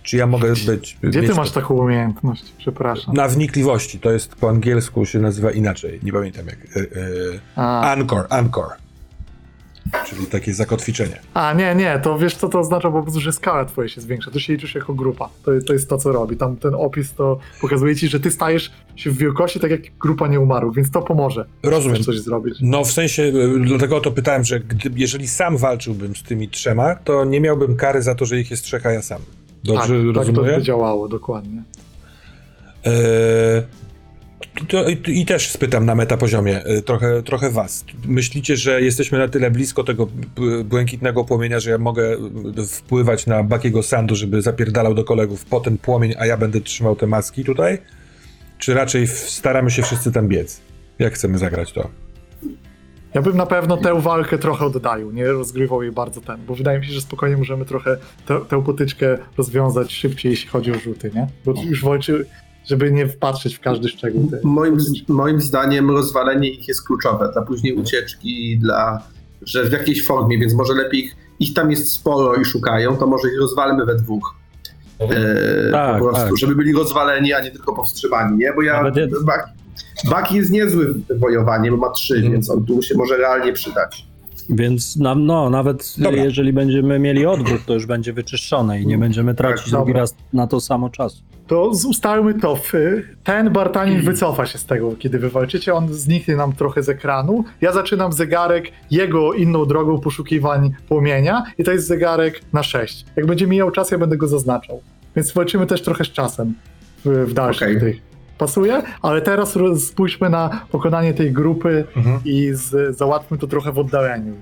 Czy ja mogę być... Gdzie ty masz to- taką umiejętność? Przepraszam. Na wnikliwości, to jest po angielsku się nazywa inaczej, nie pamiętam jak. y, y, A, Anchor, Anchor. czyli takie zakotwiczenie. A, nie, nie, to wiesz co to oznacza po prostu, że skala twoja się zwiększa. Tu się liczysz jako grupa. To, to jest to, co robi. Tam ten opis to pokazuje ci, że ty stajesz się w wielkości tak jak grupa nieumarłych, więc to pomoże. Rozumiem. Coś zrobić. No w sensie, y, dlatego o to pytałem, że gdy, jeżeli sam walczyłbym z tymi trzema, to nie miałbym kary za to, że ich jest trzech, a ja sam. Dobrze tak, tak to by działało, dokładnie. To, i, też spytam na metapoziomie e, trochę, trochę was. Myślicie, że jesteśmy na tyle blisko tego błękitnego płomienia, że ja mogę e, wpływać na Bakiego Sandu, żeby zapierdalał do kolegów po ten płomień, a ja będę trzymał te maski tutaj? Czy raczej staramy się wszyscy tam biec? Jak chcemy zagrać to? Ja bym na pewno tę walkę trochę oddalił, nie rozgrywał jej bardzo ten, bo wydaje mi się, że spokojnie możemy trochę tę, tę potyczkę rozwiązać szybciej, jeśli chodzi o rzuty, nie? Bo już walczy, żeby nie wpatrzeć w każdy szczegół. tej Moim, moim zdaniem rozwalenie ich jest kluczowe dla później ucieczki, dla, że w jakiejś formie, więc może lepiej ich, ich tam jest sporo i szukają, to może ich rozwalmy we dwóch. E, Tak, po prostu, tak. żeby byli rozwaleni, a nie tylko powstrzymani, nie? Bo ja, Nawet Baki jest niezły w wojowanie, bo ma trzy, Mhm. więc on tu się może realnie przydać. Więc nam, no, nawet Dobra. jeżeli będziemy mieli odwrót, to już będzie wyczyszczone i nie będziemy tracić Tak, drugi dobra. raz na to samo czasu. To ustalmy to. Ten Bartanin wycofa się z tego, kiedy wy walczycie. On zniknie nam trochę z ekranu. Ja zaczynam zegarek jego inną drogą poszukiwań płomienia i to jest zegarek na 6. Jak będzie mijał czas, ja będę go zaznaczał. Więc walczymy też trochę z czasem w, w dalszych Okej. tych. Pasuje? Ale teraz spójrzmy na pokonanie tej grupy Mhm. i z, załatwmy to trochę w oddaleniu.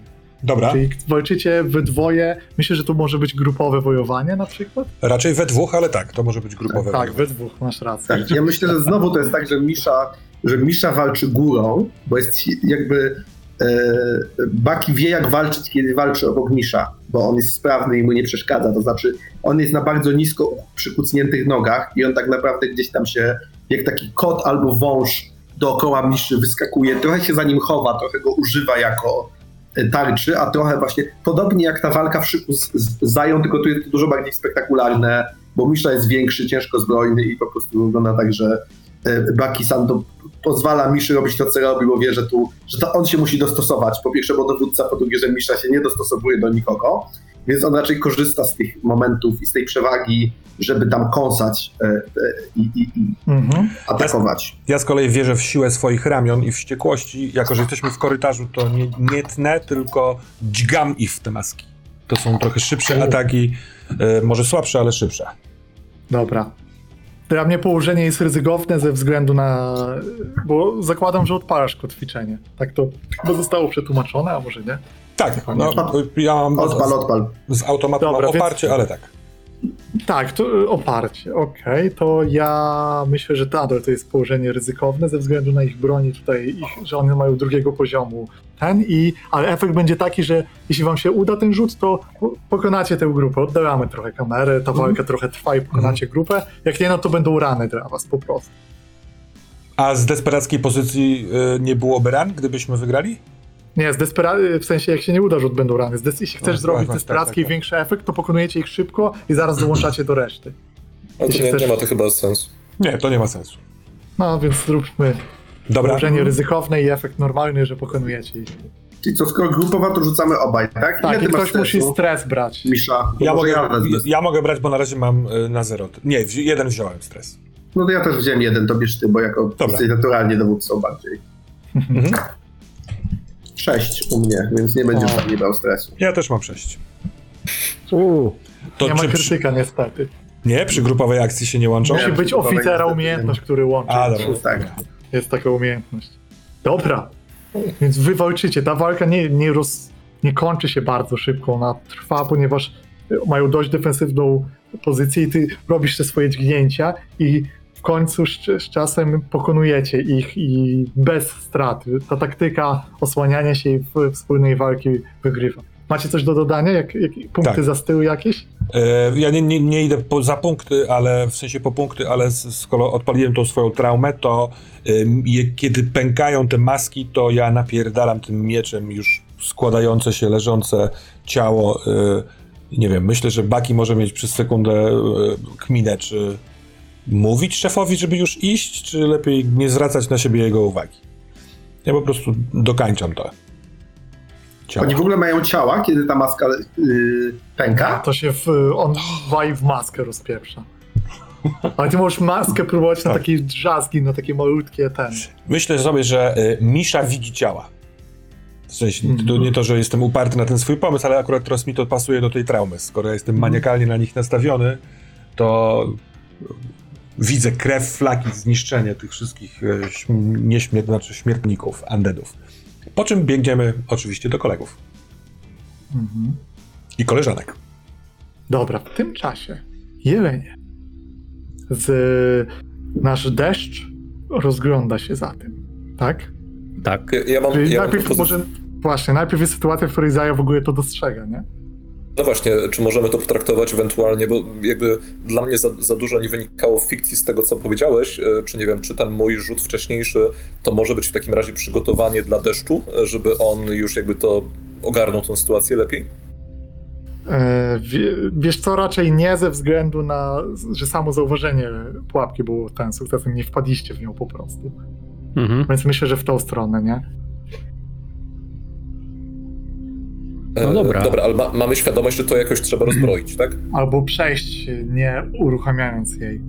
Dobra, Czyli walczycie we dwoje. Myślę, że tu może być grupowe wojowanie na przykład? raczej we dwóch, ale tak, to może być grupowe. Tak, we dwóch, masz rację. Tak, ja myślę, że znowu to jest tak, że Misza, że Misza walczy górą, bo jest jakby e, Baki wie jak walczyć, kiedy walczy obok Misza, bo on jest sprawny i mu nie przeszkadza, to znaczy on jest na bardzo nisko przykucniętych nogach i on tak naprawdę gdzieś tam się, jak taki kot albo wąż dookoła Miszy wyskakuje, trochę się za nim chowa, trochę go używa jako e, tarczy, a trochę właśnie podobnie jak ta walka w szyku z, z Zają, tylko tu jest to dużo bardziej spektakularne, bo Misza jest większy, ciężko zbrojny i po prostu wygląda tak, że e, Baki sam to pozwala Miszy robić to, co robi, bo wie, że tu, że to on się musi dostosować. Po pierwsze, bo dowódca, po drugie, że Misza się nie dostosowuje do nikogo, więc on raczej korzysta z tych momentów i z tej przewagi, żeby tam kąsać e, e, i, i, i Mhm. atakować. Ja z kolei wierzę w siłę swoich ramion i wściekłości. Jako, że jesteśmy w korytarzu, to nie, nie tnę, tylko dźgam ich w te maski. To są trochę szybsze ataki, e, może słabsze, ale szybsze. Dobra. Dla mnie położenie jest ryzykowne ze względu na. Bo zakładam, że odpalasz kotwiczenie. Tak to chyba zostało przetłumaczone, a może nie? Tak, no, ja mam Odpal, odpal. z automatu Dobra, mam więc- oparcie, ale tak. Tak, to y, oparcie. Okej, to ja myślę, że nadal to jest położenie ryzykowne ze względu na ich broni tutaj, ich, że one mają drugiego poziomu. Ten i. Ale efekt będzie taki, że jeśli wam się uda ten rzut, to po- pokonacie tę grupę. Oddalamy trochę kamerę, ta walka trochę trwa i pokonacie grupę. Jak nie, no to będą rany dla was po prostu. A z desperackiej pozycji e, nie byłoby ran, gdybyśmy wygrali? Nie, z despera- w sensie jak się nie uda, rzut będą rany. Des- jeśli chcesz No, zrobić tak, desperacki tak, tak. większy efekt, to pokonujecie ich szybko i zaraz dołączacie do reszty. Ale to nie, chcesz- nie ma to chyba sensu. Nie, to nie ma sensu. No więc zróbmy Dobra, położenie ryzykowne i efekt normalny, że pokonujecie ich. Czyli co, skoro grupowa, to rzucamy obaj, tak? Tak, Ile i ty masz ktoś musi stres brać. Misza, ja mogę, ja ja mogę brać, bo na razie mam e, na zero. Nie, wzi- jeden wziąłem stres. No to ja też wziąłem jeden, to bierz ty, bo jako Dobra. naturalnie dowódcą bardziej. Mhm. Sześć u mnie, więc nie będziesz O. tam nie brał stresu. Ja też mam sześć. Uuu, To nie ma czy przy, krytyka niestety. nie, przy grupowej akcji się nie łączą? Musi być to oficera niestety umiejętność, który łączy. A, dobra. Tak. Jest taka umiejętność. Dobra, więc wy walczycie. Ta walka nie, nie, roz, nie kończy się bardzo szybko. Ona trwa, ponieważ mają dość defensywną pozycję i ty robisz te swoje dźgnięcia i końcu z, z czasem pokonujecie ich i bez strat. Ta taktyka osłaniania się i wspólnej walki wygrywa. Macie coś do dodania? Jak, jak, punkty Tak. za jakieś? E, Ja nie, nie, nie idę po, za punkty, ale w sensie po punkty, ale skoro odpaliłem tą swoją traumę, to je, kiedy pękają te maski, to ja napierdalam tym mieczem już składające się, leżące ciało. y, nie wiem, myślę, że Baki może mieć przez sekundę kminę, czy mówić szefowi, żeby już iść, czy lepiej nie zwracać na siebie jego uwagi. Ja po prostu dokańczam to. Ciała. Oni w ogóle mają ciała, kiedy ta maska yy, pęka? To się w, on wali w maskę rozpieprza. Ale ty możesz maskę próbować na Tak. takie drzazgi, na takie malutkie ten. Myślę sobie, że y, Misza widzi ciała. W sensie, to nie to, że jestem uparty na ten swój pomysł, ale akurat teraz mi to pasuje do tej traumy. Skoro ja jestem maniakalnie na nich nastawiony, to widzę krew, flaki, zniszczenie tych wszystkich e, śm- nieśmier- znaczy śmiertników, undeadów. Po czym biegniemy oczywiście do kolegów Mhm. i koleżanek. Dobra, w tym czasie Jelenie z nasz deszcz rozgląda się za tym, tak? Tak. Ja, ja mam, ja mam najpierw propozycję- może, właśnie, najpierw jest sytuacja, w której Zaja w ogóle to dostrzega, nie? No właśnie, czy możemy to potraktować ewentualnie, bo jakby dla mnie za, za dużo nie wynikało w fikcji z tego, co powiedziałeś, e, czy nie wiem, czy ten mój rzut wcześniejszy to może być w takim razie przygotowanie dla deszczu, e, żeby on już jakby to ogarnął tą sytuację lepiej? E, wie, wiesz co, raczej nie ze względu na, że samo zauważenie pułapki było ten sukcesem, nie wpadliście w nią po prostu. Mhm. Więc myślę, że w tą stronę, nie? No dobra. Dobra, ale ma, mamy świadomość, że to jakoś trzeba rozbroić, tak? Albo przejść, nie uruchamiając jej.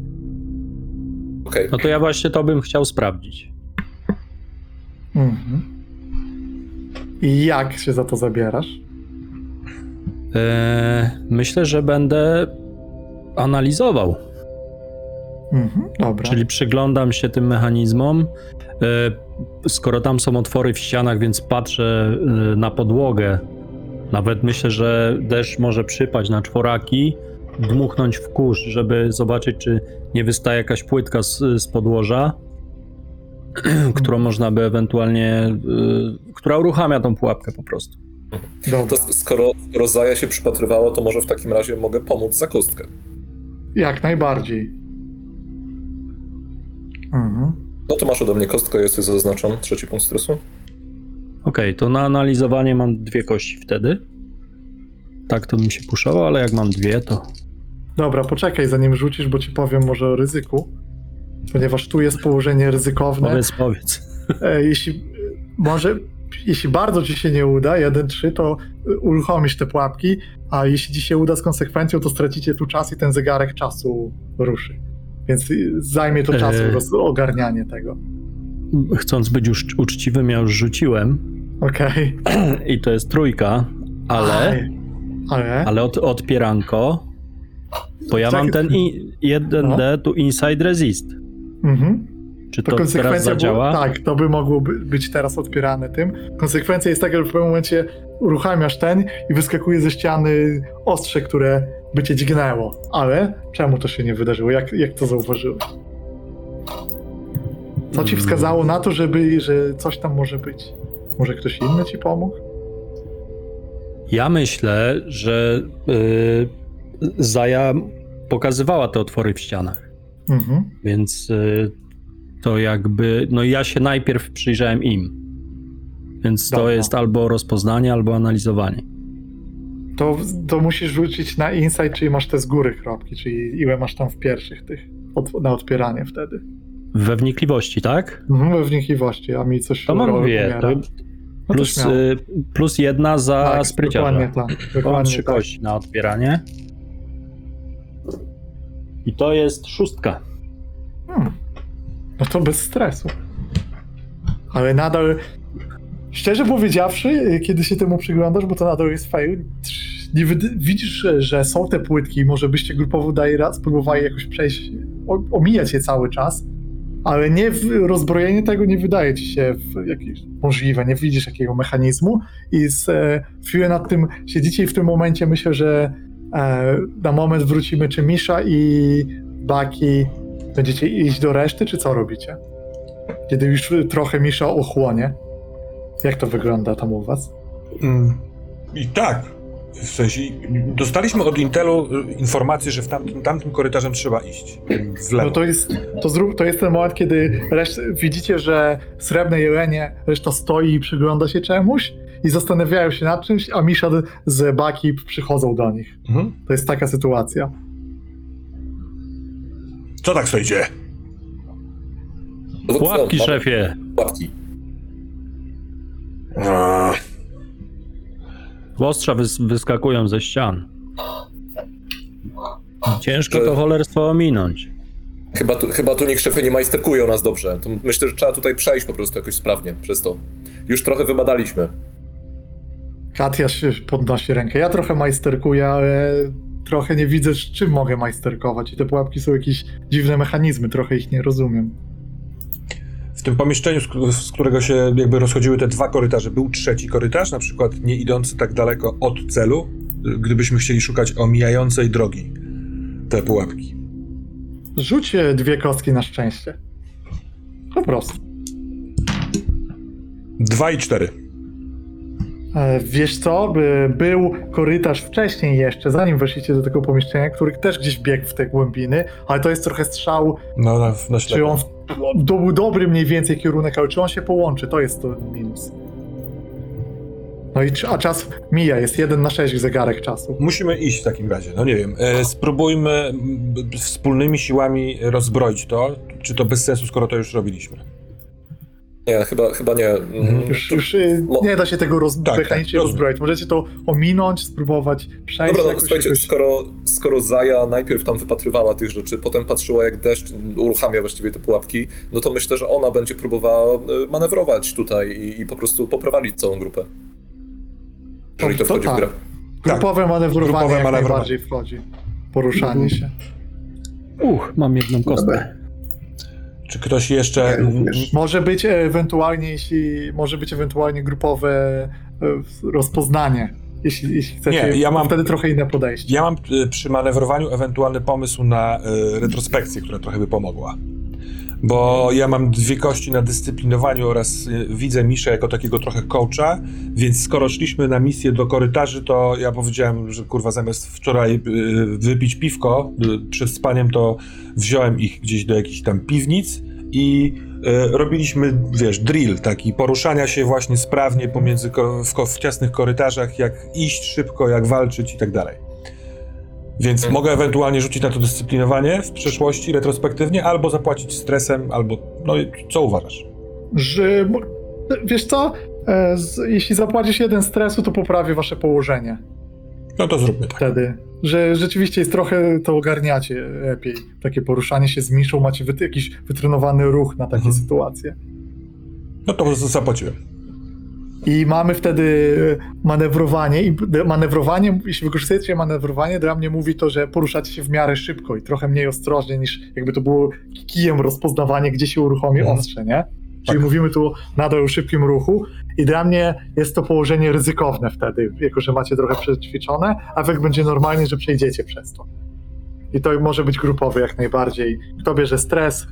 Okej. No to ja właśnie to bym chciał sprawdzić. Mhm. I jak się za to zabierasz? Eee, myślę, że będę analizował. Mhm, dobra. Czyli przyglądam się tym mechanizmom. E, Skoro tam są otwory w ścianach, więc patrzę e, na podłogę. Nawet myślę, że deszcz może przypaść na czworaki, dmuchnąć w kurz, żeby zobaczyć, czy nie wystaje jakaś płytka z, z podłoża, którą można by ewentualnie, e, która uruchamia tą pułapkę po prostu. Dobra. To skoro, skoro Zaja się przypatrywała, to może w takim razie mogę pomóc za kostkę. Jak najbardziej. Mhm. No to masz ode mnie kostkę, ja sobie zaznaczam trzeci punkt stresu. Okej, to na analizowanie mam dwie kości wtedy. Tak to bym się puszował, ale jak mam dwie, to Dobra, poczekaj zanim rzucisz, bo ci powiem może o ryzyku. Ponieważ tu jest położenie ryzykowne. powiedz, powiedz. E, jeśli może, jeśli bardzo ci się nie uda, 1-3, to uruchomisz te pułapki, a jeśli ci się uda z konsekwencją, to stracicie tu czas i ten zegarek czasu ruszy. Więc zajmie to czasu E. roz- ogarnianie tego. Chcąc być już uczciwym, ja już rzuciłem Okej. i to jest trójka, ale, Aj. Ale? ale od, odpieranko, bo ja Czekaj. mam ten i, 1D tu inside resist. Mhm. Czy To, to, teraz konsekwencja zadziała? Była, tak, to by mogło by- być teraz odpierane tym. Konsekwencja jest taka, że w pewnym momencie uruchamiasz ten i wyskakuje ze ściany ostrze, które by cię dźgnęło. Ale czemu to się nie wydarzyło? Jak, jak to zauważyłeś? Co ci wskazało na to, żeby, że coś tam może być? Może ktoś inny ci pomógł? Ja myślę, że y, Zaja pokazywała te otwory w ścianach, Mhm. więc y, to jakby, no ja się najpierw przyjrzałem im. Więc to Dobra. jest albo rozpoznanie, albo analizowanie. To, to musisz rzucić na insight, czyli masz te z góry kropki, czyli ile masz tam w pierwszych tych od, na odpieranie wtedy. We wnikliwości, tak? Mhm, we wnikliwości, a mi coś To mam umiera. To No plus, y, plus jedna za Tak, spryciarza. Dokładnie tak. Dokładnie trzy tak. kości na odpieranie. I to jest szóstka. Hmm. No to bez stresu. Ale nadal, szczerze powiedziawszy, kiedy się temu przyglądasz, bo to nadal jest fail, nie widzisz, że, są te płytki, może byście grupowo daj raz spróbowali jakoś przejść, omijać je cały czas, ale nie rozbrojenie tego nie wydaje ci się jakieś możliwe, nie widzisz jakiego mechanizmu i z e, chwilę nad tym siedzicie i w tym momencie myślę, że e, na moment wrócimy, czy Misza i Baki będziecie iść do reszty, czy co robicie? Kiedy już trochę Misza ochłonie. Jak to wygląda tam u was? Mm, I tak. W sensie, dostaliśmy od Intelu y, informację, że w tamtym, tamtym korytarzem trzeba iść. W lewo. No to jest, to, zrób, to jest ten moment, kiedy reszt, widzicie, że srebrne jelenie, reszta stoi i przygląda się czemuś i zastanawiają się nad czymś, a Misza z Baki przychodzą do nich. Mhm. To jest taka sytuacja. Co tak stoicie? Łapki, szefie. Łapki. A, Ostrza wys- wyskakują ze ścian. Ciężko to cholerstwo ominąć. Chyba tu, chyba tu niech szefy nie majsterkują nas dobrze. To myślę, że trzeba tutaj przejść po prostu jakoś sprawnie przez to. Już trochę wybadaliśmy. Katia się podnosi rękę. Ja trochę majsterkuję, ale trochę nie widzę, z czym mogę majsterkować. I te pułapki są jakieś dziwne mechanizmy, trochę ich nie rozumiem. W tym pomieszczeniu, z którego się jakby rozchodziły te dwa korytarze, był trzeci korytarz, na przykład nie idący tak daleko od celu, gdybyśmy chcieli szukać omijającej drogi te pułapki. Rzuć e, dwie kostki na szczęście. Po prostu. Dwa i cztery. E, Wiesz co, by- był korytarz wcześniej jeszcze, zanim weszliście do tego pomieszczenia, który też gdzieś biegł w te głębiny, ale to jest trochę strzał, No, na, na czy on to był dobry mniej więcej kierunek, ale czy on się połączy, to jest to minus. No i a czas mija, jest 1 na 6 zegarek czasu. Musimy iść w takim razie, no nie wiem. E, spróbujmy wspólnymi siłami rozbroić to, czy to bez sensu, skoro to już robiliśmy. Nie, chyba, chyba nie. Mm, Już, już y, Mo- nie da się tego roz, Tak, mechanicznie tak, rozbroić. Możecie to ominąć, spróbować przejść Dobra, no, jakoś, słuchajcie, jakoś... skoro, skoro Zaja najpierw tam wypatrywała tych rzeczy, potem patrzyła jak deszcz uruchamia właściwie te pułapki, no to myślę, że ona będzie próbowała e, manewrować tutaj i, i po prostu poprowadzić całą grupę. Jeżeli to To wchodzi w tak. grę. Grupowe manewrowanie Grupowe jak manewrowanie. najbardziej wchodzi. Poruszanie się. Uch, mam jedną kostkę. Dobra. Czy ktoś jeszcze... Może być ewentualnie, jeśli może być ewentualnie grupowe e, rozpoznanie. Jeśli, jeśli chcecie, Nie, ja mam- wtedy trochę inne podejście. Ja mam y, przy manewrowaniu ewentualny pomysł na y, retrospekcję, która trochę by pomogła. Bo ja mam dwie kości na dyscyplinowaniu oraz y, widzę Miszę jako takiego trochę coacha, więc skoro szliśmy na misję do korytarzy, to ja powiedziałem, że kurwa zamiast wczoraj y, wypić piwko y, przed spaniem, to wziąłem ich gdzieś do jakichś tam piwnic i robiliśmy, wiesz, drill taki, poruszania się właśnie sprawnie pomiędzy, w, w ciasnych korytarzach, jak iść szybko, jak walczyć i tak dalej. Więc mogę ewentualnie rzucić na to dyscyplinowanie w przeszłości, retrospektywnie, albo zapłacić stresem, albo, no i co uważasz? Że, wiesz co? E, jeśli zapłacisz jeden stresu, to poprawi wasze położenie. No to zróbmy tak. Wtedy. Że rzeczywiście jest trochę to ogarniacie lepiej. Takie poruszanie się z miszą, macie wy, jakiś wytrenowany ruch na takie Mhm. sytuacje. No to zapłaciłem. I mamy wtedy manewrowanie i manewrowanie, jeśli wykorzystujecie manewrowanie, dla mnie mówi to, że poruszacie się w miarę szybko i trochę mniej ostrożnie niż jakby to było kijem rozpoznawanie, gdzie się uruchomi Mhm. ostrze, nie? Czyli Tak. mówimy tu nadal o szybkim ruchu i dla mnie jest to położenie ryzykowne wtedy, jako że macie trochę przećwiczone, a efekt będzie normalnie, że przejdziecie przez to. I to może być grupowy jak najbardziej. Kto bierze stres,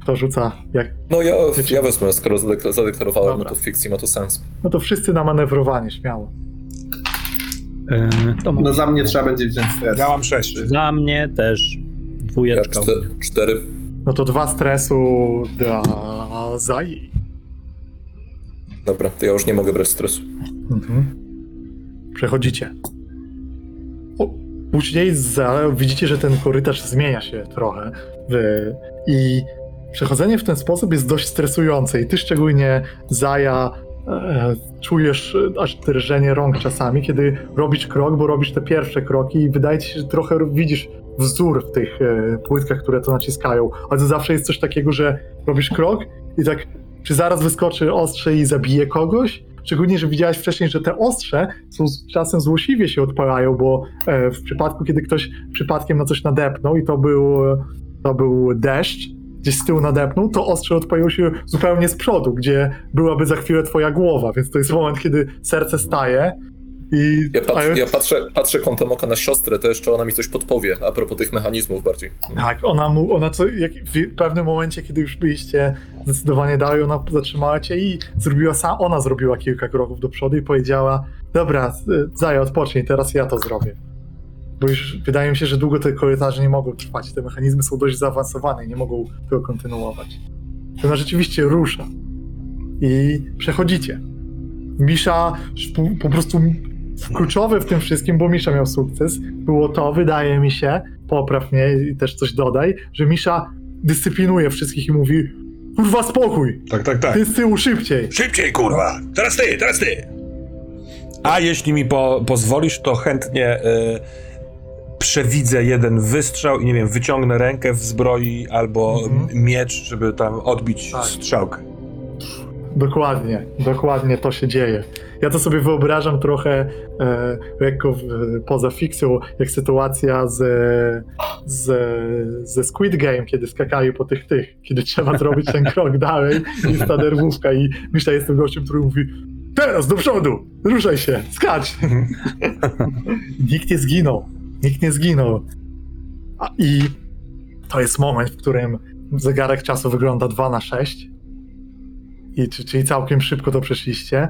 kto rzuca jak... No ja, ja wezmę, skoro zadekla- zadeklarowałem, no to w fikcji ma to sens. No to wszyscy na manewrowanie, śmiało. E, to No za mnie trzeba będzie wziąć stres. Ja mam sześć. Za mnie też Ja dwójeczka. cztery, cztery. No to dwa stresu dla Zai. Dobra, to ja już nie mogę brać stresu. Mhm. Przechodzicie. O, później za, widzicie, że ten korytarz zmienia się trochę. W, I przechodzenie w ten sposób jest dość stresujące. I ty szczególnie, Zaja, e, czujesz e, aż drżenie rąk czasami, kiedy robisz krok, bo robisz te pierwsze kroki i wydaje ci się, że trochę widzisz wzór w tych e, płytkach, które to naciskają. Ale to zawsze jest coś takiego, że robisz krok i tak czy zaraz wyskoczy ostrze i zabije kogoś? Szczególnie, że widziałeś wcześniej, że te ostrze są czasem złośliwie się odpalają, bo e, w przypadku, kiedy ktoś przypadkiem na coś nadepnął i to był, to był deszcz, gdzieś z tyłu nadepnął, to ostrze odpaliło się zupełnie z przodu, gdzie byłaby za chwilę twoja głowa, więc to jest moment, kiedy serce staje i... Ja, pat, ja patrzę, patrzę kątem oka na siostrę też, czy ona mi coś podpowie, a propos tych mechanizmów bardziej. Tak, ona, mu, ona co, jak, w pewnym momencie, kiedy już byliście zdecydowanie dalej, ona zatrzymała cię i zrobiła sam, ona zrobiła kilka kroków do przodu i powiedziała, dobra, Zaja, odpocznij, teraz ja to zrobię. Bo już wydaje mi się, że długo te korytarze nie mogą trwać, te mechanizmy są dość zaawansowane i nie mogą tego kontynuować. To ona rzeczywiście rusza i przechodzicie. Misza po- po prostu kluczowe w tym wszystkim, bo Misza miał sukces, było to, wydaje mi się, popraw mnie i też coś dodaj, że Misza dyscyplinuje wszystkich i mówi kurwa spokój, Tak, tak, tak. ty z tyłu szybciej. Szybciej, kurwa! Teraz ty, teraz ty! A jeśli mi po, pozwolisz, to chętnie y, przewidzę jeden wystrzał i nie wiem, wyciągnę rękę w zbroi albo Mhm. miecz, żeby tam odbić Tak. strzałkę. Dokładnie, dokładnie to się dzieje. Ja to sobie wyobrażam trochę e, lekko w, poza fikcją, jak sytuacja z, z, ze Squid Game, kiedy skakali po tych tych, kiedy trzeba zrobić ten krok dalej i jest ta nerwówka i myślę, jestem gościem, który mówi teraz do przodu, ruszaj się, skacz. nikt nie zginął, nikt nie zginął. A, I to jest moment, w którym zegarek czasu wygląda 2 na 6 i, czy- czyli całkiem szybko to przeszliście.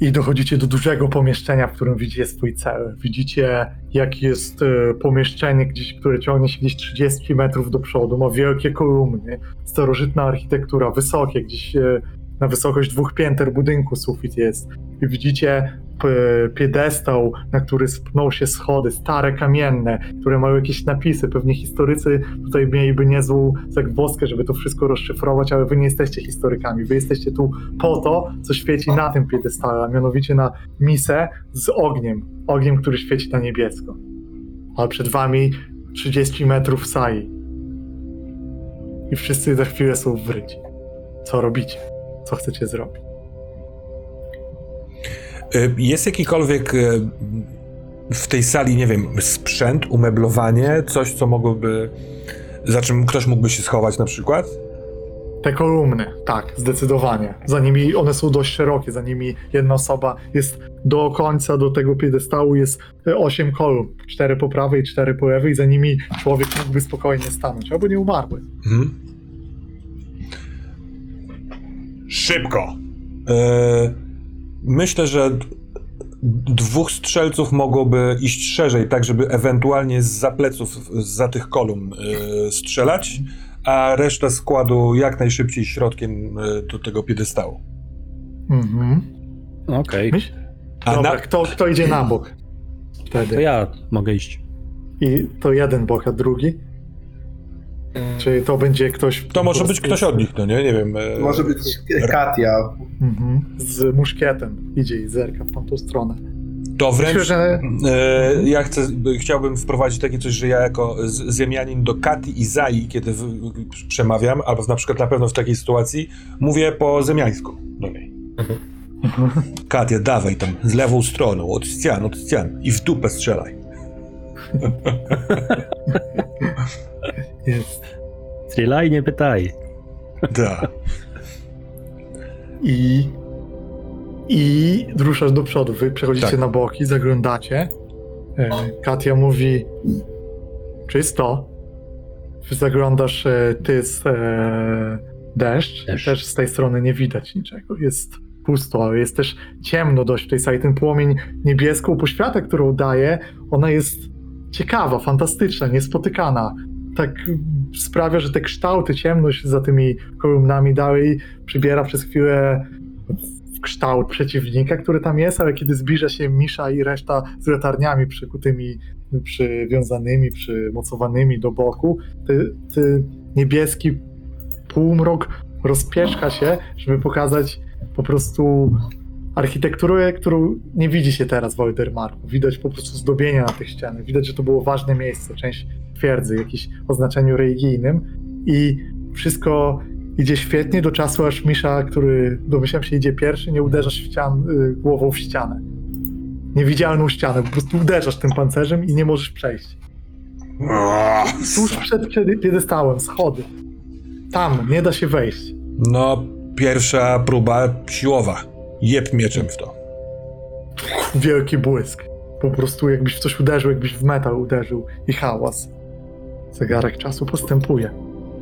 I dochodzicie do dużego pomieszczenia, w którym widzicie swój cel. Widzicie, jak jest e, pomieszczenie gdzieś, które ciągnie się gdzieś 30 metrów do przodu, ma wielkie kolumny, starożytna architektura, wysokie, gdzieś e, na wysokość dwóch pięter budynku sufit jest. I widzicie piedestał, na który spną się schody, stare kamienne, które mają jakieś napisy. Pewnie historycy tutaj mieliby niezłą zagwozdkę, żeby to wszystko rozszyfrować, ale wy nie jesteście historykami. Wy jesteście tu po to, co świeci na tym piedestale, a mianowicie na misę z ogniem. Ogniem, który świeci na niebiesko. Ale przed wami 30 metrów sali. I wszyscy za chwilę są wryci. Co robicie? Co chcecie zrobić? Y, Jest jakikolwiek y, w tej sali, nie wiem, sprzęt, umeblowanie, coś, co mogłoby. za czym ktoś mógłby się schować na przykład? Te kolumny, tak, zdecydowanie. Za nimi one są dość szerokie, za nimi jedna osoba jest do końca, do tego piedestału jest e, osiem kolumn. Cztery po prawej, cztery po lewej, za nimi człowiek mógłby spokojnie stanąć, albo nie umarły. Mhm. Szybko. E, myślę, że dwóch strzelców mogłoby iść szerzej, tak żeby ewentualnie z pleców, za tych kolumn e, strzelać, a reszta składu jak najszybciej środkiem e, do tego piedestału. Mhm. Okej, Myśl? A Dobra, na, kto, kto idzie na bok? to Wtedy. ja mogę iść. I to jeden bok, a drugi? Czyli to będzie ktoś... to może być ktoś od nich, no nie? Nie wiem. e, Może być Katia. Mhm. Z muszkietem idzie i zerka w tamtą stronę. To wręcz. Myślę, że... E, ja chcę, chciałbym wprowadzić takie coś, że ja jako ziemianin do Kati i Zai, kiedy w, przemawiam, albo na przykład na pewno w takiej sytuacji, mówię po zemiańsku do niej. Katia, dawaj tam, z lewą stroną, od ścian, od ścian i w dupę strzelaj. Jest. Strzelaj, nie pytaj. Da. I, I ruszasz do przodu. Wy przechodzicie Tak. na boki, zaglądacie. E, Katia mówi: Czysto. Zaglądasz, e, ty z e, deszcz. Deszcz. Też z tej strony nie widać niczego. Jest pusto, ale jest też ciemno dość w tej sali. Ten płomień niebieską poświatę, którą daje, ona jest ciekawa, fantastyczna, niespotykana. Tak sprawia, że te kształty, ciemność za tymi kolumnami dalej przybiera przez chwilę kształt przeciwnika, który tam jest, ale kiedy zbliża się Misza i reszta z latarniami przykutymi, przywiązanymi, przymocowanymi do boku, ty niebieski półmrok rozpieszka się, żeby pokazać po prostu architekturę, którą nie widzi się teraz w Wojdermarku. Widać po prostu zdobienia na tych ścianach. Widać, że to było ważne miejsce, część twierdzy, jakieś oznaczeniu religijnym i wszystko idzie świetnie do czasu, aż Misza, który domyślam się idzie pierwszy, nie uderzasz w ścian, y, głową w ścianę. Niewidzialną ścianę, po prostu uderzasz tym pancerzem i nie możesz przejść. Tuż przed piedestałem, schody. Tam, nie da się wejść. No, pierwsza próba siłowa. Jeb mieczem w to. Wielki błysk. Po prostu jakbyś w coś uderzył, jakbyś w metal uderzył i hałas. Zegarek czasu postępuje.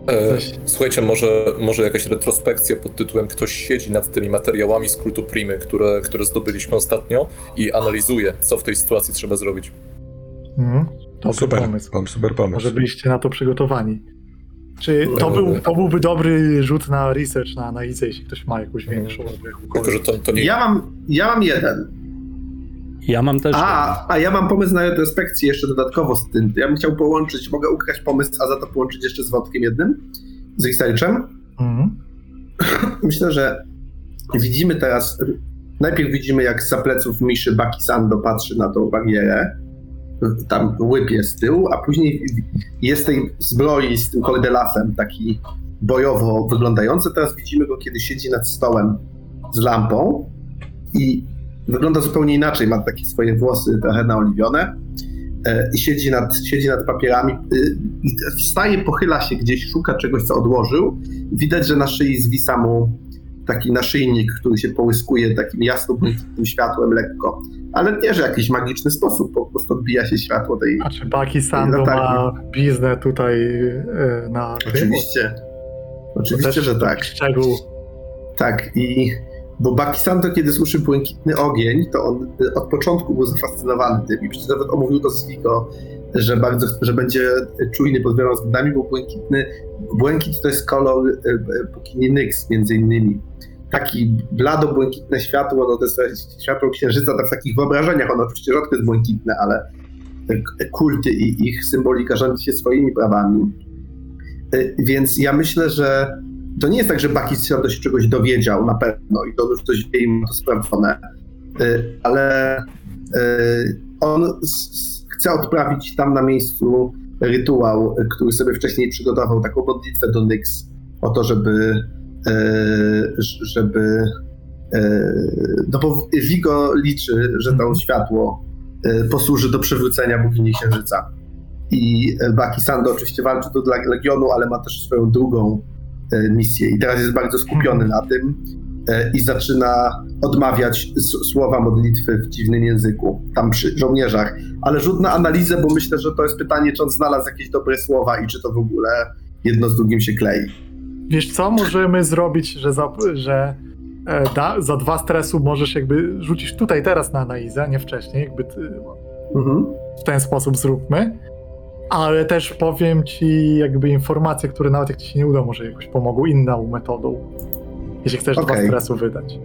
E, słuchajcie, może, może jakaś retrospekcja pod tytułem Ktoś siedzi nad tymi materiałami z kultu Primy, które, które zdobyliśmy ostatnio i analizuje, co w tej sytuacji trzeba zrobić. Dobry Super, pomysł. pom- super pomysł. Może byliście na to przygotowani. Czy to, był, to byłby dobry rzut na research, na analizę, jeśli ktoś ma jakąś większą albo Tylko, że to, to nie Ja mam, ja mam jeden. Ja mam też. A, a ja mam pomysł na retrospekcję jeszcze dodatkowo z tym. Ja bym chciał połączyć, mogę ukraść pomysł, a za to połączyć jeszcze z wątkiem jednym, z researchem. Mhm. Myślę, że widzimy teraz najpierw widzimy, jak z pleców Miszy Bakisando patrzy na tą barierę. Tam jest z tyłu, a później jest tej zbroi z tym kordelasem, taki bojowo wyglądający. Teraz widzimy go, kiedy siedzi nad stołem z lampą i wygląda zupełnie inaczej. Ma takie swoje włosy trochę naoliwione e, i siedzi nad, siedzi nad papierami. y, I wstaje, pochyla się gdzieś, szuka czegoś, co odłożył. Widać, że na szyi zwisa mu taki naszyjnik, który się połyskuje takim jasno-błękitnym światłem lekko. Ale nie, że w jakiś magiczny sposób, po prostu odbija się światło tej... A czy Baki Sando ma biznę tutaj e, na? Oczywiście. Oczywiście, że tak. Szczegół. Tak, i bo Bakisando, kiedy słyszy błękitny ogień, to on y, od początku był zafascynowany tym i przecież nawet omówił to z Vigo, że bardzo, że będzie czujny pod wieloma względami, bo błękitny, błękit to jest kolor y, y, bogini Nyx między innymi. Taki blado-błękitne światło, no to jest światło księżyca, tak w takich wyobrażeniach, ono oczywiście rzadko jest błękitne, ale y, kulty i ich symbolika rządzi się swoimi prawami. Y, Więc ja myślę, że to nie jest tak, że Bakisando się czegoś dowiedział na pewno i to już coś wie i ma to sprawdzone, Y, ale y, on chce odprawić tam na miejscu rytuał, który sobie wcześniej przygotował, taką modlitwę do Nyx, o to, żeby ż- żeby y, no bo Vigo liczy, że to światło y, posłuży do przywrócenia bogini Księżyca. I y, Bakisando oczywiście walczy dla Legionu, ale ma też swoją drugą e, misję. I teraz jest bardzo skupiony na tym e, i zaczyna odmawiać słowa modlitwy w dziwnym języku, tam przy żołnierzach. Ale rzut na analizę, bo myślę, że to jest pytanie, czy on znalazł jakieś dobre słowa i czy to w ogóle jedno z drugim się klei. Wiesz co, możemy zrobić, że za, że e, da, za dwa stresu możesz jakby rzucić tutaj teraz na analizę, nie wcześniej, jakby ty, Mhm. w ten sposób zróbmy. Ale też powiem ci jakby informacje, które nawet jak ci się nie uda, może jakoś pomogą inną metodą. Jeśli chcesz dwa Okej. stresu wydać.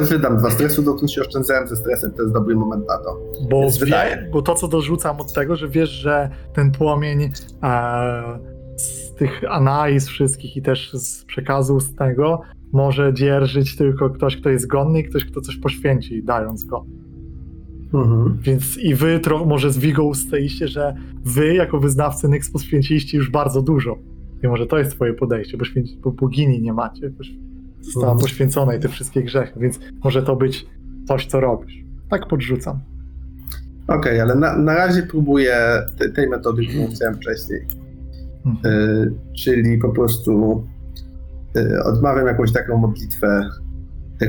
Wydam dwa stresu, dotąd się oszczędzałem ze stresem, to jest dobry moment na to. Bo, Więc wie, wydaje. bo to, co dorzucam od tego, że wiesz, że ten płomień e, z tych analiz wszystkich i też z przekazu z tego może dzierżyć tylko ktoś, kto jest godny i ktoś, kto coś poświęci, dając go. Mhm. Więc i wy tro, może z Wigą ustajecie, że wy jako wyznawcy Nyx poświęciliście już bardzo dużo. I może to jest twoje podejście, bo, święci, bo bogini nie macie. Została poświęcona i te wszystkie grzechy, więc może to być coś, co robisz. Tak podrzucam. Okej, ale na, na razie próbuję te, tej metody, którą chciałem wcześniej. Mhm. Y, czyli po prostu y, odmawiam jakąś taką modlitwę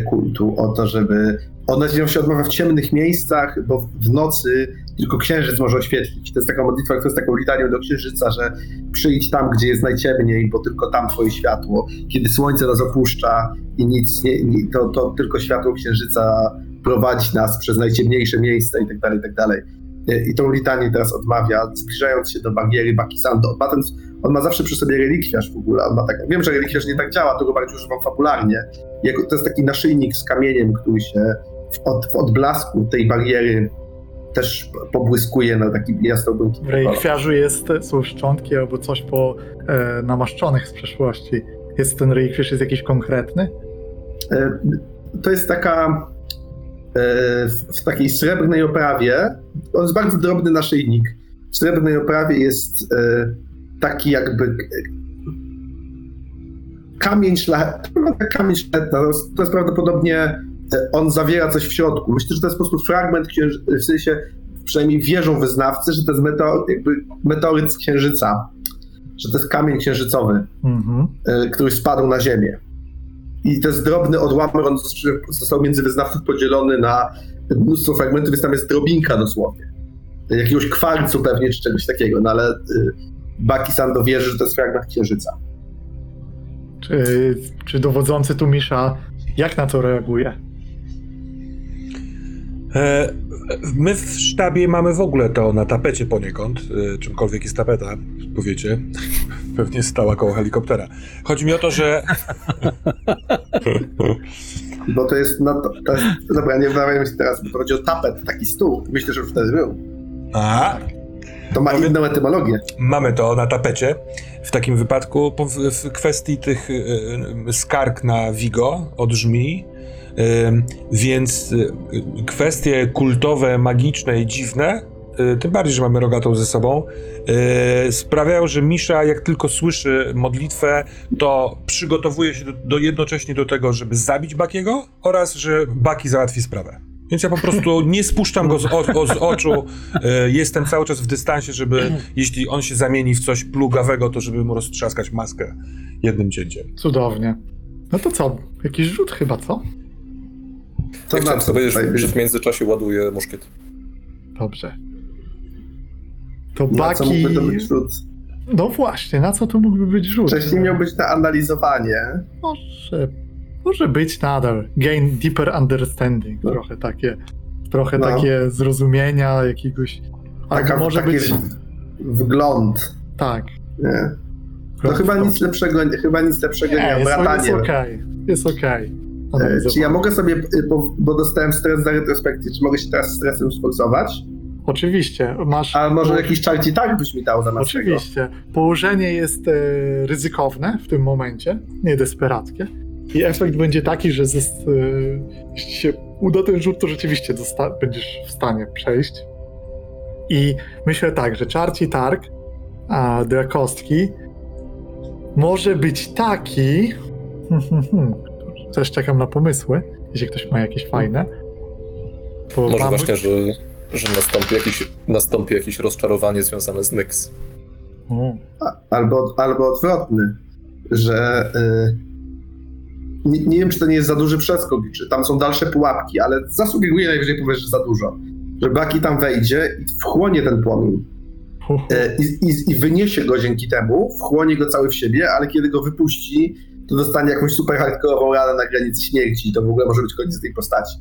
kultu o to, żeby ona się odmawia w ciemnych miejscach, bo w nocy tylko księżyc może oświetlić. To jest taka modlitwa, która jest taką litanią do księżyca, że przyjdź tam, gdzie jest najciemniej, bo tylko tam twoje światło. Kiedy słońce nas opuszcza i nic nie, nie to, to tylko światło księżyca prowadzi nas przez najciemniejsze miejsca i tak dalej, i tak dalej. Y, I tą litanię teraz odmawia, zbliżając się do bariery Bakisando. Ma on ma zawsze przy sobie relikwiarz w ogóle. On ma tak, wiem, że relikwiarz nie tak działa, to go bardziej używam fabularnie. To jest taki naszyjnik z kamieniem, który się w, od, w odblasku tej bariery też pobłyskuje na taki jasno W błękitny kolor. relikwiarzu jest, są szczątki albo coś po e, namaszczonych z przeszłości. Jest ten relikwiarz jest jakiś konkretny? E, To jest taka e, w, w takiej srebrnej oprawie, on jest bardzo drobny naszyjnik. W srebrnej oprawie jest e, taki jakby kamień szlachetny, kamień szlachetny, to jest, prawdopodobnie on zawiera coś w środku. Myślę, że to jest po prostu fragment w sensie przynajmniej wierzą wyznawcy, że to jest meteor, jakby meteoryt z księżyca, że to jest kamień księżycowy Mhm. e, który spadł na ziemię. I to jest drobny odłamek, on został między wyznawców podzielony na mnóstwo fragmentów, więc tam jest drobinka dosłownie. Jakiegoś kwarcu pewnie, czy czegoś takiego, no ale y, Baki Sando wierzy, że to jest fragment księżyca. Czy, czy dowodzący tu Misza jak na to reaguje? E, My w sztabie mamy w ogóle to na tapecie poniekąd, e, czymkolwiek jest tapeta, powiecie. Pewnie stała koło helikoptera. Chodzi mi o to, że Bo to jest, no, to, to jest dobra, nie wmawiajmy się teraz, bo chodzi o tapet, taki stół. Myślę, że już wtedy był. a, To ma więc- inną etymologię. mamy to na tapecie. W takim wypadku w, w kwestii tych e, skarg na Vigo od żmi, Ym, Więc y, kwestie kultowe, magiczne i dziwne, y, tym bardziej, że mamy rogatą ze sobą, y, sprawiają, że Misza jak tylko słyszy modlitwę, to przygotowuje się do, do jednocześnie do tego, żeby zabić Bakiego oraz, że Baki załatwi sprawę. Więc ja po prostu nie spuszczam go z, o, z oczu, jestem cały czas w dystansie, żeby jeśli on się zamieni w coś plugawego, to żeby mu roztrzaskać maskę jednym cięciem. Cudownie. No to co? Jakiś rzut chyba, co? To Ja na chciałem co sobie powiedzieć, że w międzyczasie ładuję muszkiet. Dobrze. To Na co Baki... mógłby to być rzut? No właśnie, na co tu mógłby być rzut? Wcześniej miał być na analizowanie. Może, może być nadal. Gain deeper understanding. No. Trochę takie, trochę No. takie zrozumienia jakiegoś. Taka, Albo może taki być. wgląd. Tak. Nie. To chyba nic lepszego, chyba nic lepszego nie, Nie, jest, Bratanie. jest okej. Jest okej. E, Czy ja mogę sobie, y, bo, dostałem stres za retrospekcję, czy mogę się teraz stresem sforsować? Oczywiście. Masz. A może jakiś czarci i tak byś mi dał zamiast Oczywiście. Położenie jest e, ryzykowne w tym momencie, nie desperackie. I efekt będzie taki, że ze, e, jeśli się uda ten rzut, to rzeczywiście będziesz w stanie przejść. I myślę tak, że czarci targ a, dla kostki może być taki. Też czekam na pomysły, jeśli ktoś ma jakieś fajne. Bo Może mam- właśnie, że, że nastąpi, jakiś, nastąpi jakieś rozczarowanie związane z Nyx. O, Albo, albo odwrotny, że y, nie, nie wiem, czy to nie jest za duży przeskok, czy tam są dalsze pułapki, ale zasugeruję najwyżej powiesz, że za dużo. Że Baki tam wejdzie i wchłonie ten płomień e, i, i, i wyniesie go dzięki temu, wchłonie go cały w siebie, ale kiedy go wypuści, to dostanie jakąś super hardkorową ranę na granicy śmierci i to w ogóle może być koniec tej postaci.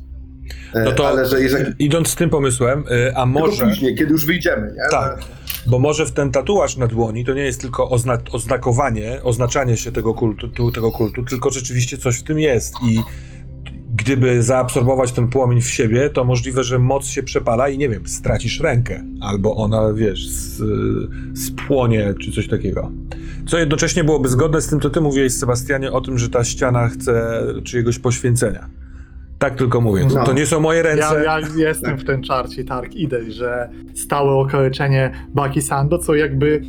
E, No to ale że jeżeli... idąc z tym pomysłem, y, a może... później, kiedy już wyjdziemy, nie? Tak, bo może w ten tatuaż na dłoni to nie jest tylko ozna oznakowanie, oznaczanie się tego kultu, tu- tego kultu, tylko rzeczywiście coś w tym jest i gdyby zaabsorbować ten płomień w siebie, to możliwe, że moc się przepala i nie wiem, stracisz rękę, albo ona, wiesz, spłonie, czy coś takiego. Co jednocześnie byłoby zgodne z tym, co ty mówiłeś, Sebastianie, o tym, że ta ściana chce czyjegoś poświęcenia. Tak tylko mówię. To, No. to nie są moje ręce. Ja, ja jestem w ten czarci targ, idę, że stałe okaleczenie Baki Sando, co jakby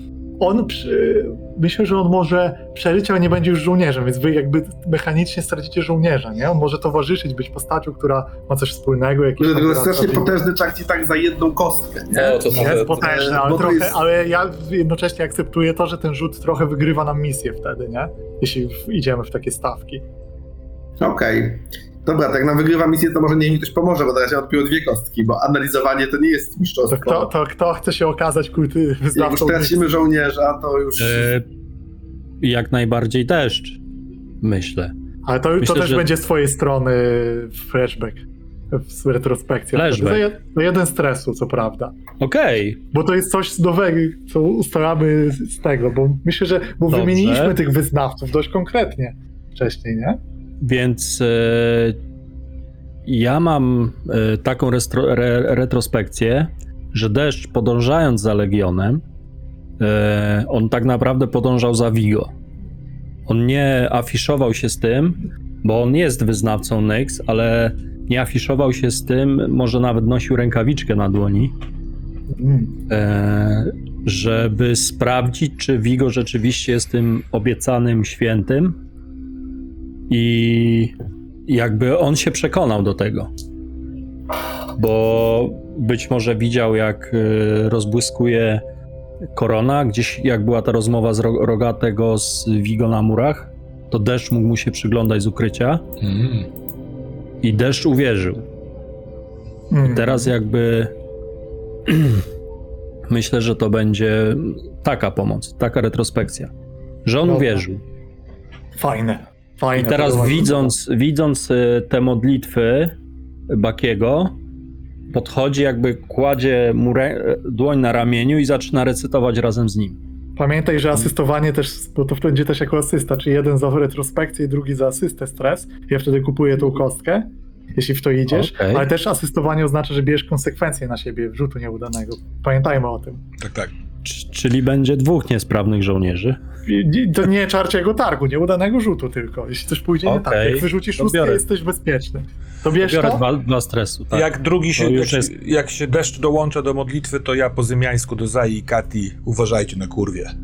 on przy... myślę, że on może przeżyć, ale nie będzie już żołnierzem, więc wy jakby mechanicznie stracicie żołnierza, nie? On może towarzyszyć, być postacią, która ma coś wspólnego, jakiś to jest strasznie potężny czarci tak za jedną kostkę, nie? No, to jest potężny, ale, trochę, jest- ale ja jednocześnie akceptuję to, że ten rzut trochę wygrywa nam misję wtedy, nie? Jeśli idziemy w takie stawki. Okej. Dobra, tak na wygrywa misję, to może niech mi ktoś pomoże, bo teraz ja odpiłem dwie kostki, bo analizowanie to nie jest To mistrzostwo. kto, to kto chce się okazać kulty Jak już tracimy żołnierza, to już... E, jak najbardziej deszcz, myślę. Ale to, Myślę, to też że- będzie z twojej strony flashback, z retrospekcja. Flashback. To, je- to jeden stresu, co prawda. Okej, Bo to jest coś nowego, co ustalamy z z tego, bo myślę, że bo Dobrze. wymieniliśmy tych wyznawców dość konkretnie wcześniej, nie? Więc e, ja mam e, taką restro, re, retrospekcję, że deszcz podążając za Legionem, e, on tak naprawdę podążał za Vigo. On nie afiszował się z tym, bo on jest wyznawcą Nyx, ale nie afiszował się z tym, może nawet nosił rękawiczkę na dłoni, żeby sprawdzić, czy Vigo rzeczywiście jest tym obiecanym świętym. I jakby on się przekonał do tego. Bo być może widział, jak e, rozbłyskuje korona, gdzieś jak była ta rozmowa z Ro- Rogatego z Vigo na murach, to deszcz mógł mu się przyglądać z ukrycia Mm. i deszcz uwierzył. Mm. Teraz jakby myślę, że to będzie taka pomoc, taka retrospekcja, że on Dobra. uwierzył. Fajne. Fajne. I teraz widząc, widząc y, te modlitwy Bakiego, podchodzi jakby kładzie mu dłoń na ramieniu i zaczyna recytować razem z nim. Pamiętaj, że asystowanie też, bo to będzie też jako asysta, czyli jeden za retrospekcję, drugi za asystę stres. Ja wtedy kupuję tą kostkę, jeśli w to idziesz, Okej. ale też asystowanie oznacza, że bierzesz konsekwencje na siebie wrzutu nieudanego. Pamiętajmy o tym. Tak, tak. Czyli będzie dwóch niesprawnych żołnierzy. To nie czarciego targu, nieudanego rzutu tylko. Jeśli coś pójdzie nie tak, jak wyrzucisz to szóstkę, biorę. jesteś bezpieczny. To bierz Biorę to? dwa, dwa stresu. Tak. Jak drugi się, jak, jest- jak się deszcz dołącza do modlitwy, to ja po zymiańsku do Zai i Kati uważajcie na kurwie.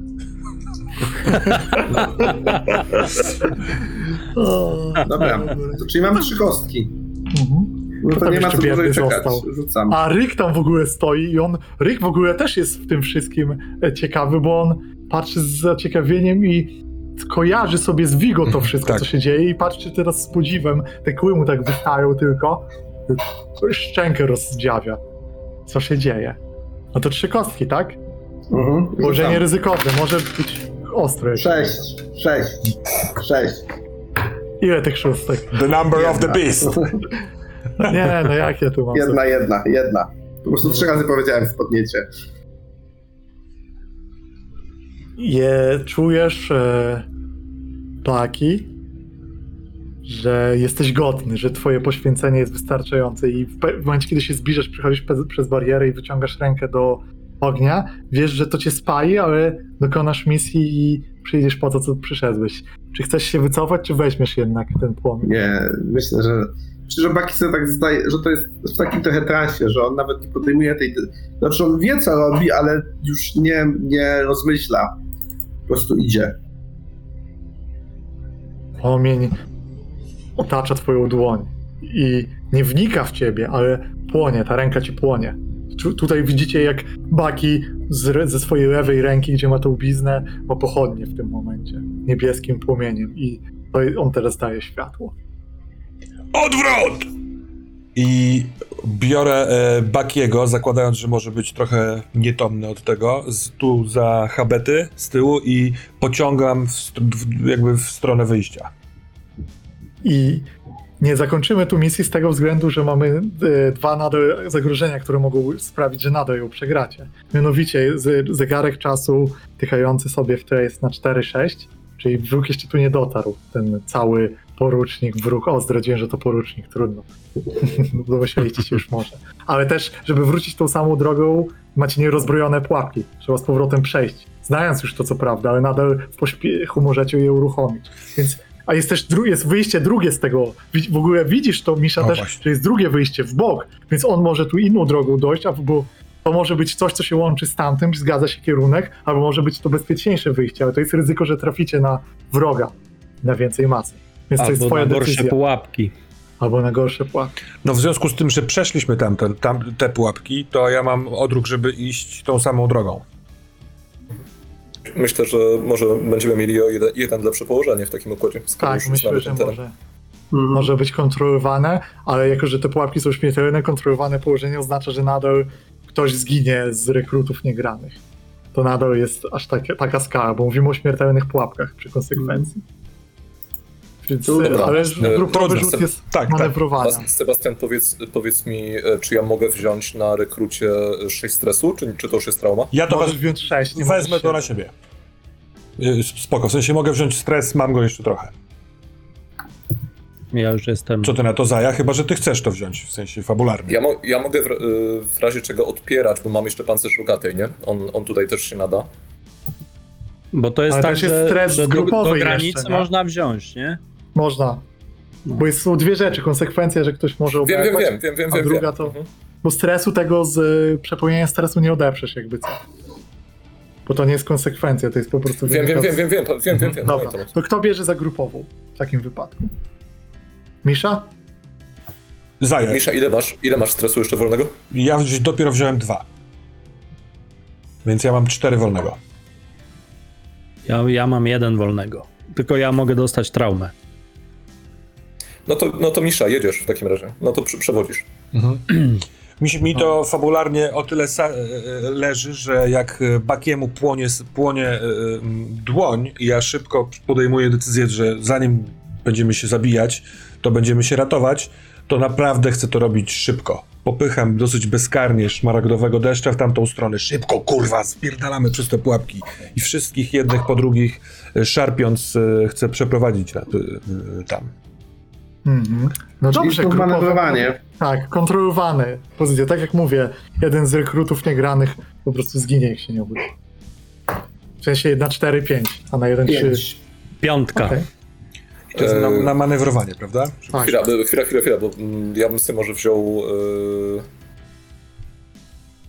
O, Dobra, to czyli mamy trzy kostki. Mhm. No to tam nie ma jeszcze co dłużej biedny czekać. został. A Ryk tam w ogóle stoi i on, Ryk w ogóle też jest w tym wszystkim e, ciekawy, bo on patrzy z zaciekawieniem i kojarzy sobie z Vigo to wszystko, Tak. co się dzieje i patrzy teraz z podziwem, te kły mu tak wystają tylko, szczękę rozdziawia. Co się dzieje? No to trzy kostki, tak? Mhm. Położenie Rzucam. ryzykowne, może być ostre. Sześć, sześć, sześć. Ile tych szóstek? The number of the Jedna. Nie, no jak ja tu mam? Jedna, jedna, jedna. Po prostu trzy razy powiedziałem w podniecie. je czujesz e, taki, że jesteś godny, że twoje poświęcenie jest wystarczające i w, w momencie, kiedy się zbliżasz, przechodzisz pe- przez barierę i wyciągasz rękę do ognia, wiesz, że to cię spali, ale dokonasz misji i przyjdziesz po to, co przyszedłeś. Czy chcesz się wycofać, czy weźmiesz jednak ten płomień? Nie, myślę, że Myślę, że Baki sobie tak zdaje, że to jest w takim trochę transie, że on nawet nie podejmuje tej... Znaczy on wie, co robi, ale już nie, nie rozmyśla. Po prostu idzie. Płomień otacza twoją dłoń i nie wnika w ciebie, ale płonie, ta ręka ci płonie. Tu- Tutaj widzicie, jak Baki z, ze swojej lewej ręki, gdzie ma tą bliznę, ma pochodnie w tym momencie, niebieskim płomieniem i on teraz daje światło. Odwrót! I biorę e, Bakiego, zakładając, że może być trochę nietomny od tego, z, tu za habety z tyłu i pociągam w, w, jakby w stronę wyjścia. I nie zakończymy tu misji z tego względu, że mamy e, dwa nadal zagrożenia, które mogą sprawić, że nadal ją przegracie. Mianowicie z, zegarek czasu tychający sobie w tle jest na 4-6, czyli wróg jeszcze tu nie dotarł. Ten cały porucznik, wróg. O, zdradziłem, że to porucznik, trudno. Domyśleliście się już może. Ale też, żeby wrócić tą samą drogą, macie nierozbrojone pułapki. Trzeba z powrotem przejść. Znając już to, co prawda, ale nadal w pośpiechu możecie je uruchomić. Więc a jest też dru- jest wyjście drugie z tego. W ogóle widzisz to, Misza, O, też, właśnie. że jest drugie wyjście w bok, więc on może tu inną drogą dojść, albo to może być coś, co się łączy z tamtym, zgadza się kierunek, albo może być to bezpieczniejsze wyjście, ale to jest ryzyko, że traficie na wroga, na więcej masy. Więc to jest Albo twoja na gorsze decyzja. pułapki. Albo na gorsze pułapki. No w związku z tym, że przeszliśmy tamte, tam, te pułapki, to ja mam odruch, żeby iść tą samą drogą. Myślę, że może będziemy mieli o jeden, jeden lepsze położenie w takim układzie. Tak, myślę, że może, może być kontrolowane, ale jako, że te pułapki są śmiertelne, kontrolowane położenie oznacza, że nadal ktoś zginie z rekrutów niegranych. To nadal jest aż takie, taka skala, bo mówimy o śmiertelnych pułapkach przy konsekwencji. Więc, dobra. ale E, grupowy rzut jest Tak, tak. manewrowania. A Sebastian, powiedz, powiedz mi, e, czy ja mogę wziąć na rekrucie 6 stresu, czy, czy to już jest trauma? Ja to Możesz wez, wziąć 6, nie wezmę to na siebie. Spoko, w sensie mogę wziąć stres, mam go jeszcze trochę. Ja już jestem. Co ty na to Zaja? Chyba, że ty chcesz to wziąć, w sensie fabularnie. Ja, mo, ja mogę w, e, w razie czego odpierać, bo mam jeszcze pancerz rogatej, nie? On, on tutaj też się nada. Bo to jest Ale tak, jest że, stres że do, grupowy do jeszcze, granicy nie? można wziąć, nie? Można. No. Bo jest, są dwie rzeczy. Konsekwencja, że ktoś może Wiem, wiem, wiem, wiem, wiem, a wiem. druga wiem. to- Mhm. Bo stresu tego z y, przepełnienia stresu nie odeprzesz jakby co. Bo to nie jest konsekwencja, to jest po prostu... Wiem, wiem, wiem, wiem, wiem, wiem, wiem, wiem. Dobra, to kto bierze za grupową w takim wypadku? Misza? Zaja, Misza, ile masz, ile masz stresu jeszcze wolnego? ja dopiero wziąłem dwa. Więc ja mam cztery wolnego. Ja, ja mam jeden wolnego. Tylko ja mogę dostać traumę. No to, no to Misza, jedziesz w takim razie. No to przy, przewodzisz. Mi, się- mi to fabularnie o tyle e, e, leży, że jak e, Bakiemu płonie, płonie dłoń i ja szybko podejmuję decyzję, że zanim będziemy się zabijać, to będziemy się ratować, to naprawdę chcę to robić szybko. Popycham dosyć bezkarnie szmaragdowego deszcza w tamtą stronę. Szybko, kurwa, spierdalamy przez te pułapki. I wszystkich jednych po drugich szarpiąc chcę przeprowadzić tam. Mhm. Czyli dobrze, manewrowanie. Tak, kontrolowane pozycje. Tak jak mówię, jeden z rekrutów niegranych po prostu zginie, jak się nie uda. W sensie na 4, 5, a na 1, 3. Pięć. Piątka. I to jest na, Eee. na manewrowanie, prawda? Tak. Chwila, chwila, chwila, chwila, bo mm, ja bym sobie może wziął...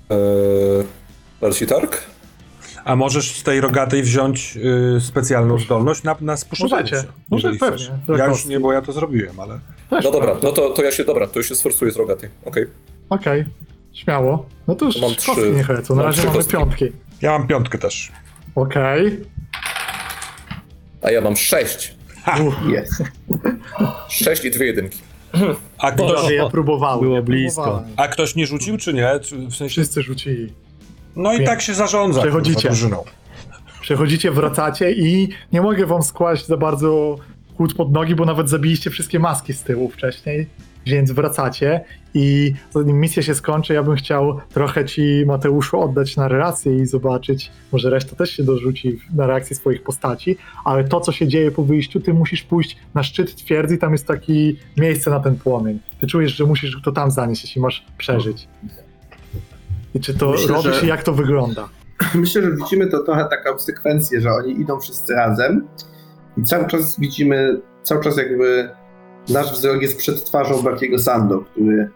Yy, yy, targ? A możesz z tej rogatej wziąć y, specjalną zdolność na, na spuszowanie Możecie. się, Może jeżeli pewnie. chcesz. Ja już kostki. nie, bo ja to zrobiłem, ale... Też No dobra, prawda. no to, to ja się, dobra, to już się sforsuję z rogatej, okej. Okej, śmiało. No to już Mam kostki trzy. niech lecą. Na Mam razie trzy mamy kostki. piątki. Ja mam piątkę też. Okej. A ja mam sześć. Jest. Sześć i dwie jedynki. A ktoś, Boże, ja próbowałem. Było ja blisko. próbowałem. a ktoś nie rzucił, czy nie? Czy w sensie... Wszyscy rzucili. No i tak się zarządza Przechodzicie. kurwa, drużyną. Przechodzicie, wracacie i nie mogę wam skłaść za bardzo kłód pod nogi, bo nawet zabiliście wszystkie maski z tyłu wcześniej, więc wracacie i zanim misja się skończy, ja bym chciał trochę ci, Mateuszu, oddać narrację i zobaczyć, może reszta też się dorzuci na reakcję swoich postaci, ale to, co się dzieje po wyjściu, ty musisz pójść na szczyt twierdzy tam jest takie miejsce na ten płomień. Ty czujesz, że musisz to tam zanieść, jeśli masz przeżyć. I czy to Myślę, robisz że- i jak to wygląda? Myślę, że widzimy to trochę taką sekwencję, że oni idą wszyscy razem i cały czas widzimy, cały czas jakby nasz wzrok jest przed twarzą Bakiego Sando, który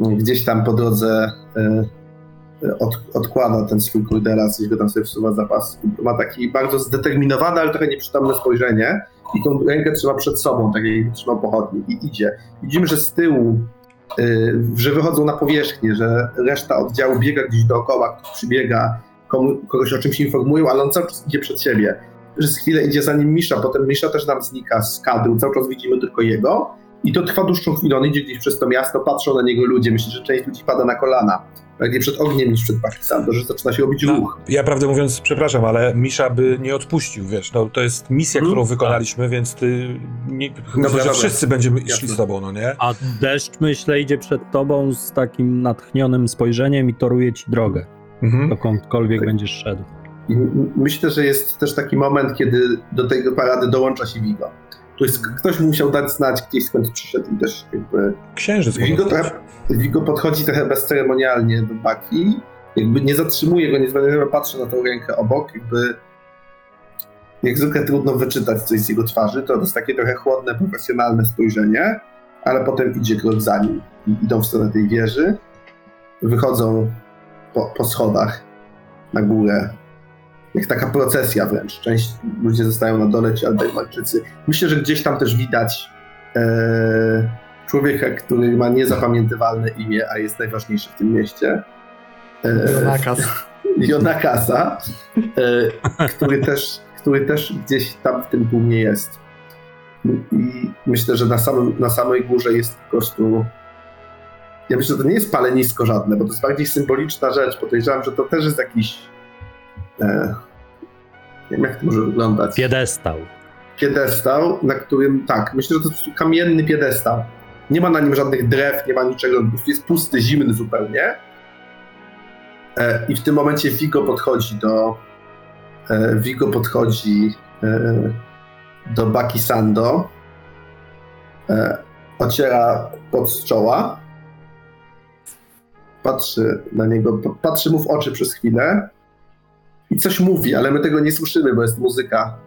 gdzieś tam po drodze e, od, odkłada ten swój kurdelas i go tam sobie wsuwa za pas. Ma taki bardzo zdeterminowany, ale trochę nieprzytomne spojrzenie i tą rękę trzyma przed sobą, tak jakby trzymał pochodnik i idzie. Widzimy, że z tyłu że wychodzą na powierzchnię, że reszta oddziału biega gdzieś dookoła, ktoś przybiega, komu, kogoś o czymś informują, ale on cały czas idzie przed siebie. Przez chwilę idzie za nim Misza, potem Misza też nam znika z kadru, cały czas widzimy tylko jego i to trwa dłuższą chwilę, on idzie gdzieś przez to miasto, patrzą na niego ludzie, myślę, że część ludzi pada na kolana, bardziej przed ogniem niż przed Pakistan, że zaczyna się robić No, ruch. ja prawdę mówiąc, przepraszam, ale Misza by nie odpuścił, wiesz, no to jest misja, Mhm. którą wykonaliśmy, więc ty, nie, myślę, że dobra. wszyscy będziemy Jasne. szli z tobą, no nie? A deszcz, myślę, idzie przed tobą z takim natchnionym spojrzeniem i toruje ci drogę, Mhm. dokądkolwiek Tak. będziesz szedł. Myślę, że jest też taki moment, kiedy do tej parady dołącza się Vigo. Tu jest, ktoś musiał dać znać gdzieś skąd przyszedł i też jakby Księżyc Vigo. Vigo podchodzi trochę bezceremonialnie do Baki, jakby nie zatrzymuje go, nie patrzy na tą rękę obok, jakby jak zwykle trudno wyczytać coś z jego twarzy, to jest takie trochę chłodne, profesjonalne spojrzenie, ale potem idzie krok za nim idą w stronę tej wieży, wychodzą po, po schodach na górę, jak taka procesja wręcz. Część ludzie zostają na dole, ci Albermańczycy. Myślę, że gdzieś tam też widać e, człowieka, który ma niezapamiętywalne imię, a jest najważniejszy w tym mieście. E, Nakaz. Jonakasa, e, który, też, który też gdzieś tam w tym tłumie jest. I myślę, że na, samym, na samej górze jest po prostu. Ja myślę, że to nie jest palenisko żadne, bo to jest bardziej symboliczna rzecz. Podejrzewam, że to też jest jakiś. E, nie wiem, jak to może wyglądać Piedestał. piedestał, na którym, tak, myślę, że to jest kamienny piedestał. Nie ma na nim żadnych drew, nie ma niczego, jest pusty, zimny zupełnie. E, I w tym momencie Vigo podchodzi do e, Vigo podchodzi e, do Baki Sando, ociera pod z czoła, patrzy na niego, patrzy mu w oczy przez chwilę i coś mówi, ale my tego nie słyszymy, bo jest muzyka.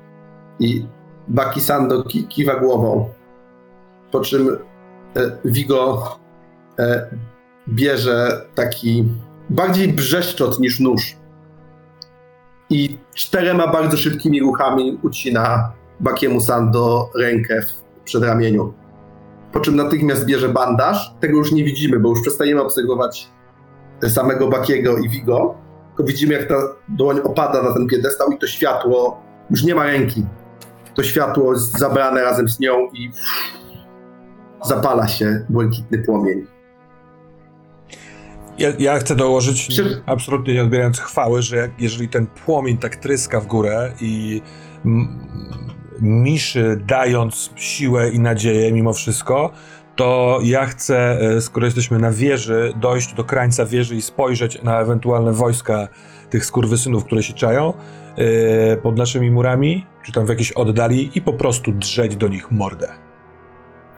I Baki Sando ki kiwa głową, po czym e, Vigo e, bierze taki bardziej brzeszczot niż nóż i czterema bardzo szybkimi ruchami ucina Bakiemu Sando rękę w przedramieniu. Po czym natychmiast bierze bandaż. Tego już nie widzimy, bo już przestajemy obserwować samego Bakiego i Vigo. Tylko widzimy, jak ta dłoń opada na ten piedestał i to światło już nie ma ręki. To światło jest zabrane razem z nią i zapala się błękitny płomień. Ja, ja chcę dołożyć, Czy- absolutnie nie odbierając chwały, że jak, jeżeli ten płomień tak tryska w górę i miszy dając siłę i nadzieję mimo wszystko, to ja chcę, e, skoro jesteśmy na wieży, dojść do krańca wieży i spojrzeć na ewentualne wojska tych skurwysynów, które się czają e, pod naszymi murami, czy tam w jakiejś oddali i po prostu drzeć do nich mordę.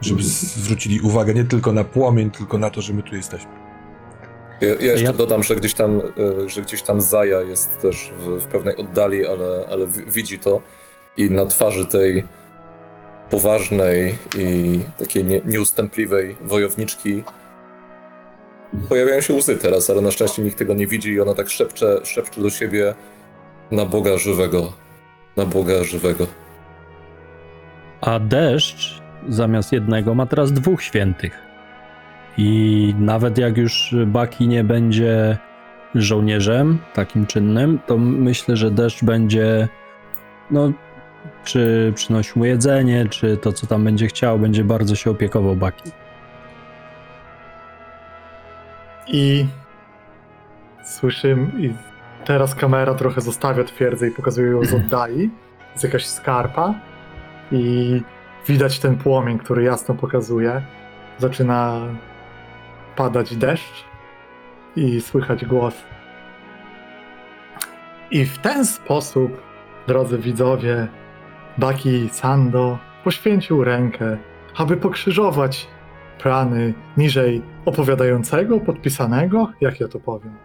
Żeby zwrócili uwagę nie tylko na płomień, tylko na to, że my tu jesteśmy. Ja, ja jeszcze Ja- dodam, że gdzieś tam, e, że gdzieś tam Zaja jest też w, w pewnej oddali, ale, ale wi- widzi to i na twarzy tej poważnej i takiej nie, nieustępliwej wojowniczki pojawiają się łzy teraz, ale na szczęście nikt tego nie widzi i ona tak szepcze, szepcze do siebie na Boga żywego, na Boga żywego. A deszcz zamiast jednego ma teraz dwóch świętych. I nawet jak już Baki nie będzie żołnierzem takim czynnym, to myślę, że deszcz będzie, no, czy przynosił mu jedzenie, czy to, co tam będzie chciał, będzie bardzo się opiekował Baki. I słyszymy, i teraz kamera trochę zostawia twierdzę i pokazuje ją z oddali. Jest jakaś skarpa i widać ten płomień, który jasno pokazuje. Zaczyna padać deszcz i słychać głos. I w ten sposób, drodzy widzowie, Baki Sando poświęcił rękę, aby pokrzyżować plany niżej opowiadającego, podpisanego, jak ja to powiem,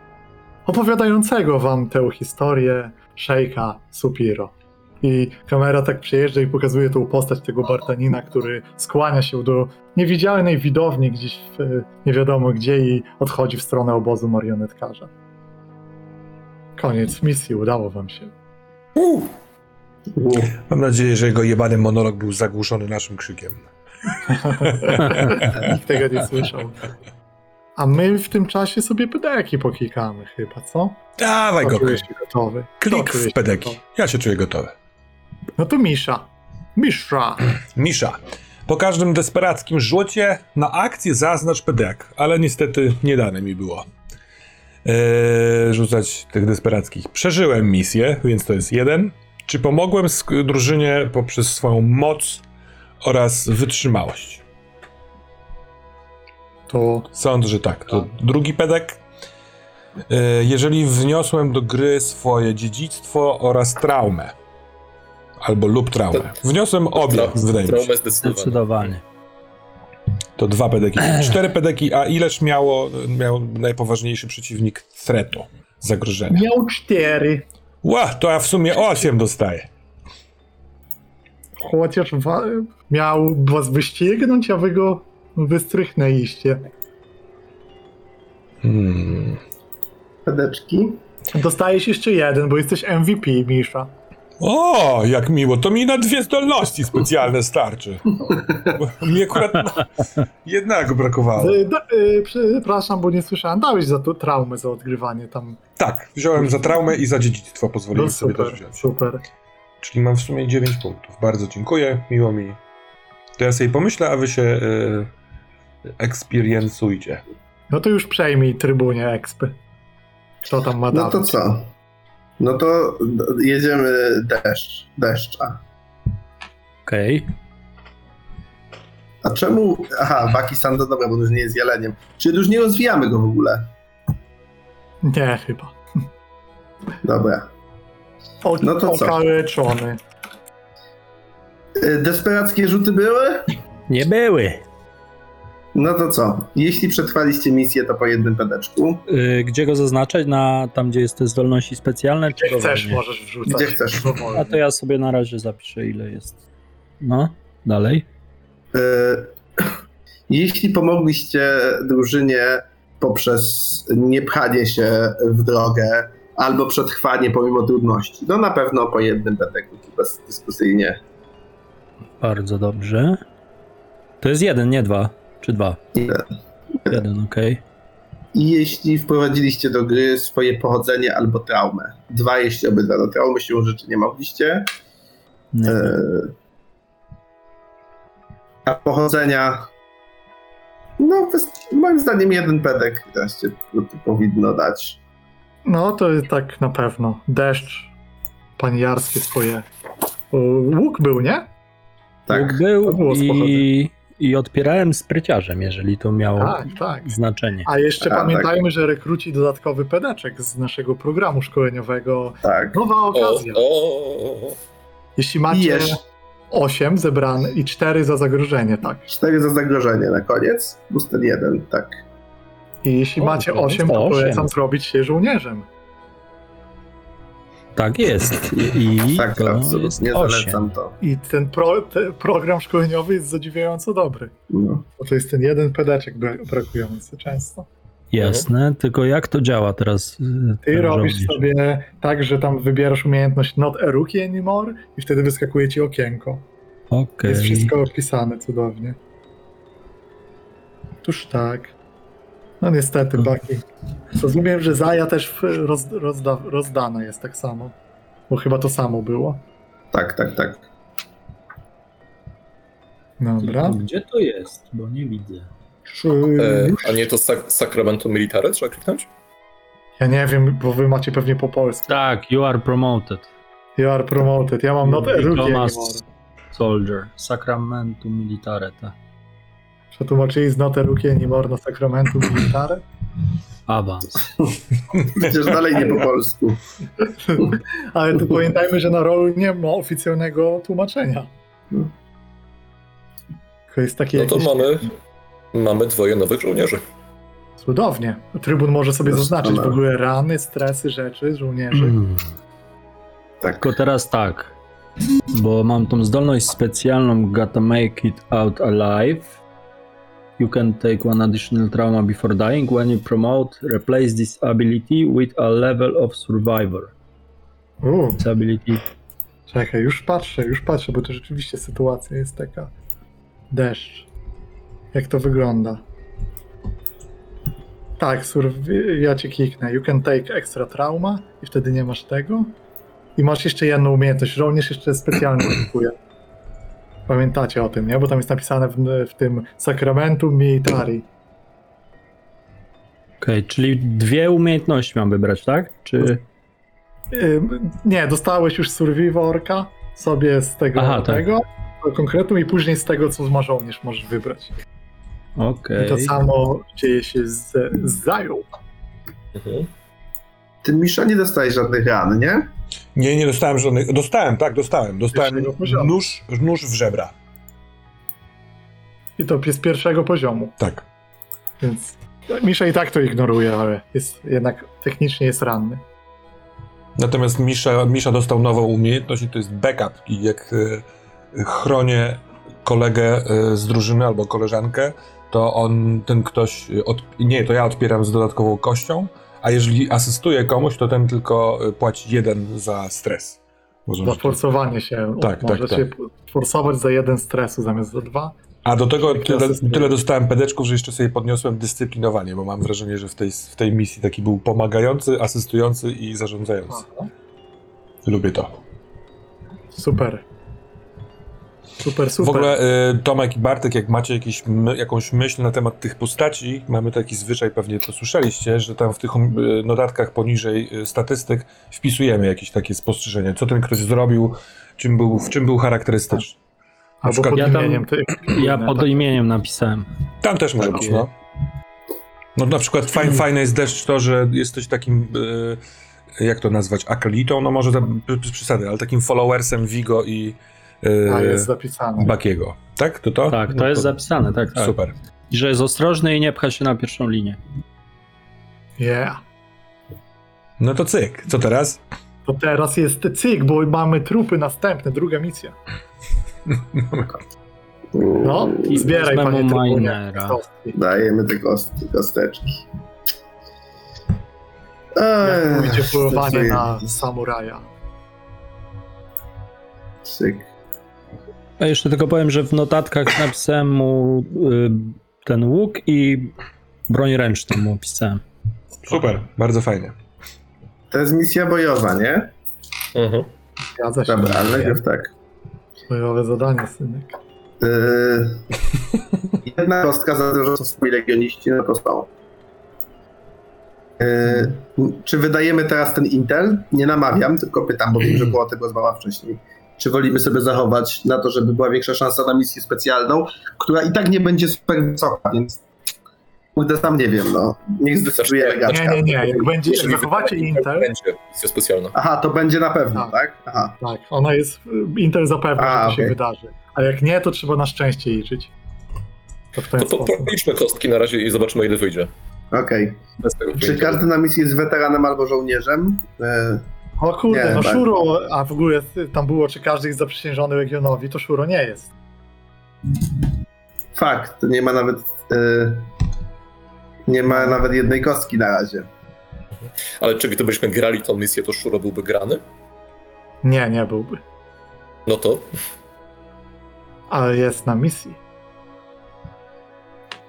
opowiadającego wam tę historię szejka Supiro. I kamera tak przyjeżdża i pokazuje tą postać tego Bartanina, który skłania się do niewidzialnej widowni gdzieś w, nie wiadomo gdzie i odchodzi w stronę obozu marionetkarza. Koniec misji, udało wam się. Mam nadzieję, że jego jebany monolog był zagłuszony naszym krzykiem. Nikt tego nie słyszał. A my w tym czasie sobie pedeki poklikamy chyba, co? Dawaj Kto go. czuje się gotowy? Kto Klik czuje w pedeki. gotowy? Ja się czuję gotowy. No to Misza. Misza. Misza. Po każdym desperackim rzucie na akcję zaznacz pedek, ale niestety nie dane mi było eee, rzucać tych desperackich. Przeżyłem misję, więc to jest jeden. Czy pomogłem drużynie poprzez swoją moc oraz wytrzymałość? To Sądzę, że tak. To drugi pedek. E, Jeżeli wniosłem do gry swoje dziedzictwo oraz traumę. Albo lub traumę. Wniosłem obie, Tra- wydaje mi się. Traumę zdecydowanie. Zdecydowanie. To dwa pedeki. Cztery pedeki, a ileż miało, miał najpoważniejszy przeciwnik threatu, zagrożenia? miał cztery. Ła, to ja w sumie osiem dostaję. Chociaż miał was wyścignąć, a wy go wystrychnęliście. Hmm. Pedeczki. Dostajesz jeszcze jeden, bo jesteś MVP, Misza. O, jak miło. To mi na dwie zdolności specjalne starczy. Bo Mi akurat jednego brakowało. Y, da- y, Przepraszam, bo nie słyszałem. Dałeś za to traumę za odgrywanie tam. Tak, wziąłem za traumę i za dziedzictwo, No pozwoliłem sobie też wziąć. super. Czyli mam w sumie 9 punktów. Bardzo dziękuję, miło mi. To ja sobie pomyślę, a wy się y, eksperiencujcie. No to już przejmij trybunie expy. Kto tam ma No to dawać? co? No to jedziemy deszcz, deszcza. Okej. A czemu... Aha, Baki Sando, dobra, bo już nie jest jeleniem. Czyli już nie rozwijamy go w ogóle. Nie, chyba. Dobra. O, No to co? Okaleczony. Y, Desperackie rzuty były? Nie były. No to co? Jeśli przetrwaliście misję, to po jednym pedeczku. Y, gdzie go zaznaczać? Na tam, gdzie jest te zdolności specjalne? Czy Gdzie chcesz, możesz wrzucać. Gdzie chcesz. A to ja sobie na razie zapiszę, ile jest. No, dalej. Y, Jeśli pomogliście drużynie poprzez niepchanie się w drogę albo przetrwanie pomimo trudności, to na pewno po jednym pedeku, bezdyskusyjnie. Bardzo dobrze. To jest jeden, nie dwa. Czy dwa? Jeden. Jeden, okej. I jeśli wprowadziliście do gry swoje pochodzenie albo traumę. Dwa, jeśli obydwa. Do traumy się rzeczy nie mogliście. Nie. E, A pochodzenia. No, moim zdaniem jeden pedek wreszcie powinno dać. No to jest tak na pewno. Deszcz. Paniarskie swoje. O, Łuk był, nie? Tak. to Był było z pochodem. i, i odpierałem spryciarzem, jeżeli to miało Tak, tak. znaczenie. A jeszcze A, pamiętajmy, że rekruci dodatkowy pedeczek z naszego programu szkoleniowego. Tak. Nowa okazja. o, o, o. Jeśli macie jeszcze 8 zebrane i 4 za zagrożenie, tak. cztery za zagrożenie na koniec. Plus ten jeden, tak. I jeśli O, macie to jest 8, to polecam zrobić się żołnierzem. Tak jest. I, Tak, to jest absolutnie 8. zalecam to. I ten pro, te program szkoleniowy jest zadziwiająco dobry. No. Bo to jest ten jeden pedeczek bra- brakujący często. Jasne, tylko jak to działa teraz? y, Ty ten robisz żołnierz? sobie tak, że tam wybierasz umiejętność not a rookie anymore i wtedy wyskakuje ci okienko. Okej. Jest wszystko opisane cudownie. Tuż tak. No niestety, Baki. Rozumiem, że Zaja też roz, rozda, rozdane jest tak samo. Bo chyba to samo było. Tak, tak, tak. Dobra. Gdzie to jest? Bo nie widzę. Czy... E, a nie to sak- Sacramento Militare trzeba kliknąć? Ja nie wiem, bo wy macie pewnie po polsku. Tak, you are promoted. You are promoted. Ja mam not. Thomas Soldier. Sacramento Militare, tak. Przetłumaczyli z not a rookie anymore na Sacramento Militare? Awans. Chociaż dalej nie po polsku. Ale to pamiętajmy, że na rolu nie ma oficjalnego tłumaczenia. To jest takie No to jakieś... mamy, mamy dwoje nowych żołnierzy. Cudownie. Trybun może sobie zaznaczyć w ogóle rany, stresy, rzeczy, żołnierzy. Mm. Tak. Tylko teraz tak, bo mam tą zdolność specjalną Gotta make it out alive. You can take one additional trauma before dying. When you promote, replace this ability with a level of survivor. U, This ability czekaj, już patrzę, już patrzę, bo to rzeczywiście sytuacja jest taka. Deszcz. Jak to wygląda? Tak, survi- ja cię kliknę. You can take extra trauma i wtedy nie masz tego. I masz jeszcze jedną umiejętność. Żołnierz jeszcze specjalnie kupuje. Pamiętacie o tym, nie? Bo tam jest napisane w, w tym Sacramento Militari. Okej, czyli dwie umiejętności mam wybrać, tak? Czy. Ym, nie, dostałeś już Survivorka sobie z tego, Aha, tak. tego konkretu i później z tego, co ma żołnierz możesz wybrać. Okej. I to samo dzieje się z, z Zają. Mhm. Ty, Misza, nie dostajesz żadnych ran, nie? Nie, nie dostałem żadnych. Dostałem, tak, dostałem. Dostałem Pierwszego poziomu. nóż, nóż w żebra. I to jest pierwszego poziomu, Tak. więc Misza i tak to ignoruje, ale jest jednak technicznie jest ranny. Natomiast Misza, Misza dostał nową umiejętność i to jest backup. I jak e, chronię kolegę e, z drużyny albo koleżankę, to on, ten ktoś, od, nie, to ja odpieram z dodatkową kością, a jeżeli asystuję komuś, to ten tylko e, płaci jeden za stres. Za forsowanie się. Tak, może tak, się tak. forsować za jeden stresu zamiast za dwa. A do tego tyle, tyle dostałem pedeczków, że jeszcze sobie podniosłem dyscyplinowanie, bo mam wrażenie, że w tej, w tej misji taki był pomagający, asystujący i zarządzający. Aha. Lubię to. Super. Super, super. W ogóle y, Tomek i Bartek, jak macie jakieś my, jakąś myśl na temat tych postaci, mamy taki zwyczaj, pewnie to słyszeliście, że tam w tych y, notatkach poniżej y, statystyk wpisujemy jakieś takie spostrzeżenia, co ten ktoś zrobił, czym był, w czym był charakterystyczny. Albo przykład pod ja tam- imieniem. Ty, Ja pod tak. imieniem napisałem. Tam też może Tak. być, no. No na przykład fajn, fajne jest też to, że jesteś takim, jak to nazwać, akelitą, no może tam bez przesady, ale takim followersem Vigo i A, jest zapisane. Bakiego. Tak? To to? Tak, No to jest zapisane, tak, tak. Super. I że jest ostrożny i nie pcha się na pierwszą linię. Yeah. No to cyk. Co teraz? To teraz jest cyk, bo mamy trupy następne, druga misja. No, i zbieraj panie trybunie. Dajemy te kosty, kosteczki. Jak Ech, pójdzie polowanie na samuraja. Cyk. A jeszcze tylko powiem, że w notatkach napisałem mu y, ten łuk i broń ręczną mu opisałem. Super. Bardzo fajnie. To jest misja bojowa, nie? Mhm. Zgadza się. Dobra, ale najpierw tak. Bojowe zadanie, synek. Yy, jedna kostka za że są swoi legioniści, no to są. Yy, czy wydajemy teraz ten Intel? Nie namawiam, tylko pytam, bo wiem, że była tego zbała wcześniej. Czy wolimy sobie zachować na to, żeby była większa szansa na misję specjalną, która i tak nie będzie super wysoka, więc kurde, sam nie wiem, no. Niech zdecyduje elegancko. Nie, nie, nie. Jak będzie, jak zachowacie Intel, Będzie misja specjalna. Aha, to będzie na pewno, Tak. tak? Aha. tak, ona jest, Intel zapewnia, A, że to się okej. wydarzy. A jak nie, to trzeba na szczęście liczyć. To w ten To sposób. policzmy kostki na razie i zobaczymy ile wyjdzie. Okej. Tego Czy każdy na misji jest weteranem albo żołnierzem? E, O kurde, Nie, no tak. Szuro, a w ogóle tam było, czy każdy jest zaprzysiężony Legionowi, to Szuro nie jest. fakt, to nie ma nawet. E, nie ma nawet jednej kostki na razie. Ale czy gdybyśmy grali tą misję, to Shuro byłby grany? Nie, nie byłby. No to Ale jest na misji.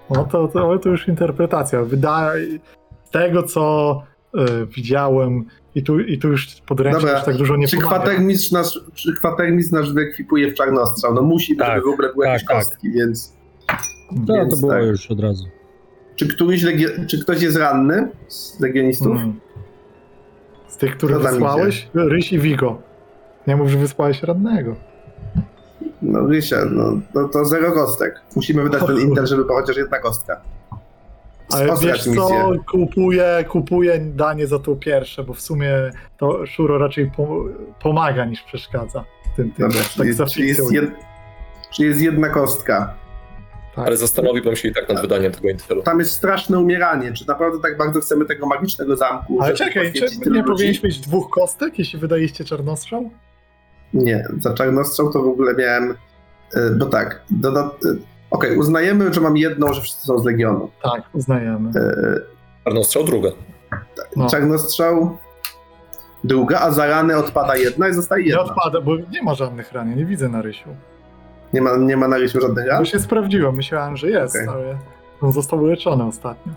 No to, to, ale to już interpretacja. Wydaje z tego, co y, widziałem i tu, i tu już podręcznik Dobra, już tak dużo nie Czy pomaga. kwatermistrz nasz, czy kwatermistrz nasz wyekwipuje w czarnostrzał? No musi, Tak, żeby w ogóle były tak, jakieś tak. kostki, więc. To, Więc to było tak. już od razu. Czy, któryś legio- czy ktoś jest ranny z legionistów? Mm. Z tych, tam wysłałeś? Ryś i Vigo. Nie mów, że wysłałeś radnego. No Rysia, no to, to zero kostek. Musimy wydać ten intel, żeby była chociaż jedna kostka. Ale wiesz co, kupuję, kupuję danie za to pierwsze, bo w sumie to Szuro raczej po, pomaga niż przeszkadza. Tym, tym, Dobra, tak czyli, za czyli, jest jed, czyli jest jedna kostka. Tak. Ale zastanowiłbym się i tak nad wydaniem tego Intelu. Tam jest straszne umieranie. Czy naprawdę tak bardzo chcemy tego magicznego zamku? Ale czekaj, czy nie ludzi? powinniśmy mieć dwóch kostek, jeśli wydaliście czarnostrzał? Nie, za czarnostrzał to w ogóle miałem. y, Bo tak, dodat... Okej, uznajemy, że mam jedną, że wszyscy są z Legionu. Tak, uznajemy. Y, Czarnostrzał druga. No. Czarnostrzał druga, a za ranę odpada jedna i zostaje Nie jedna. odpada, bo nie ma żadnych ran, nie widzę na Rysiu. Nie ma, nie ma na rysiu żadnych ran? To się sprawdziło, myślałem, że jest, Okej. ale on został uleczony ostatnio.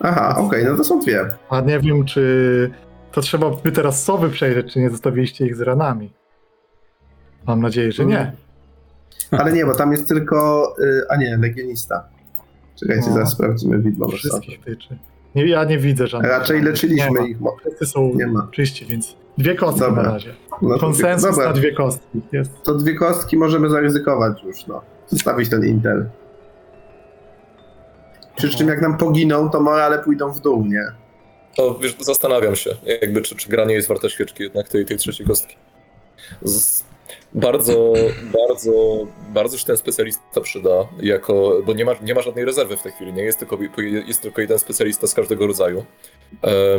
Aha, okej, no to są dwie. A nie wiem, czy to trzeba by teraz sowy przejrzeć, czy nie zostawiliście ich z ranami. Mam nadzieję, że nie. Ale nie, bo tam jest tylko. y, A nie, legionista. Czekajcie, No. zaraz sprawdzimy widmo. losowe. Wszystkich tyczy. Nie, ja nie widzę żadnych. Raczej nie leczyliśmy ma. ich. Wszyscy są Nie ma. czyści, więc dwie kostki Dobra. na razie. No Konsensus dobra, na dwie kostki. Jest. to dwie kostki możemy zaryzykować już, no. Zostawić ten Intel. Przy czym jak nam poginą, to morale pójdą w dół, nie? To wiesz, zastanawiam się, jakby czy, czy gra nie jest warta świeczki jednak tej, tej trzeciej kostki. Z, bardzo, bardzo, bardzo się ten specjalista przyda, jako, bo nie ma, nie ma żadnej rezerwy w tej chwili, nie jest tylko, jest tylko jeden specjalista z każdego rodzaju.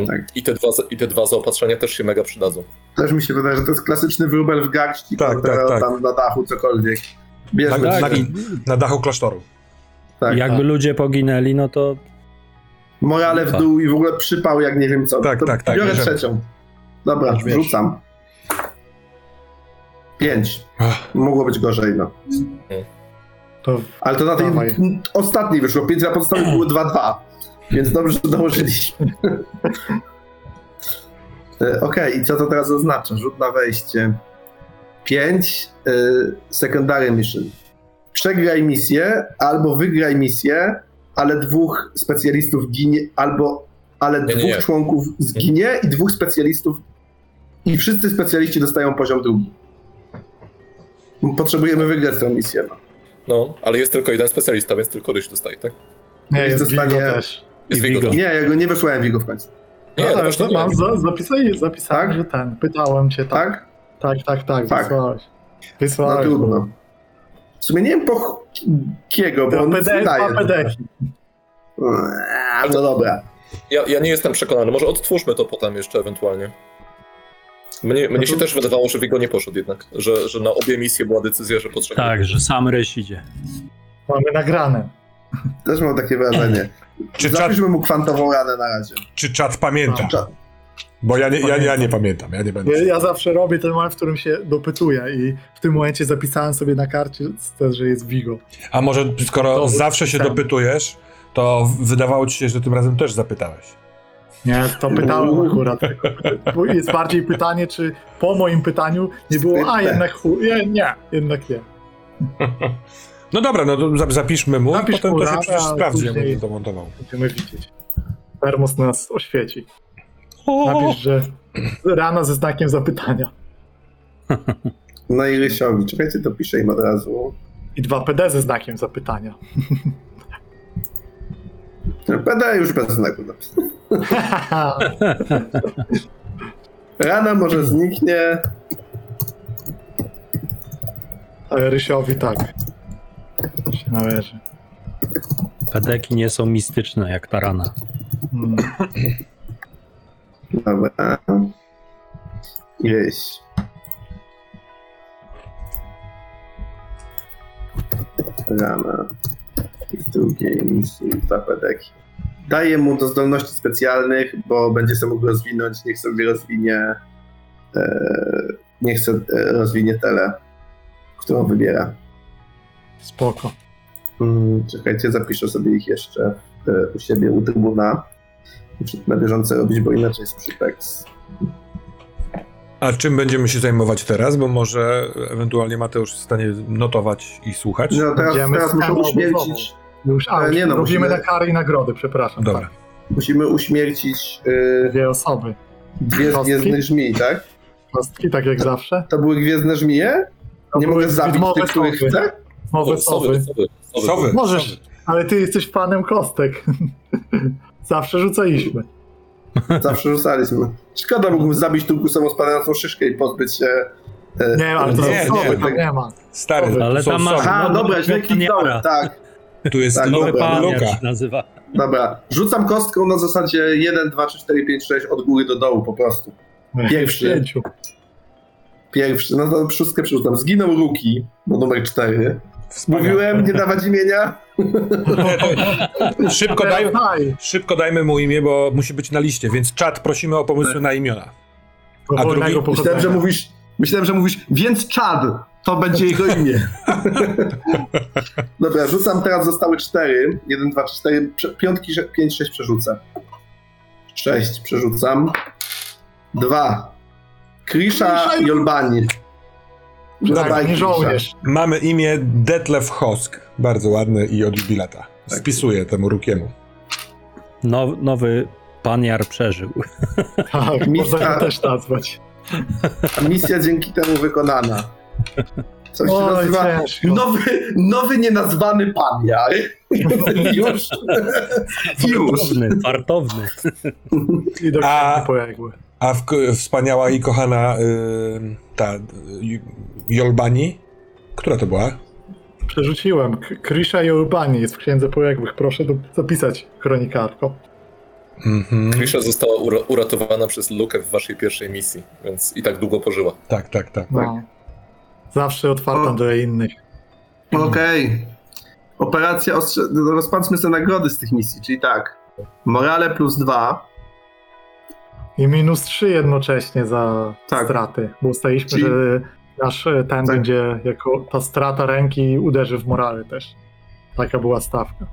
Tak. i, te dwa, I te dwa zaopatrzenia też się mega przydadzą. Też mi się wydaje, że to jest klasyczny wróbel w garści, Tak, tak, tak. tam na dachu cokolwiek. Na, Bierzmy na, trzy. na dachu klasztoru. tak. Jakby ludzie poginęli, no to Morale w dół i w ogóle przypał jak nie wiem co. Tak, to tak, tak, Biorę bierzemy. trzecią. Dobra, Bierz, bierz. rzucam. Pięć. Ach, Mogło być gorzej, no. To Ale to na tej Dawaj. ostatniej wyszło. Pięć, a pozostałych były 2-2. Więc dobrze, że dołożyliśmy. E, Okej, i co to teraz oznacza? Rzut na wejście. 5. secondary mission. Przegraj misję, albo wygraj misję, ale dwóch specjalistów ginie, albo ale Nie, dwóch nie, nie. członków zginie i dwóch specjalistów i wszyscy specjaliści dostają poziom drugi. Potrzebujemy wygrać tę misję. No. No, ale jest tylko jeden specjalista, więc tylko Ryś dostaje, tak? nie Jest Vigo dostanie- też. Jest I Vigo. Vigo. Nie, ja go nie wysłałem Wigo w końcu. Nie, Nie, no ale właśnie to nie. mam za, zapisałem, zapisałem Tak? że ten. Pytałem cię, tak. Tak? Tak, tak, tak, Tak. wysłałeś. No Wysłałeś. trudno. W sumie nie wiem po kiego, bo To on nie daje. Eee, No dobra. Ja, ja nie jestem przekonany, może odtwórzmy to potem jeszcze ewentualnie. Mnie, mnie No się to- też wydawało, że Vigo nie poszedł jednak, że, że na obie misje była decyzja, że potrzebuje. tak, że sam ryś idzie. Mamy nagrane. Też mam takie wrażenie. Czy czat, Zapiszmy mu kwantową ranę na razie. czy czat pamięta? Bo ja nie, ja, ja nie pamiętam, ja nie będę. Ja, ja zawsze robię ten moment, w którym się dopytuję i w tym momencie zapisałem sobie na karcie, że jest Vigo. A może skoro To- zawsze się tam. dopytujesz, to wydawało ci się, że tym razem też zapytałeś. Nie, to pytałem akurat. Bo Jest bardziej pytanie, czy po moim pytaniu nie było, a jednak chu... nie, nie, jednak nie. No dobra, no to za- zapiszmy mu Zapisz i potem mu to się przecież sprawdzi, jak będzie to montował. Będziemy widzieć. Termos nas oświeci. Napisz, że rana ze znakiem zapytania. No i Rysiowi. Czekajcie, to piszę im od razu. I dwa PD ze znakiem zapytania. PD już bez znaku. Rana może zniknie. Ale Rysiowi tak. Się należy. Pedeki nie są mistyczne jak ta rana. Hmm. Dobra. Ileś. Rana. Z drugiej misji dwa pedeki. Daję mu do zdolności specjalnych, bo będzie sobie mógł rozwinąć. Niech sobie rozwinie. E, niech sobie e, rozwinie tele, którą wybiera. Spoko. Mm, czekajcie, zapiszę sobie ich jeszcze e, u siebie, u trybuna. Muszę na bieżąco robić, bo inaczej jest przypeks. A czym będziemy się zajmować teraz? Bo może ewentualnie Mateusz jest w stanie notować i słuchać. No teraz, Będziemy teraz muszę uśmiercić. Już, a, E, nie no, robimy musimy- na kary i nagrody, przepraszam. Dobra. Tak. Musimy uśmiercić y, Dwie osoby. dwie Kostki? gwiezdne żmii, tak? Kostki, tak jak zawsze. To były gwiezdne żmije? To Nie mogę zabić tych, których sowy. chcę? Mowy sowy. sowy. Sowy. Możesz, ale ty jesteś fanem kostek. Zawsze rzucaliśmy. Zawsze rzucaliśmy. Szkoda, mógłbym zabić tu samą spadającą szyszkę i pozbyć się... e, Nie, ale to Nie, są nie, sowy, nie. tam nie ma. Stary, Sowy. Ale tam masz- sowy. Aha, dobra, źle kliknąłem, tak. Tu jest Tak, Nowy dobra, paniar luka. się nazywa. Dobra, rzucam kostką na zasadzie 1, 2, 3, 4, 5, 6 od góry do dołu po prostu. Pierwszy. Pierwszy, no to szóstkę przerzucam. Zginął Ruki, bo numer 4. Wspaniale. Mówiłem, nie dawać imienia? Szybko, Teraz daj, daj. szybko dajmy mu imię, bo musi być na liście, więc czat prosimy o pomysły na imiona. Powolnego drugi? Myślałem, że mówisz, myślałem, że mówisz, więc Chad, to będzie jego imię. Dobra, rzucam teraz, zostały cztery. Jeden, dwa, trzy, cztery. Piątki, pięć, sześć przerzucę. Sześć przerzucam. Dwa. Krisha Krisha i- i Olbani. Tak, nie żołnierz. Mamy imię Detlef Hosk. Bardzo ładne i od jubilata. Tak. Spisuję temu Rukiemu. Now, nowy paniar przeżył. Tak, można go też nazwać. A misja dzięki temu wykonana. Coś się Oj, nazywa ciężko. nowy, nowy nienazwany paniar. Już. Już. Fartowny, fartowny. I do A- poległy. A w, wspaniała i kochana y, ta y, Jolbani? Która to była? Przerzuciłem. K- Krisha i Urbani jest w księdze poległych. Proszę to zapisać, kronikarko. Mhm. Krisha została ura- uratowana przez Lukę w waszej pierwszej misji, więc i tak długo pożyła. Tak, tak, tak. No. Zawsze otwarta O. dla innych. Okej. Operacja ostrze... Rozpatrzmy sobie nagrody z tych misji, czyli tak. Morale plus dwa. I minus trzy jednocześnie za Tak. straty. Bo ustaliśmy, Czyli- że nasz e, ten Tak. będzie jako ta strata ręki uderzy w morale też. Taka była stawka.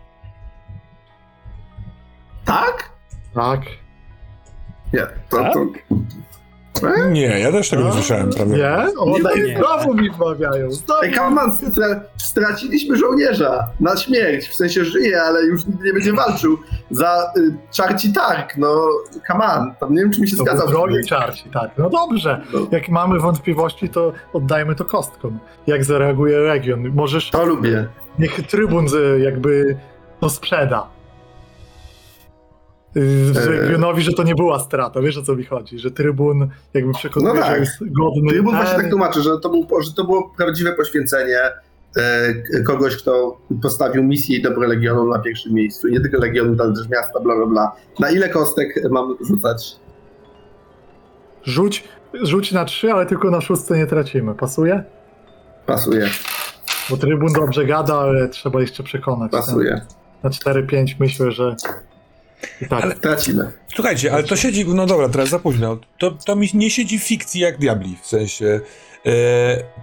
Tak? Tak? Nie. To, Tak? to... Nie, ja też tego nie słyszałem, prawda? Nie? O, Nie, nie. znowu mi wmawiają. Znowu. Ej, come on, stra... straciliśmy żołnierza na śmierć. W sensie żyje, ale już nigdy nie będzie walczył za y, czarci targ. No, come on. Tam nie wiem, czy mi się To zgadza. był drogi czarci, tak. No dobrze. No. Jak mamy wątpliwości, to oddajmy to kostkom. Jak zareaguje region? Możesz, To lubię. niech trybun z- jakby to sprzeda. Eee. Regionowi, że to nie była strata, wiesz o co mi chodzi, że trybun jakby przekonuje, No tak. że jest godny. Trybun właśnie ten- tak tłumaczy, że to, był, że to było prawdziwe poświęcenie e, kogoś, kto postawił misję i dobro Legionu na pierwszym miejscu. I nie tylko Legionu, ale też miasta, bla, bla, bla. Na ile kostek mam rzucać? Rzuć, rzuć na trzy, ale tylko na szóstce nie tracimy. Pasuje? Pasuje, Bo trybun dobrze gada, ale trzeba jeszcze przekonać. pasuje. Na 4-5 myślę, że tak. Tracimy. Słuchajcie, ale to siedzi, no dobra, teraz za późno. To, to mi nie siedzi w fikcji jak diabli, w sensie e,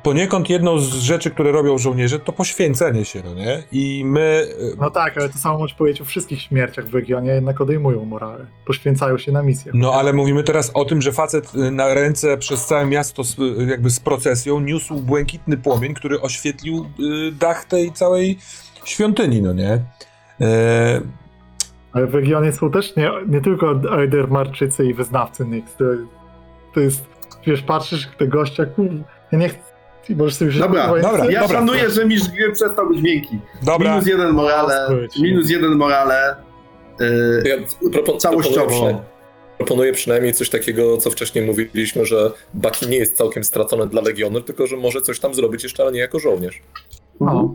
poniekąd jedną z rzeczy, które robią żołnierze, to poświęcenie się, no nie? I my, e, No tak, ale to samo możesz powiedzieć o wszystkich śmierciach w regionie, jednak odejmują morale. Poświęcają się na misję. no ale mówimy teraz o tym, że facet e, na ręce przez całe miasto z, e, jakby z procesją niósł błękitny płomień, który oświetlił e, dach tej całej świątyni, no nie? E, Ale w regionie są też nie, nie tylko Eidermarczycy i wyznawcy Nyx. To, to jest, wiesz, patrzysz te gościa, kurde, ja nie chcę, możesz sobie Dobra, dobra, chcę- Ja dobra. szanuję, że gry przestał być miękki. dobra, Minus jeden morale, minus jeden morale. Yy, Ja propon- Całościowo. Proponuję, przynajmniej- proponuję przynajmniej coś takiego, co wcześniej mówiliśmy, że Baki nie jest całkiem stracony dla Legionu, tylko że może coś tam zrobić jeszcze, ale nie jako żołnierz. No.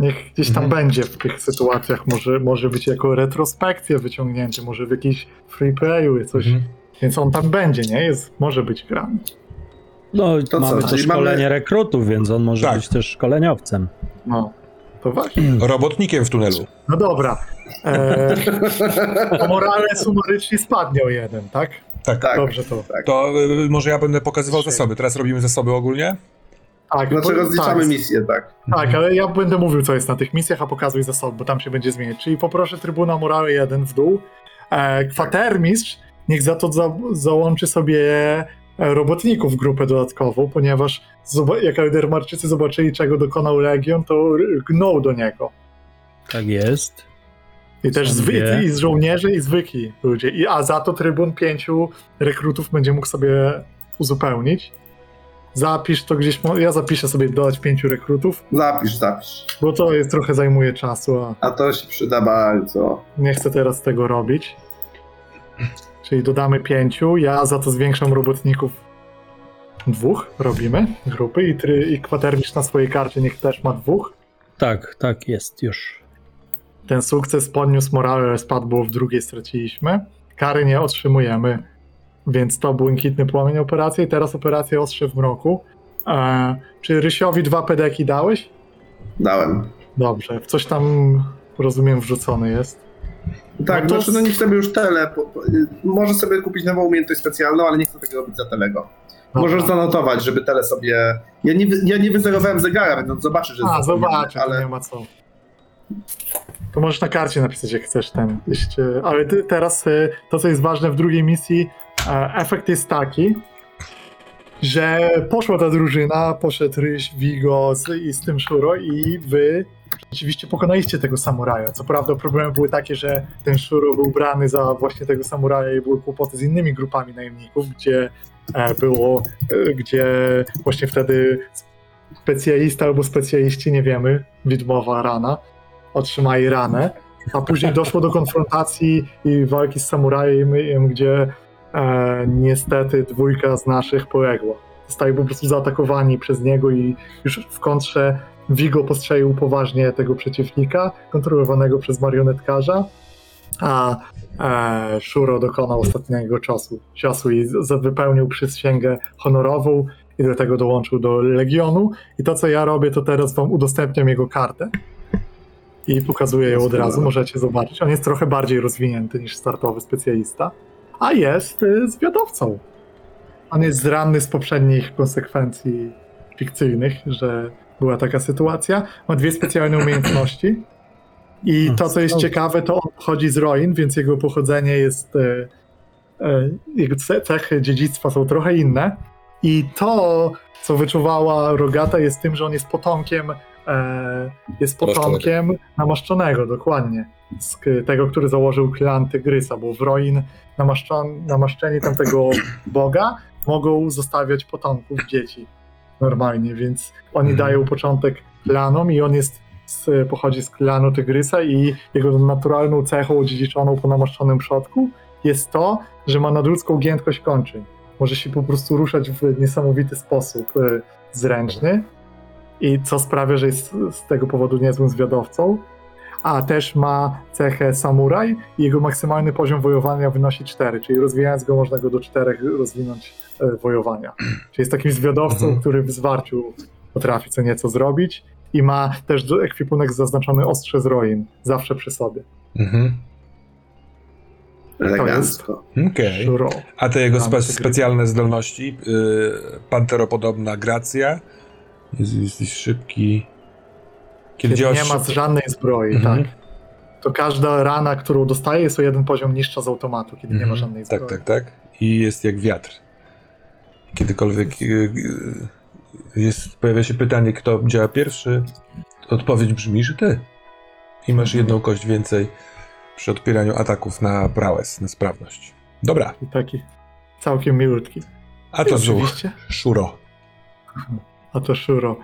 Niech gdzieś tam Mhm. będzie w tych sytuacjach. Może, może być jako retrospekcja wyciągnięty, może w jakiś free playu, coś. Mhm. Więc on tam będzie, nie? Jest, może być grany. No, To mamy co, czyli szkolenie mamy- rekrutów, więc on może Tak. być też szkoleniowcem. No, to właśnie. Robotnikiem w tunelu. No dobra. E, to morale sumarycznie spadnie o jeden, tak? Tak. Tak. Dobrze to. To y, może ja będę pokazywał zasoby. Teraz robimy zasoby ogólnie? Tak, Znaczy bo- rozliczamy tak, misję, tak. Tak, ale ja będę mówił, co jest na tych misjach, a pokazuj zasoby, bo tam się będzie zmieniać. Czyli poproszę Trybuna Morale 1 w dół. E, kwatermistrz niech za to za, załączy sobie e, robotników grupę dodatkową, ponieważ jak Eldermarczycy zobaczyli, czego dokonał Legion, to r- gną do niego. Tak jest. I też zwy- dwie. i z żołnierzy, i zwykli ludzie. I, a za to Trybun pięciu rekrutów będzie mógł sobie uzupełnić. Zapisz to gdzieś, mo- ja zapiszę sobie dodać pięciu rekrutów, Zapisz, zapisz. bo to jest trochę zajmuje czasu, a A to się przyda bardzo. Nie chcę teraz tego robić. Czyli dodamy pięciu. Ja za to zwiększam robotników dwóch. Robimy grupy i, try, i kwatermistrz na swojej karcie niech też ma dwóch. Tak, tak jest już. Ten sukces podniósł morale, spadł, bo w drugiej straciliśmy. Kary nie otrzymujemy, więc to błękitny płomień operacji. Teraz operacja Ostrze w mroku. E, czy Rysiowi dwa pedeki dałeś? Dałem. Dobrze, w coś tam rozumiem wrzucony jest. Tak, No to znaczy no niech sobie już tele. Po, po, może sobie kupić nową umiejętność specjalną, ale nie chcę tego robić za telego. Możesz Dobra. zanotować, żeby tele sobie. Ja nie, ja nie wyzerowałem zegara, więc on zobaczy, że A, zobaczę, ale nie ma co. To możesz na karcie napisać, jak chcesz ten. Jeśli, ale ty, teraz y, to, co jest ważne w drugiej misji, efekt jest taki, że poszła ta drużyna, poszedł Ryś, Vigo i z tym Shuro i wy rzeczywiście pokonaliście tego samuraja. Co prawda problemy były takie, że ten Shuro był brany za właśnie tego samuraja i były kłopoty z innymi grupami najemników, gdzie e, było, e, gdzie właśnie wtedy specjalista albo specjaliści, nie wiemy, widmowa rana, otrzymali ranę, a później doszło do konfrontacji i walki z samurajem, gdzie e, niestety dwójka z naszych poległa. Zostali po prostu zaatakowani przez niego i już w kontrze Vigo postrzelił poważnie tego przeciwnika, kontrolowanego przez marionetkarza, a e, Shuro dokonał ostatniego czasu, czasu i wypełnił przysięgę honorową i do tego dołączył do Legionu. I to, co ja robię, to teraz wam udostępniam jego kartę i pokazuję ją od razu, możecie zobaczyć. On jest trochę bardziej rozwinięty niż startowy specjalista, a jest y, zwiadowcą. On jest zranny z poprzednich konsekwencji fikcyjnych, że była taka sytuacja. Ma dwie specjalne umiejętności. I to, co jest ciekawe, to on pochodzi z Roin, więc jego pochodzenie jest. e, e, Jego ce- cechy dziedzictwa są trochę inne. I to, co wyczuwała Rogata, jest tym, że on jest potomkiem. E, jest potomkiem namaszczonego, dokładnie. Tego, który założył klan Tygrysa, bo w Roin namaszczeni tamtego boga mogą zostawiać potomków dzieci normalnie, więc oni Mhm. dają początek klanom i on jest z, pochodzi z klanu Tygrysa i jego naturalną cechą odziedziczoną po namaszczonym przodku jest to, że ma nadludzką giętkość kończyn. Może się po prostu ruszać w niesamowity sposób y, zręczny i co sprawia, że jest z tego powodu niezłym zwiadowcą. A też ma cechę samuraj i jego maksymalny poziom wojowania wynosi 4, czyli rozwijając go można go do 4 rozwinąć e, wojowania. Czyli jest takim zwiadowcą, Mhm. który w zwarciu potrafi co nieco zrobić i ma też ekwipunek zaznaczony ostrze z roin, zawsze przy sobie. Mhm. Elegancko. Okej. Shuro. A te jego spe- specjalne zdolności? Yy, panteropodobna gracja. Jest, jesteś szybki. Kiedy, Kiedy nie ma szybko- żadnej zbroi, Mhm. tak. To każda rana, którą dostaje, jest o jeden poziom niższa z automatu, kiedy nie ma Mhm. żadnej zbroi. Tak, tak, tak. I jest jak wiatr. Kiedykolwiek yy, yy, jest, pojawia się pytanie, kto działa pierwszy, odpowiedź brzmi, że ty. I masz Mhm. jedną kość więcej przy odpieraniu ataków na prowess, na sprawność. Dobra, I taki całkiem milutki. a to oczywiście. Szuro. A to Shuro.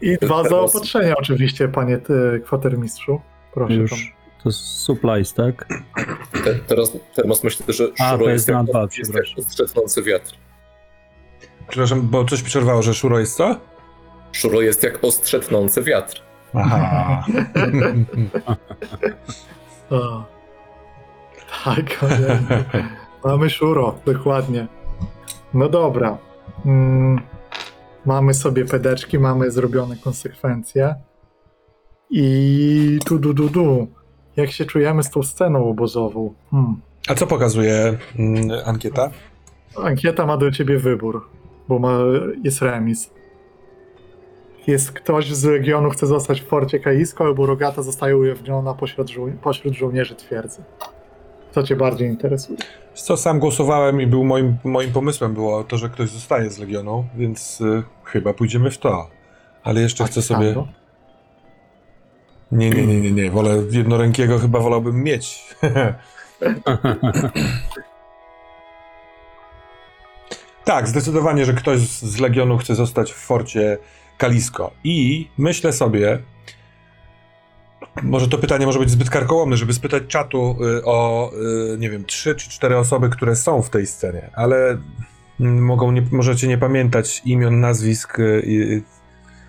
I dwa Teraz- zaopatrzenia oczywiście, panie ty, kwatermistrzu. Proszę tam. Już to jest supplies, tak? Te, teraz, teraz myślę, że A, Shuro to jest, jest na jak, dwa, jest jak wiatr. Przepraszam, bo coś mi przerwało, że Szuro jest co? Shuro jest jak ostrzetnący wiatr. Aha. O. Tak. Mamy szuro, dokładnie. No dobra. Mm, mamy sobie pedeczki, mamy zrobione konsekwencje. I tu, du, du, du. Jak się czujemy z tą sceną obozową? Hmm. A co pokazuje mm, ankieta? Ankieta ma do ciebie wybór, bo ma, jest remis. Jest ktoś z regionu, chce zostać w forcie Kaisko, albo Rogata zostaje ujawniona pośród, żo- pośród żołnierzy twierdzy. Co cię bardziej interesuje? Co sam głosowałem i był moim, moim pomysłem było to, że ktoś zostaje z Legioną, więc y, chyba pójdziemy w to. Ale jeszcze chcę sobie. Nie, nie, nie, nie, nie. Wolę jednorękiego chyba wolałbym mieć. tak, zdecydowanie, że ktoś z z Legionu chce zostać w forcie Kalisko. I myślę sobie, może to pytanie może być zbyt karkołomne, żeby spytać czatu y, o, y, nie wiem, trzy czy cztery osoby, które są w tej scenie, ale mm, mogą nie, możecie nie pamiętać imion, nazwisk. y.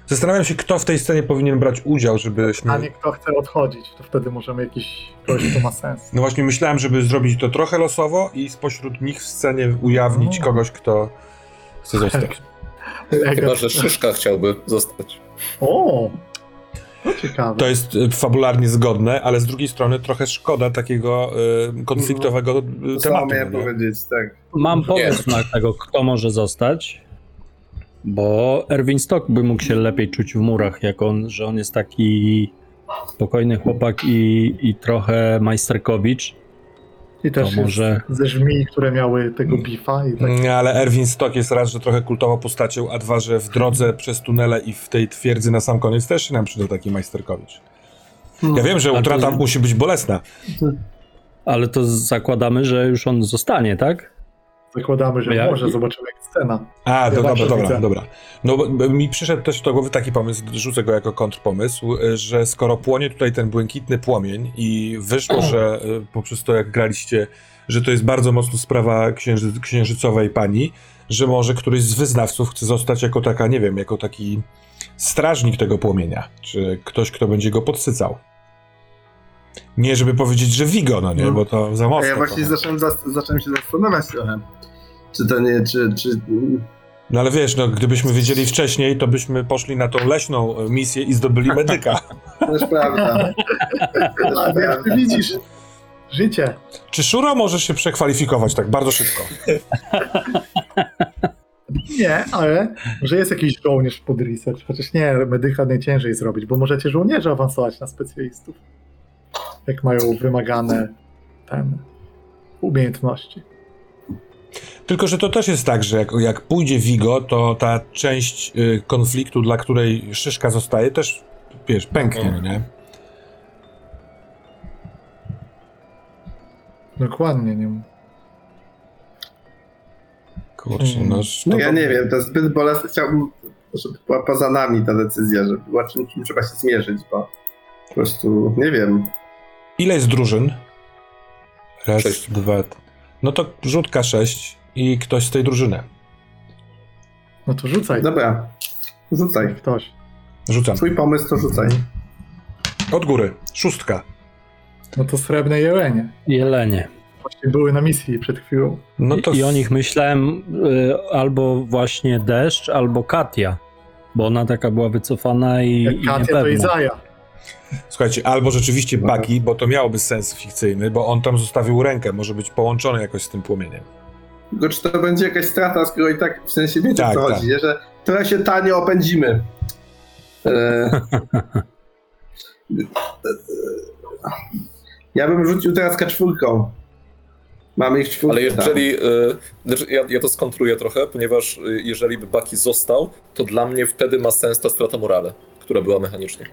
Zastanawiam się, kto w tej scenie powinien brać udział, żebyśmy... A nie kto chce odchodzić, to wtedy możemy jakiś kogoś, kto ma sens. No właśnie myślałem, żeby zrobić to trochę losowo i spośród nich w scenie ujawnić O. kogoś, kto chce zostać. Chyba, że Szyszka chciałby zostać. O! To ciekawe. To jest y, fabularnie zgodne, ale z drugiej strony trochę szkoda takiego y, konfliktowego y, To samo tematu. miałem no powiedzieć, tak. Mam pomysł na tego, kto może zostać. Bo Erwin Stock by mógł się lepiej czuć w murach, jak on, że on jest taki spokojny chłopak i, i trochę majsterkowicz. I też to może- ze żmii, które miały tego bifa i tak. Nie, ale Erwin Stock jest raz, że trochę kultową postacią, a dwa, że w drodze przez tunele i w tej twierdzy na sam koniec też się nam przyda taki majsterkowicz. Ja wiem, że to- utrata musi być bolesna. Ale to zakładamy, że już on zostanie, tak? Zakładamy, że Ja- może, zobaczymy jak scena. A, to dobra, dobra, widzę. dobra. No mi przyszedł też do głowy taki pomysł, rzucę go jako kontrpomysł, y, że skoro płonie tutaj ten błękitny płomień i wyszło, że y, poprzez to jak graliście, że to jest bardzo mocno sprawa księży, księżycowej pani, że może któryś z wyznawców chce zostać jako taka, nie wiem, jako taki strażnik tego płomienia, czy ktoś, kto będzie go podsycał. Nie, żeby powiedzieć, że Vigo, no nie, No. bo to za A mocno. ja właśnie zacząłem, zacząłem się zastanawiać trochę. Czy to nie, czy, czy... No ale wiesz, no gdybyśmy wiedzieli wcześniej, to byśmy poszli na tą leśną e, misję i zdobyli medyka. Też prawda. Też A jak ty prawda. widzisz, życie. Czy Szuro możesz się przekwalifikować tak bardzo szybko? Nie, ale może jest jakiś żołnierz pod research, chociaż nie, medyka najciężej zrobić, bo możecie żołnierze awansować na specjalistów. Jak mają wymagane ten umiejętności. Tylko, że to też jest tak, że jak, jak pójdzie Vigo, to ta część y, konfliktu, dla której Szyszka zostaje, też, wiesz, pęknie, no nie? Dokładnie, nie Kurczę, no... No ja nie wiem, to jest zbyt bolesne. Chciałbym, żeby była poza nami ta decyzja, żeby była czym, czym trzeba się zmierzyć, bo po prostu nie wiem. Ile jest drużyn? Raz, Sześć. dwa... No to rzutka sześć i ktoś z tej drużyny. No to rzucaj. Dobra, rzucaj. Ktoś. Rzucam. Twój pomysł to rzucaj. Od góry. Szóstka. No to srebrne jelenie. Jelenie. Właśnie były na misji przed chwilą. No to... I, I o nich myślałem y, albo właśnie Deszcz, albo Katia. Bo ona taka była wycofana i, Jak i Katia to. Izaja. Słuchajcie, albo rzeczywiście Baki, bo to miałoby sens fikcyjny, bo on tam zostawił rękę, może być połączony jakoś z tym płomieniem. Tylko czy to będzie jakaś strata, skoro i tak w sensie wiecie Tak, o co tak. chodzi, nie? że trochę się tanio opędzimy. E... ja bym rzucił teraz kaczwórką. Mamy ich czwórkę. Ale jeżeli. y, ja, ja to skontruję trochę, ponieważ y, jeżeli by Baki został, to dla mnie wtedy ma sens ta strata morale, która była mechanicznie.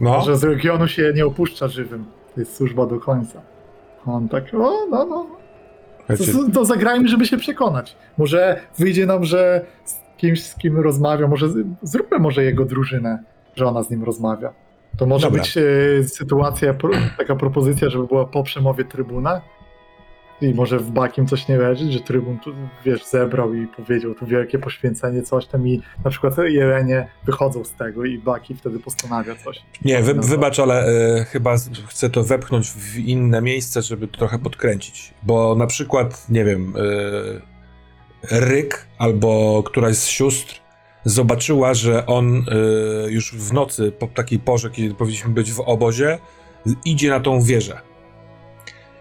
No, Że z regionu się nie opuszcza żywym. To jest służba do końca. On tak, o, no, no. To, to, to zagrajmy, żeby się przekonać. Może wyjdzie nam, że z kimś, z kim rozmawia, może z- zróbmy może jego drużynę, że ona z nim rozmawia. To może Dobra. być e, sytuacja, pro, taka propozycja, żeby była po przemowie trybuna I może w Bakim coś nie leży, że trybun tu, wiesz, zebrał i powiedział tu wielkie poświęcenie, coś tam i na przykład Jelenie wychodzą z tego i Baki wtedy postanawia coś. Nie, wy, No to- wybacz, ale e, chyba chcę to wepchnąć w inne miejsce, żeby to trochę podkręcić. Bo na przykład, nie wiem, e, Ryk albo któraś z sióstr zobaczyła, że on e, już w nocy, po takiej porze, kiedy powinniśmy być w obozie, idzie na tą wieżę.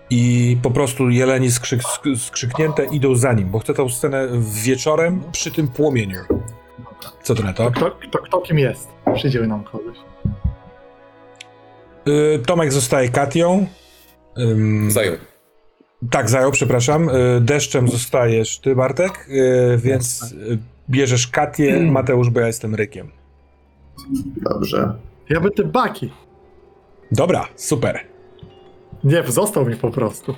I po prostu jeleni skrzyk, sk- skrzyknięte idą za nim, bo chcę tą scenę wieczorem przy tym płomieniu. Co ty na to? Kto, kto, kto kim jest? Przyjdzie nam kogoś. Y, Tomek zostaje Katią. Ym, Zajął. Tak, zajął, przepraszam. Y, Deszczem zostajesz ty, Bartek, y, więc y, bierzesz Katię, Mateusz, bo ja jestem Rykiem. Dobrze. Ja będę Baki. Dobra, super. Nie, został mi po prostu.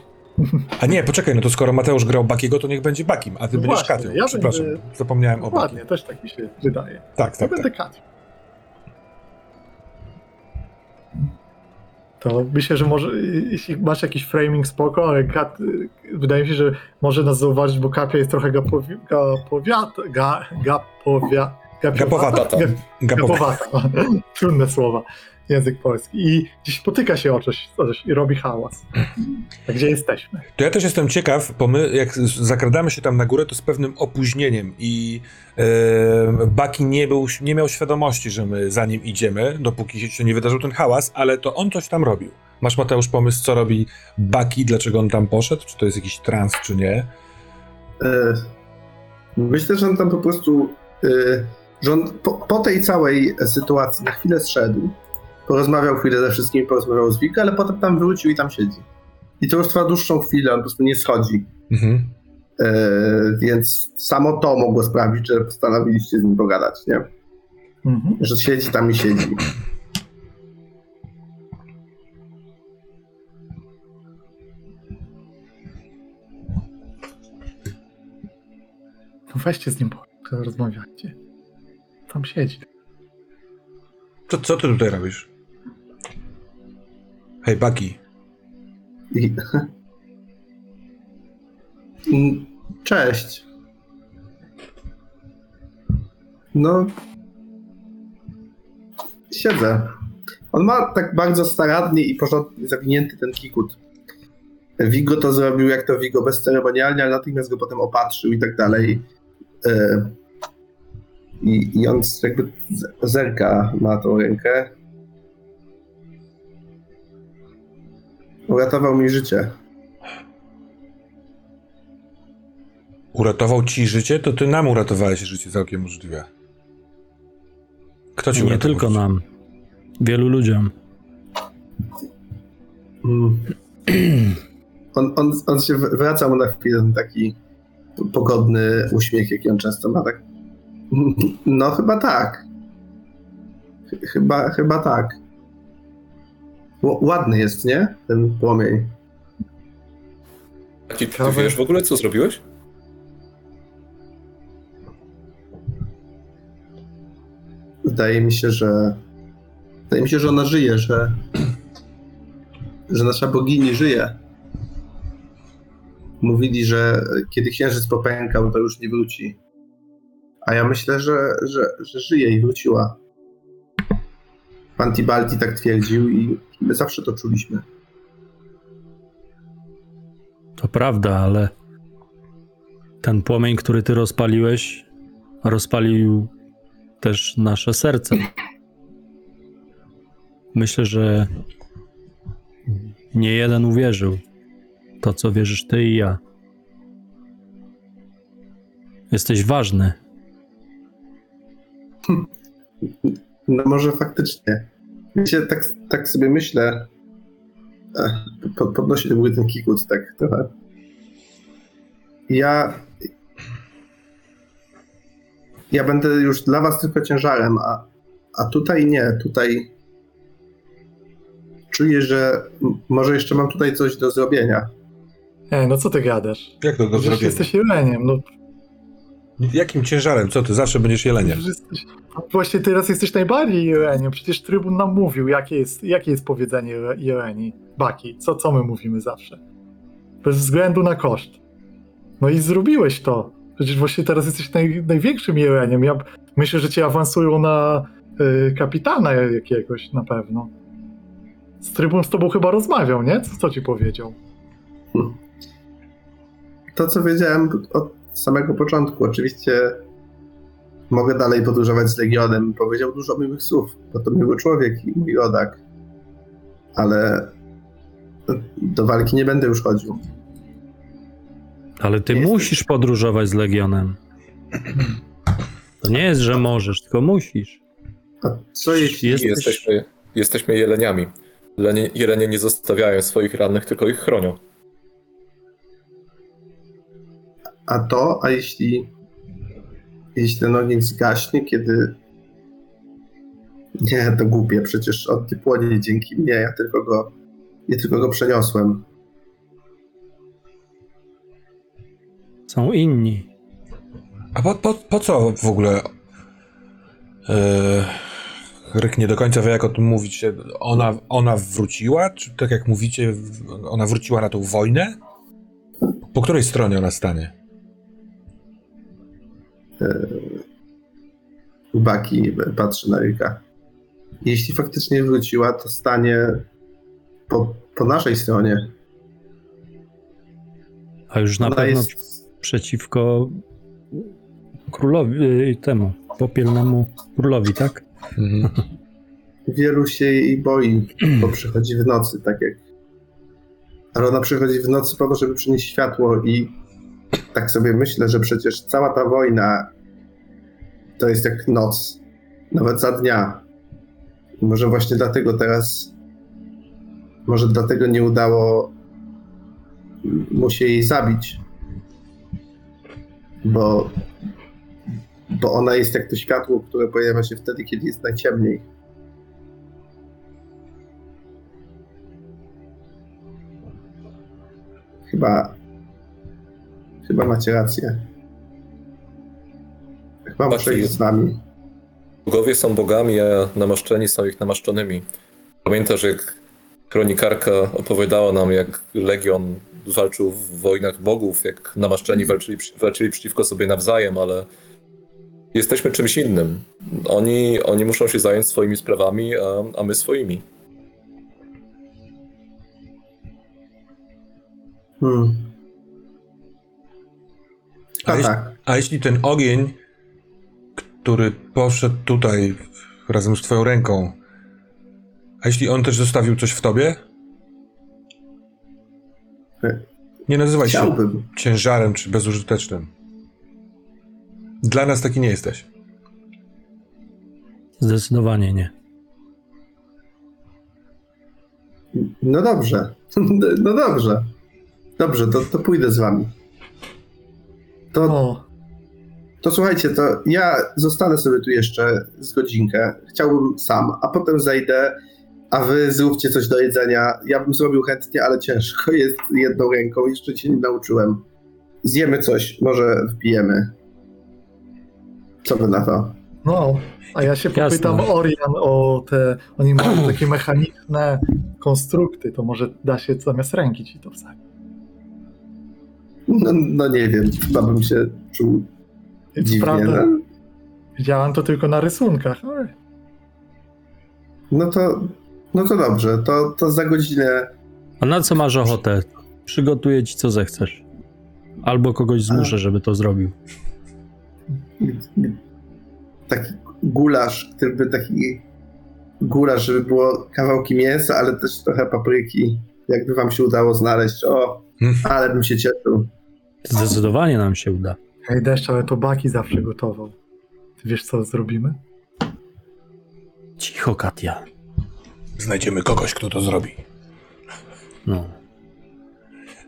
A nie, poczekaj, no to skoro Mateusz grał Bakiego, to niech będzie Bakim, a ty No będziesz Katią. ja przepraszam, będę- zapomniałem o Bakim. Ładnie, też tak mi się wydaje. Tak, Ja tak, będę tak. Katią. To myślę, że może, jeśli masz jakiś framing spoko, ale Kat, wydaje mi się, że może nas zauważyć, bo Kapia jest trochę gapowi, gapowiata, ga, gapowia, Gapowata. Gap, Gapowa. gapowata. Trudne słowa. Język polski. I gdzieś spotyka się o coś, o coś i robi hałas. A gdzie jesteśmy? To ja też jestem ciekaw, bo my jak zakradamy się tam na górę, to z pewnym opóźnieniem i e, Baki nie, był, nie miał świadomości, że my za nim idziemy, dopóki się nie wydarzył ten hałas, ale to on coś tam robił. Masz Mateusz pomysł, co robi Baki, dlaczego on tam poszedł? Czy to jest jakiś trans, czy nie? E, Myślę, że on tam po prostu, e, że on po, po tej całej sytuacji na chwilę zszedł, porozmawiał chwilę ze wszystkimi, porozmawiał z Wika, ale potem tam wrócił i tam siedzi. I to już trwa dłuższą chwilę, on po prostu nie schodzi. Mhm. E, Więc samo to mogło sprawić, że postanowiliście z nim pogadać, nie? Mhm. Że siedzi tam i siedzi. No weźcie z nim rozmawiajcie. Tam siedzi. To co ty tutaj robisz? Hej, Baki. I... Mm, Cześć. No. Siedzę. On ma tak bardzo starannie i porządnie zawinięty ten kikut. Vigo to zrobił jak to Vigo, bezceremonialnie, ale natychmiast go potem opatrzył i tak dalej. E, I, i on jakby zerka na tą rękę. Uratował mi życie. Uratował ci życie? To ty nam uratowałeś życie całkiem możliwe. Kto ci Nie tylko życie? nam. Wielu ludziom. Mm. On, on, on się wraca mu na chwilę taki pogodny uśmiech, jaki on często ma. Tak. No, chyba tak. Ch- Chyba, chyba tak. Ładny jest, nie? Ten płomień. Taki, ty Ciekawe. wiesz w ogóle, co zrobiłeś? Wydaje mi się, że. Wydaje mi się, że ona żyje, że. że nasza bogini żyje. Mówili, że kiedy księżyc popękał, to już nie wróci. A ja myślę, że, że, że żyje i wróciła. Pan Tibalti tak twierdził i my zawsze to czuliśmy. To prawda, ale ten płomień, który ty rozpaliłeś, rozpalił też nasze serce. Myślę, że nie jeden uwierzył to, co wierzysz ty i ja. Jesteś ważny. No może faktycznie. Wiecie, tak, tak sobie myślę. Pod- Podnosi do góry ten kikut tak trochę. Ja. Ja będę już dla was tylko ciężarem, a, a tutaj nie. Tutaj czuję, że może jeszcze mam tutaj coś do zrobienia. Ej, no co ty gadasz? Jak to do Przecież zrobienia? jesteś jeleniem. No, Jakim ciężarem? Co ty? Zawsze będziesz jeleniem. jesteś, właśnie teraz jesteś najbardziej jeleniem. Przecież trybun nam mówił, jakie jest, jakie jest powiedzenie jele- jeleni. Baki, co, co my mówimy zawsze? bez względu na koszt. No i zrobiłeś to. Przecież właśnie teraz jesteś naj, największym jeleniem. Ja myślę, że cię awansują na y, kapitana jakiegoś na pewno. Z trybun z tobą chyba rozmawiał, nie? Co, co ci powiedział? To, co wiedziałem od samego początku. Oczywiście mogę dalej podróżować z Legionem. Powiedział dużo miłych słów, bo to miły człowiek i mój rodak. Ale do walki nie będę już chodził. Ale ty Nie musisz podróżować z Legionem. To nie jest, że możesz, tylko musisz. A co jeśli Jest- Jesteśmy, jesteśmy jeleniami. Jelenie, jelenie nie zostawiają swoich rannych, tylko ich chronią. A to, a jeśli, jeśli ten ogień zgaśnie, kiedy. Nie, to głupie, przecież on nie płonie dzięki mnie, ja tylko go, ja tylko go przeniosłem. Są inni. A po, po, po co w ogóle e, Ryk nie do końca wie, jak o tym mówić. Ona, ona wróciła? Czy tak jak mówicie, ona wróciła na tą wojnę? Po której stronie ona stanie? Baki patrzy na Ryka. Jeśli faktycznie wróciła, to stanie po, po naszej stronie. A już na Ona pewno jest przeciwko królowi, y, temu, popielnemu królowi, tak? Mhm. Wielu się jej boi, bo przychodzi w nocy, tak jak. Ale ona przychodzi w nocy po to, żeby przynieść światło, i tak sobie myślę, że przecież cała ta wojna to jest jak noc, nawet za dnia. I może właśnie dlatego teraz. Może dlatego nie udało mu się jej zabić. Bo. Bo ona jest jak to światło, które pojawia się wtedy, kiedy jest najciemniej. Chyba. Chyba macie rację. Chyba muszę iść z wami. Bogowie są bogami, a namaszczeni są ich namaszczonymi. Pamiętasz, jak kronikarka opowiadała nam, jak Legion walczył w wojnach bogów, jak namaszczeni walczyli, walczyli przeciwko sobie nawzajem, ale jesteśmy czymś innym. Oni, oni muszą się zająć swoimi sprawami, a, a my swoimi. Hmm. A jeśli, a jeśli ten ogień, który poszedł tutaj razem z twoją ręką, a jeśli on też zostawił coś w tobie? Nie nazywaj się Chciałbym. ciężarem czy bezużytecznym. Dla nas taki nie jesteś. Zdecydowanie nie. No dobrze. No dobrze. Dobrze, to, to pójdę z wami. To, O, to słuchajcie, to ja zostanę sobie tu jeszcze z godzinkę. Chciałbym sam, a potem zejdę, a wy zróbcie coś do jedzenia. Ja bym zrobił chętnie, ale ciężko jest jedną ręką, jeszcze się nie nauczyłem. Zjemy coś, może wbijemy. Co wy na to? no. A ja się Jasne. popytam Orian o te. Oni mają takie mechaniczne konstrukty, to może da się zamiast ręki ci to wsadzić. No, no nie wiem, chyba bym się czuł Co dziwnie. prawda, No, widziałem to tylko na rysunkach, ale no to, no to dobrze, to, to za godzinę A na co masz ochotę? Przygotuję ci co zechcesz. Albo kogoś zmuszę, żeby to zrobił. taki gulasz, który by taki gulasz, żeby było kawałki mięsa, ale też trochę papryki. Jakby wam się udało znaleźć, o, ale bym się cieszył. Zdecydowanie nam się uda. hej deszcz, ale to Baki zawsze gotował. Ty wiesz co zrobimy? Cicho, Katia. Znajdziemy kogoś, kto to zrobi. No.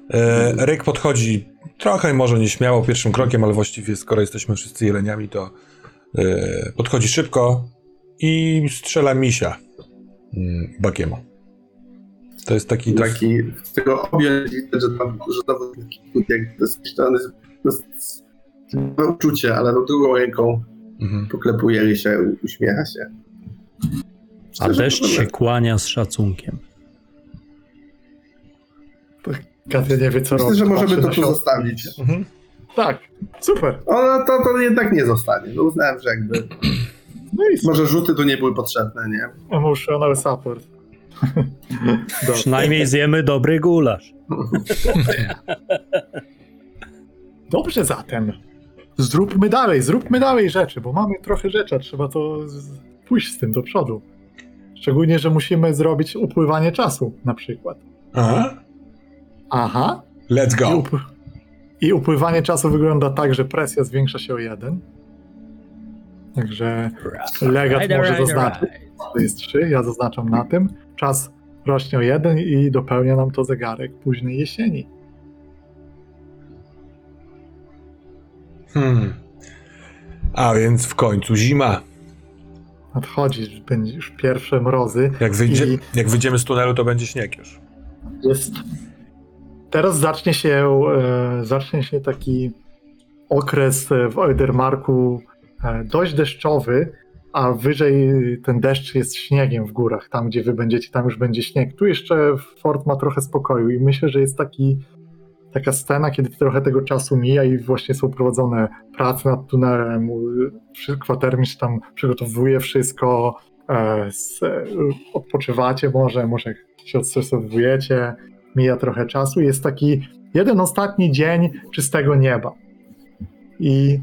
E, Ryk podchodzi trochę może nieśmiało pierwszym krokiem, ale właściwie skoro jesteśmy wszyscy jeleniami, to e, podchodzi szybko i strzela misia mm, Bakiemu. To jest taki... Taki, z tego objąć widać, że tam, że to taki jak to jest to jest, to jest to uczucie, ale no drugą ręką Mhm. poklepuje Rysia, uśmiecha się. A Myślę, deszcz się kłania z szacunkiem. Katja nie wie co Myślę, robi. że możemy to tu zostawić. Mhm. Tak, super. O, no to, to jednak nie zostanie. No uznałem, że jakby No i może rzuty tu nie były potrzebne, nie? emotional support. Przynajmniej zjemy dobry gulasz. Dobrze zatem. Zróbmy dalej, zróbmy dalej rzeczy, bo mamy trochę rzeczy, a trzeba to z- pójść z tym do przodu. Szczególnie, że musimy zrobić upływanie czasu na przykład. Aha. Aha. Let's I, go. up- I upływanie czasu wygląda tak, że presja zwiększa się o jeden. Także legat może zaznaczyć. To jest 3, ja zaznaczam na tym. Czas rośnie o jeden i dopełnia nam to zegarek późnej jesieni. Hmm. A więc w końcu zima. Nadchodzi, będzie już pierwsze mrozy. Jak, wyjdzie, I- jak wyjdziemy z tunelu, to będzie śnieg już. Jest. Teraz zacznie się, e, zacznie się taki okres w Oidermarku e, dość deszczowy, a wyżej ten deszcz jest śniegiem w górach. Tam, gdzie wy będziecie, tam już będzie śnieg. Tu jeszcze Fort ma trochę spokoju i myślę, że jest taki, taka scena, kiedy trochę tego czasu mija i właśnie są prowadzone prace nad tunelem. Kwatermistrz tam przygotowuje wszystko, e, e, odpoczywacie może, może się odstresowujecie, mija trochę czasu. Jest taki jeden ostatni dzień czystego nieba. I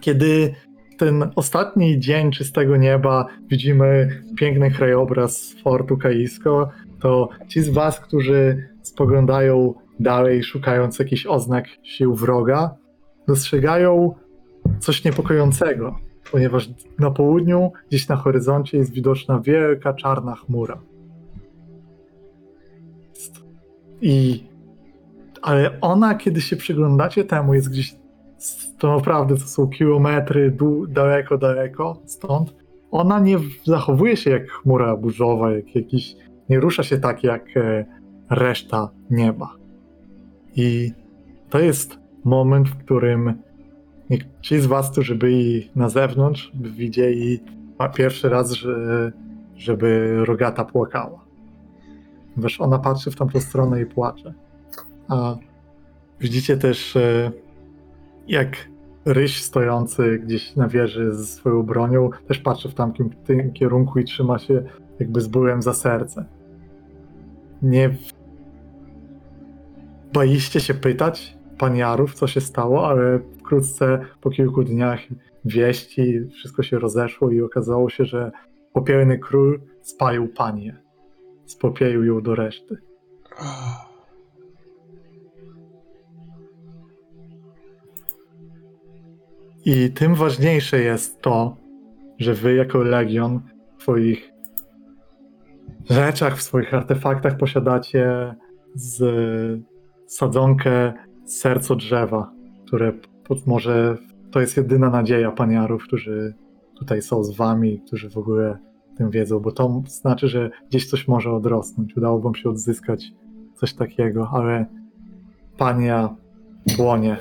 kiedy ten ostatni dzień czystego nieba widzimy piękny krajobraz Fortu Kaisko, to ci z was, którzy spoglądają dalej, szukając jakichś oznak sił wroga, dostrzegają coś niepokojącego, ponieważ na południu, gdzieś na horyzoncie jest widoczna wielka czarna chmura. I ale ona, kiedy się przyglądacie temu, jest gdzieś to naprawdę to są kilometry dół, daleko, daleko stąd. Ona nie zachowuje się jak chmura burzowa, jak jakiś, nie rusza się tak jak e, reszta nieba. I to jest moment, w którym ci z was, którzy byli na zewnątrz, by widzieli pierwszy raz, że, żeby rogata płakała. Wiesz, ona patrzy w tamtą stronę i płacze. A widzicie też, e, jak ryś stojący gdzieś na wieży ze swoją bronią też patrzy w tamtym tym kierunku i trzyma się jakby z bólem za serce. Nie baliście się pytać paniarów, co się stało, ale wkrótce po kilku dniach wieści wszystko się rozeszło i okazało się, że popielny król spalił panię. Spopielił ją do reszty. I tym ważniejsze jest to, że wy jako Legion w swoich rzeczach, w swoich artefaktach posiadacie z sadzonkę serco drzewa, które może to jest jedyna nadzieja paniarów, którzy tutaj są z wami, którzy w ogóle tym wiedzą, bo to znaczy, że gdzieś coś może odrosnąć. Udało wam się odzyskać coś takiego, ale pania płonie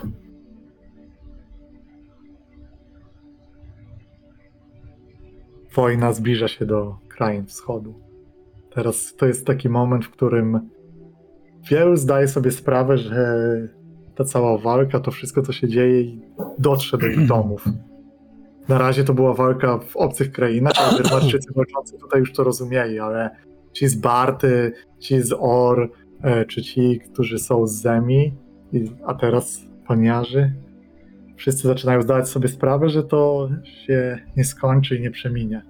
wojna zbliża się do krain wschodu. Teraz to jest taki moment, w którym wielu zdaje sobie sprawę, że ta cała walka, to wszystko, co się dzieje, dotrze do ich domów. Na razie to była walka w obcych krainach, ale Dyrmarczycy walczący tutaj już to rozumieli, ale ci z Barty, ci z Or, e, czy ci, którzy są z Zemi, a teraz paniarzy, wszyscy zaczynają zdawać sobie sprawę, że to się nie skończy i nie przeminie.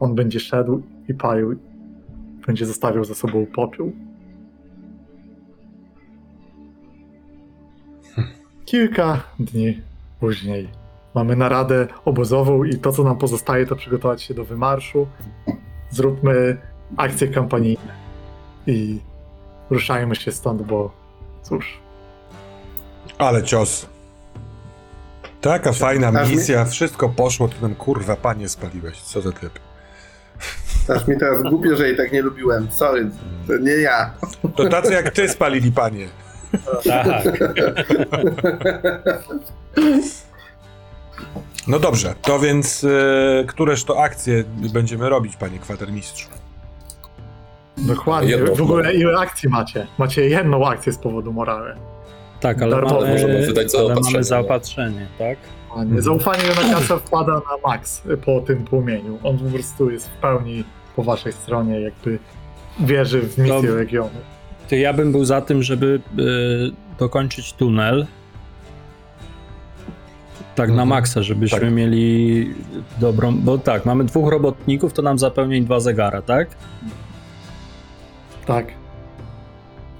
On będzie szedł i palił, będzie zostawiał za sobą popiół. Kilka dni później mamy naradę obozową i to, co nam pozostaje, to przygotować się do wymarszu. Zróbmy akcje kampanijne i ruszajmy się stąd, bo cóż, Ale cios. Taka fajna Aż mi- misja, wszystko poszło, to ten kurwa panie spaliłeś. Co za typ. Aż mi teraz głupio, że jej tak nie lubiłem. Sorry, to nie ja. To tacy jak ty spalili panie. Tak. No dobrze, to więc e, któreż to akcje będziemy robić, panie kwatermistrzu? Dokładnie. W ogóle ile akcji macie? Macie jedną akcję z powodu morale. Tak, ale Darmowo mamy, możemy wydać ale zaopatrzenie, mamy nie? zaopatrzenie, tak? Dokładnie. Zaufanie Jonakasa wpada na maks po tym płomieniu. On po prostu jest w pełni po waszej stronie, jakby wierzy w misję No. regionu. To ja bym był za tym, żeby y, dokończyć tunel. Tak na Mhm. maksa, żebyśmy Tak. mieli dobrą. Bo tak, mamy dwóch robotników, to nam zapełnia dwa zegara, tak? Tak.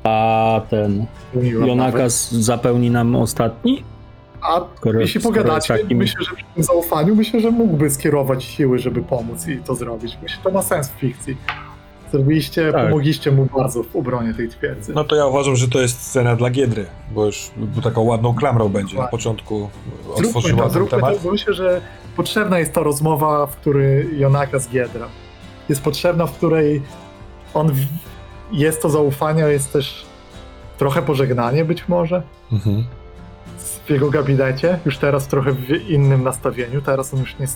A ten. Jonakas zapełni nam ostatni? A Skoro- jeśli pogadacie, takim- myślę, że przy tym zaufaniu, myślę, że mógłby skierować siły, żeby pomóc i to zrobić. Myślę, że to ma sens w fikcji. Zrobiliście, Tak. pomogliście mu bardzo w obronie tej twierdzy. No to ja uważam, że to jest scena dla Giedry, bo już bo taką ładną klamrą będzie. Na początku otworzyła to, ten temat. to, bo myślę, że potrzebna jest ta rozmowa, w której Jonaka z Giedra. Jest potrzebna, w której on. Jest to zaufanie, ale jest też trochę pożegnanie być może Mhm. w jego gabinecie, już teraz trochę w innym nastawieniu. Teraz on już nie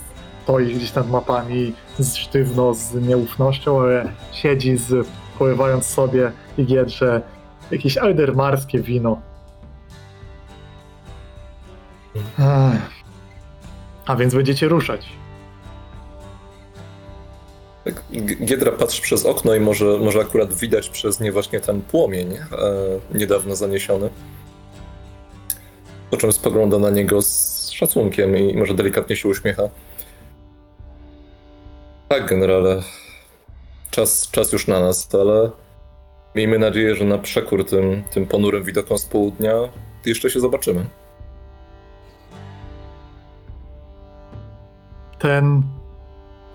stoi gdzieś nad mapami sztywno, z nieufnością, ale siedzi z polewając sobie i giedrze jakieś aldermarskie wino. Ech. A więc będziecie ruszać. Tak, Giedra patrzy przez okno i może, może akurat widać przez nie właśnie ten płomień e, niedawno zaniesiony. Po czym spogląda na niego z szacunkiem i może delikatnie się uśmiecha. Tak, generale. Czas, czas już na nas, ale miejmy nadzieję, że na przekór tym, tym ponurym widokom z południa jeszcze się zobaczymy. Ten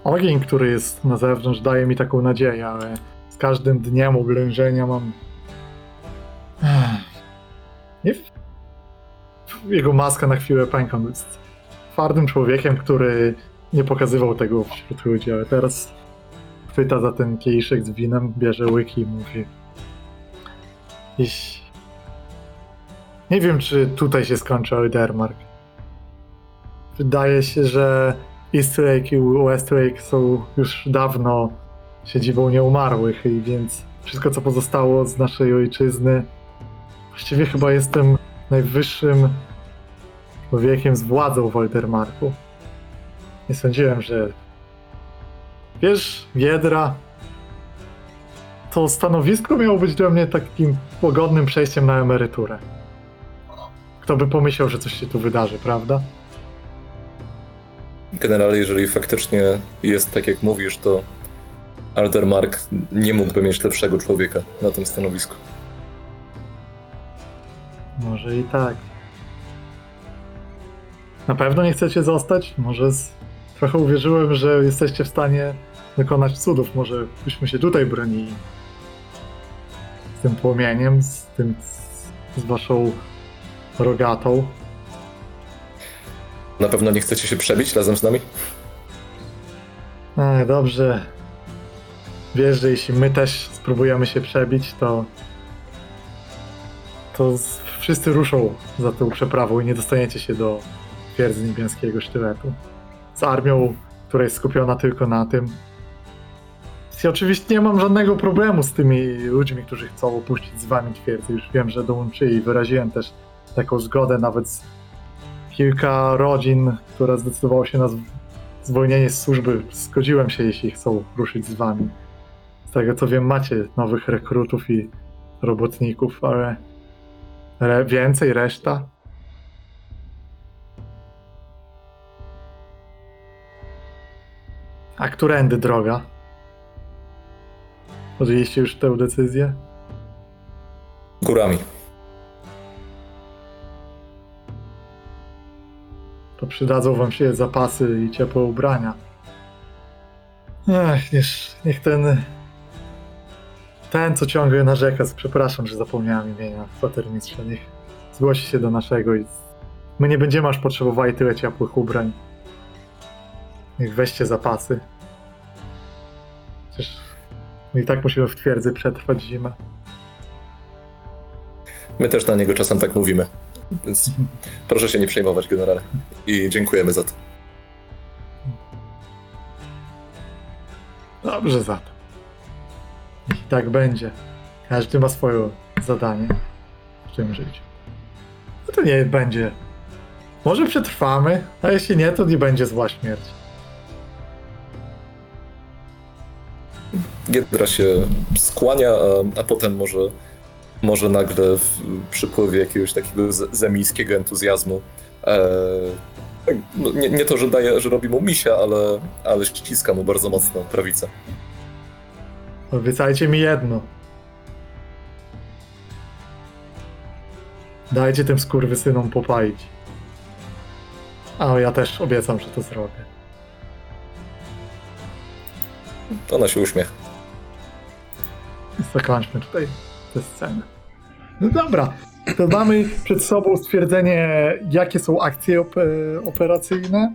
ogień, który jest na zewnątrz, daje mi taką nadzieję, ale z każdym dniem oblężenia mam. Nie. Jego maska na chwilę pęka. Jest twardym człowiekiem, który nie pokazywał tego wśród ludzi, ale teraz chwyta za ten kieliszek z winem, bierze łyki i mówi. Jeś... Nie wiem, czy tutaj się skończy Eldermark. Wydaje się, że East Lake i West Lake są już dawno siedzibą nieumarłych i więc wszystko co pozostało z naszej ojczyzny właściwie chyba jestem najwyższym człowiekiem z władzą w Woldermarku. Nie sądziłem, że wiesz, Wiedra to stanowisko miało być dla mnie takim pogodnym przejściem na emeryturę. Kto by pomyślał, że coś się tu wydarzy, prawda? Generalnie, jeżeli faktycznie jest tak, jak mówisz, to Aldermark nie mógłby mieć lepszego człowieka na tym stanowisku. Może i tak. Na pewno nie chcecie zostać? Może z... trochę uwierzyłem, że jesteście w stanie dokonać cudów. Może byśmy się tutaj bronili. Z tym płomieniem, z tym. z waszą rogatą. Na pewno nie chcecie się przebić razem z nami? Ech, dobrze. Wiesz, że jeśli my też spróbujemy się przebić, to. to z- wszyscy ruszą za tą przeprawą i nie dostaniecie się do twierdzy niebieskiego sztyletu. Z armią, która jest skupiona tylko na tym. Ja oczywiście nie mam żadnego problemu z tymi ludźmi, którzy chcą opuścić z wami twierdzę. Już wiem, że dołączyli. Wyraziłem też taką zgodę nawet z kilka rodzin, które zdecydowało się na zw- zwolnienie z służby. Zgodziłem się, jeśli chcą ruszyć z wami. Z tego co wiem, macie nowych rekrutów i robotników, ale re- więcej, reszta. A którędy droga? Podjęliście już tę decyzję? Górami. To przydadzą wam się zapasy i ciepłe ubrania. Ech, niech, niech ten. Ten, co ciągle narzeka, przepraszam, że zapomniałem imienia kwatermistrza, niech zgłosi się do naszego i my nie będziemy aż potrzebowali tyle ciepłych ubrań. Niech weźcie zapasy. Przecież my i tak musimy w twierdzy przetrwać zimę. My też na niego czasem tak mówimy. Więc proszę się nie przejmować, generale. I dziękujemy za to. Dobrze za to. I tak będzie. Każdy ma swoje zadanie w tym życiu. No to nie będzie. Może przetrwamy, a jeśli nie, to nie będzie zła śmierć. Giedra się skłania, a, a potem może, może nagle w przypływie jakiegoś takiego zemijskiego entuzjazmu. E, tak, no nie, nie to, że, daje, że robi mu misia, ale, ale ściska mu bardzo mocno prawicę. Obiecajcie mi jedno. Dajcie tym skurwysynom popalić. A ja też obiecam, że to zrobię. Ona się uśmiecha. Zakończmy tutaj tę scenę. No dobra, to mamy przed sobą stwierdzenie, jakie są akcje op- operacyjne,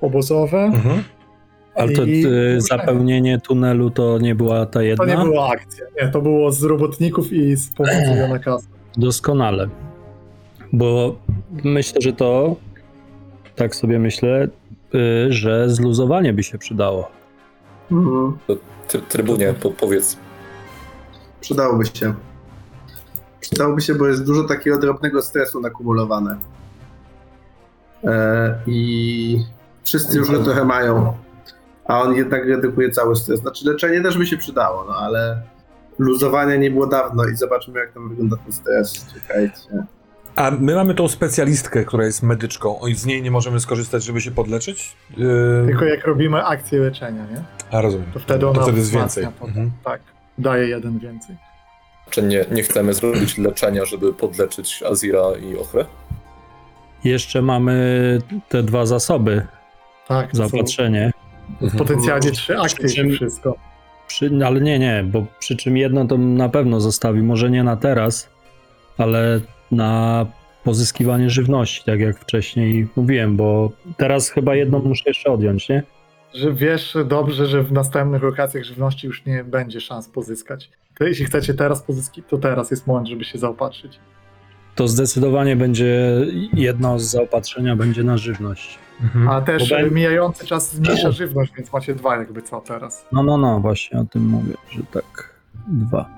obozowe. Mhm. Ale to I- y, zapełnienie tunelu to nie była ta To jedna? nie była akcja, nie, to było z robotników i z pomocy Jona Kasa. Doskonale. Bo myślę, że to, tak sobie myślę, y, że zluzowanie by się przydało. Mhm. Trybunie, po, powiedz. Przydałoby się. Przydałoby się, bo jest dużo takiego drobnego stresu nakumulowane. E, I wszyscy już go trochę mają. A on jednak redukuje cały stres. Znaczy leczenie też by się przydało, no ale luzowania nie było dawno i zobaczmy jak tam wygląda ten stres. Czekajcie. A my mamy tą specjalistkę, która jest medyczką. O, i z niej nie możemy skorzystać, żeby się podleczyć? Yy... Tylko jak robimy akcję leczenia, nie? A, rozumiem. To wtedy to ona wtedy jest więcej. potem. Mhm. Tak, daje jeden więcej. Czy nie, nie chcemy zrobić leczenia, żeby podleczyć Azira i Ochrę? Jeszcze mamy te dwa zasoby, Tak, są zaopatrzenie. Mhm. potencjalnie trzy akcje Przy czym- i wszystko. Przy, ale nie, nie, bo przy czym jedno to na pewno zostawi, może nie na teraz, ale na pozyskiwanie żywności, tak jak wcześniej mówiłem, bo teraz chyba jedną muszę jeszcze odjąć, nie? Że wiesz dobrze, że w następnych lokacjach żywności już nie będzie szans pozyskać. To jeśli chcecie teraz pozyskać, to teraz jest moment, żeby się zaopatrzyć. To zdecydowanie będzie jedno z zaopatrzenia będzie na żywność. Mhm. A też Bo ben- mijający czas zmniejsza żywność, więc macie dwa jakby co teraz. No, no, no, właśnie o tym mówię, że tak, dwa.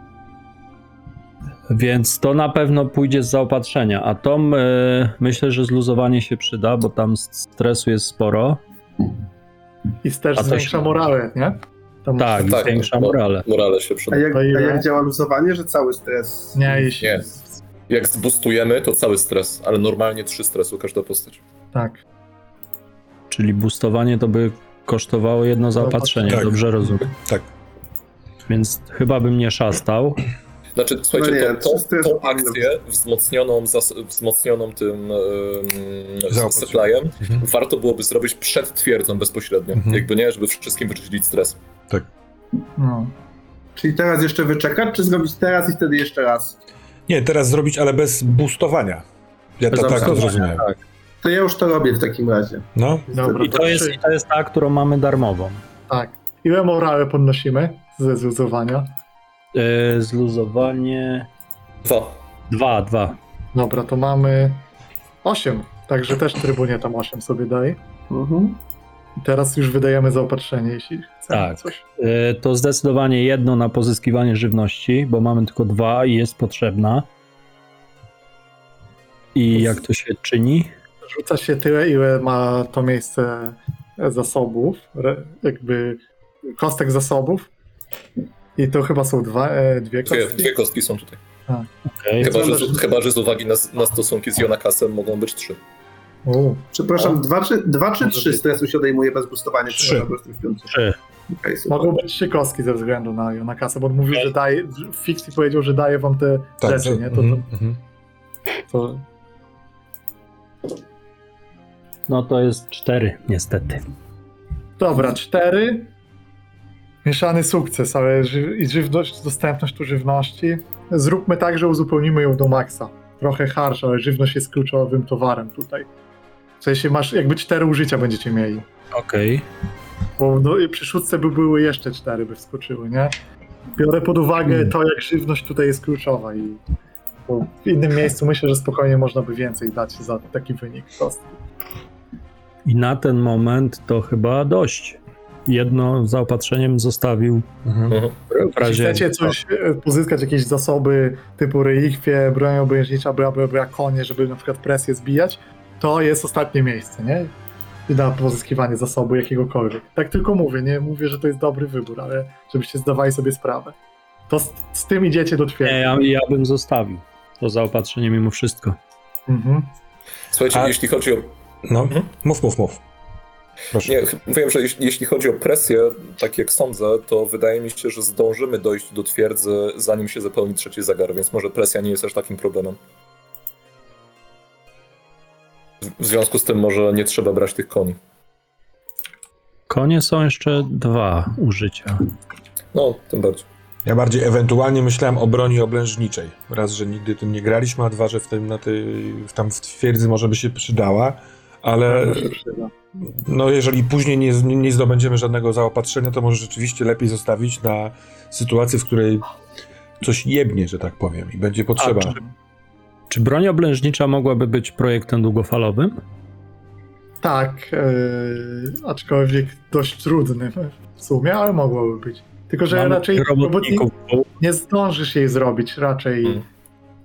Więc to na pewno pójdzie z zaopatrzenia, a to e, myślę, że zluzowanie się przyda, bo tam stresu jest sporo. I też A zwiększa się- morale, nie? Tam Tak, Tak, zwiększa no. morale. Morale się A przyda. jak, To a ile? jak działa luzowanie, że cały stres. Nie, jeśli... Nie. Jak zbustujemy, to cały stres, ale normalnie trzy stresu każda postać. Tak. Czyli boostowanie to by kosztowało jedno zaopatrzenie, Tak. dobrze rozumiem. Tak. Więc chyba bym nie szastał. Znaczy, słuchajcie, No nie, to, to, tą powinno akcję wzmocnioną, zas- wzmocnioną tym um, supplyem Mhm. warto byłoby zrobić przed twierdzą bezpośrednio. Mhm. Jakby nie, żeby wszystkim wyczyścić stres. No. Czyli teraz jeszcze wyczekać, czy zrobić teraz i wtedy jeszcze raz? Nie, teraz zrobić, ale bez boostowania. Ja Bez to tak to zrozumiałem. tak. To ja już to robię w takim razie. No, Dobra, I to jest, trzy. i to jest ta, którą mamy darmową. Tak. Ile morale podnosimy ze zluzowania? Yy, zluzowanie. Dwa. Dwa, dwa. Dobra, to mamy 8. Także też trybunie tam 8 sobie daje. Mhm. I teraz już wydajemy zaopatrzenie, jeśli chcemy Tak. coś. Yy, to zdecydowanie jedno na pozyskiwanie żywności, bo mamy tylko dwa i jest potrzebna. I jak to się czyni? Rzuca się tyle, ile ma to miejsce zasobów, re- jakby kostek zasobów. I to chyba są dwa, e, dwie Dwie, kostki. dwie kostki są tutaj. Okej. Chyba, że, z- chyba, że z uwagi na, na stosunki z Jonakasem mogą być trzy. U, Przepraszam, dwa czy, dwa czy Może trzy być. stresu się odejmuje bez boostowania? Trzy. Przepraszam, bo jestem śpiący. Trzy. Okej, super. mogą być trzy kostki ze względu na Jonakasa, bo on mówił, że daje, Fixie powiedział, że daje wam te tak. rzeczy, nie? To, mhm, mhm. to, to, No to jest cztery, niestety. Dobra, cztery. Mieszany sukces, ale ży- i żywność, dostępność tu żywności. Zróbmy tak, że uzupełnimy ją do maksa. Trochę harsh, ale żywność jest kluczowym towarem tutaj. W sensie masz, jakby cztery użycia będziecie mieli. Okej. Bo no, przy szóstce by były jeszcze cztery, by wskoczyły, nie? Biorę pod uwagę Hmm. to, jak żywność tutaj jest kluczowa i bo w innym miejscu myślę, że spokojnie można by więcej dać za taki wynik kostki. I na ten moment to chyba dość. Jedno zaopatrzeniem zostawił Mhm. Mhm. w Jeśli razie... chcecie coś, e, pozyskać jakieś zasoby typu relikwie, broń obojętnicza, bla, bla, bla, konie, żeby na przykład presję zbijać, to jest ostatnie miejsce, nie? Na pozyskiwanie zasobu jakiegokolwiek. Tak tylko mówię, nie mówię, że to jest dobry wybór, ale żebyście zdawali sobie sprawę. To z, z tym idziecie do Nie, twierdzy. ja, ja bym zostawił to zaopatrzenie mimo wszystko. Mhm. Słuchajcie, A- jeśli chodzi o No, Mhm. mów, mów, mów. Proszę. Nie, wiem, że jeśli, chodzi o presję, tak jak sądzę, to wydaje mi się, że zdążymy dojść do twierdzy, zanim się zapełni trzeci zegar, więc może presja nie jest aż takim problemem. W- związku z tym może nie trzeba brać tych koni. Konie są jeszcze dwa użycia. No, tym bardziej. Ja bardziej ewentualnie myślałem o broni oblężniczej. Raz, że nigdy tym nie graliśmy, a dwa, że w tym, na tej, w tam w twierdzy może by się przydała, ale no jeżeli później nie, nie zdobędziemy żadnego zaopatrzenia, to może rzeczywiście lepiej zostawić na sytuację, w której coś jebnie, że tak powiem, i będzie potrzeba. czy- Czy broń oblężnicza mogłaby być projektem długofalowym? Tak, e, aczkolwiek dość trudny w sumie, ale mogłoby być. Tylko, że Mamy raczej robotników robotników. bo- nie zdążysz jej zrobić raczej, Mm.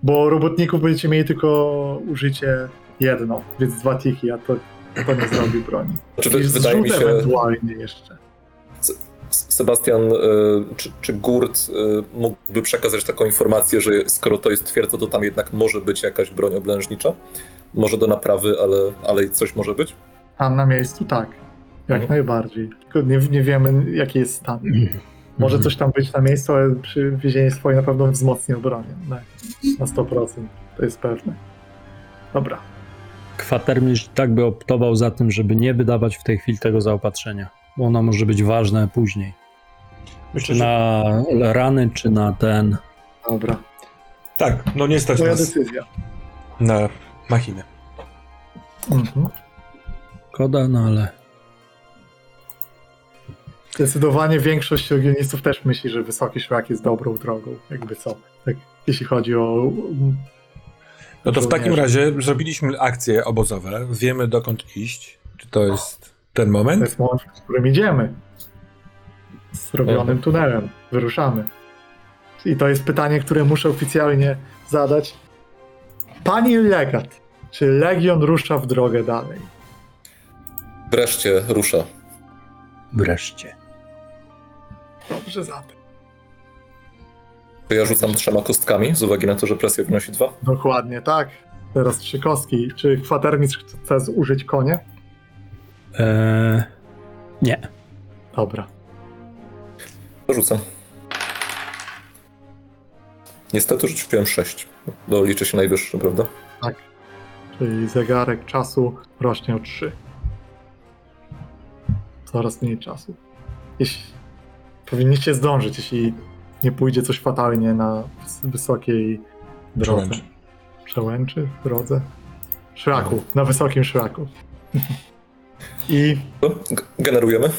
bo robotników będziecie mieli tylko użycie jedno, więc dwa tiki, a to, to nie zrobi broni. Znaczy, wy, I wydaje mi się, ewentualnie jeszcze. Sebastian, y, czy, czy Gurt y, mógłby przekazać taką informację, że skoro to jest twierdza, to tam jednak może być jakaś broń oblężnicza? Może do naprawy, ale, ale coś może być? Tam na miejscu tak, jak Mhm. najbardziej. Tylko nie, nie wiemy jaki jest stan. Może Mhm. coś tam być na miejscu, ale przywiezienie swoje na pewno wzmocni obronę. Na, na 100%, to jest pewne. Dobra. Kwatermistrz tak by optował za tym, żeby nie wydawać w tej chwili tego zaopatrzenia, bo ono może być ważne później. Myślę, Czy że na rany, czy na ten. Dobra. tak, no nie stać Twoja nas decyzja. na machinę. Mhm. Koda, no ale. Zdecydowanie większość legionistów też myśli, że wysoki szlak jest dobrą drogą, jakby co. Tak, jeśli chodzi o. No to w takim razie zrobiliśmy akcje obozowe, wiemy dokąd iść. Czy to jest ten To moment? jest moment, w którym idziemy. Z robionym tunelem. Wyruszamy. I to jest pytanie, które muszę oficjalnie zadać. Pani legat, czy legion rusza w drogę dalej? Wreszcie rusza. Wreszcie. Dobrze zatem. To ja rzucam trzema kostkami, z uwagi na to, że presja wynosi dwa. Dokładnie tak. Teraz trzy kostki. Czy kwatermistrz chce zużyć konie? Eee, nie. Dobra. To rzucam. Niestety rzuciłem sześć. No, liczy się najwyższy, prawda? Czyli zegarek czasu rośnie o 3. Coraz mniej czasu. Jeśli powinniście zdążyć, jeśli nie pójdzie coś fatalnie na wys- wysokiej drodze. Przełęczy. Przełęczy? Drodze? Szlaku, na wysokim szlaku. I generujemy.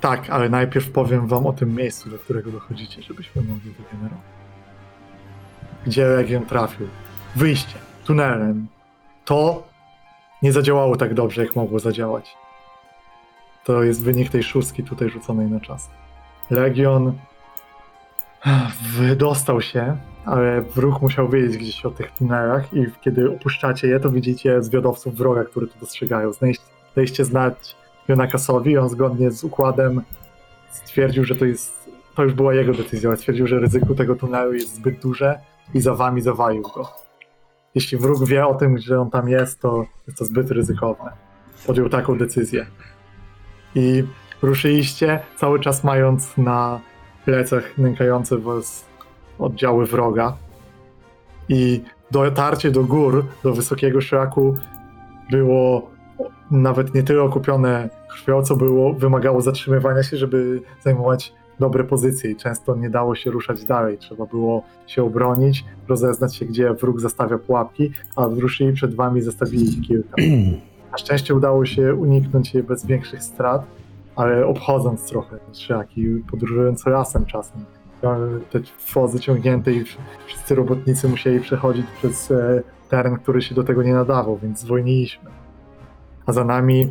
tak, ale najpierw powiem wam o tym miejscu, do którego dochodzicie, żebyśmy mogli wygenerować. Gdzie Legion trafił? Wyjście, tunelem. To nie zadziałało tak dobrze, jak mogło zadziałać. To jest wynik tej szóstki tutaj rzuconej na czas. Legion wydostał się, ale wróg musiał wiedzieć gdzieś o tych tunelach i kiedy opuszczacie je, to widzicie zwiadowców wroga, które to dostrzegają. Daliście znać Jonakasowi, on zgodnie z układem stwierdził, że to jest, to już była jego decyzja, stwierdził, że ryzyko tego tunelu jest zbyt duże i za wami zawalił go. Jeśli wróg wie o tym, że on tam jest, to jest to zbyt ryzykowne. Podjął taką decyzję. I ruszyliście, cały czas mając na plecach nękające was oddziały wroga. I dotarcie do gór, do wysokiego szlaku było nawet nie tyle okupione krwią, co było, wymagało zatrzymywania się, żeby zajmować dobre pozycje i często nie dało się ruszać dalej. Trzeba było się obronić, rozeznać się, gdzie wróg zastawia pułapki, a ruszyli przed wami zastawili kilka. Na szczęście udało się uniknąć je bez większych strat, ale obchodząc trochę szlaki, podróżując lasem czasem. Te wozy ciągnięte i wszyscy robotnicy musieli przechodzić przez e, teren, który się do tego nie nadawał, więc zwolniliśmy. A za nami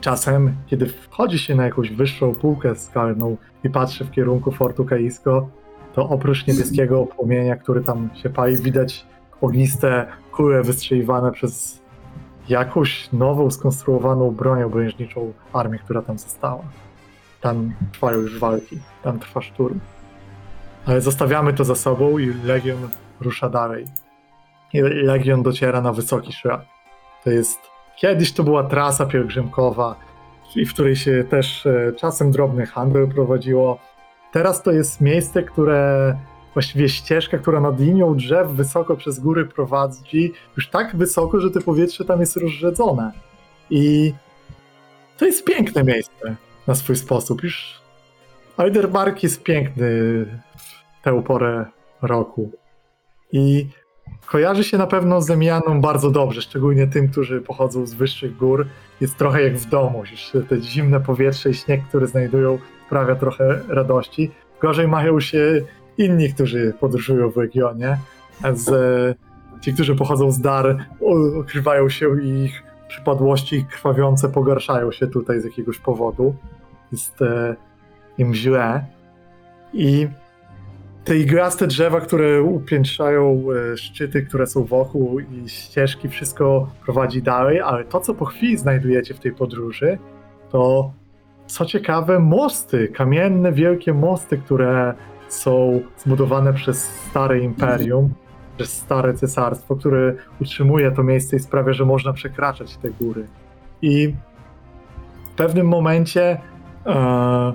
Czasem, kiedy wchodzi się na jakąś wyższą półkę skalną i patrzy w kierunku Fortu Kaisko, to oprócz niebieskiego płomienia, który tam się pali, widać ogniste kule wystrzeliwane przez jakąś nową, skonstruowaną broń obrężniczą armię, która tam została. Tam trwają już walki, tam trwa szturm. Ale zostawiamy to za sobą i Legion rusza dalej. I Legion dociera na wysoki szlak. To jest. Kiedyś to była trasa pielgrzymkowa, w której się też e, czasem drobny handel prowadziło. Teraz to jest miejsce, które właściwie ścieżka, która nad linią drzew wysoko przez góry prowadzi, już tak wysoko, że to powietrze tam jest rozrzedzone. I to jest piękne miejsce na swój sposób. Już Aldermark jest piękny w tę porę roku. I kojarzy się na pewno z bardzo dobrze, szczególnie tym, którzy pochodzą z wyższych gór. Jest trochę jak w domu, już te zimne powietrze i śnieg, który znajdują, sprawia trochę radości. Gorzej mają się inni, którzy podróżują w regionie. Z, ci, którzy pochodzą z dar, okrywają się i ich przypadłości krwawiące pogarszają się tutaj z jakiegoś powodu. Jest e, im źle. I te igraste drzewa, które upiętrzają e, szczyty, które są wokół i ścieżki, wszystko prowadzi dalej, ale to, co po chwili znajdujecie w tej podróży, to co ciekawe, mosty, kamienne, wielkie mosty, które są zbudowane przez stare imperium, przez stare cesarstwo, które utrzymuje to miejsce i sprawia, że można przekraczać te góry. I w pewnym momencie e,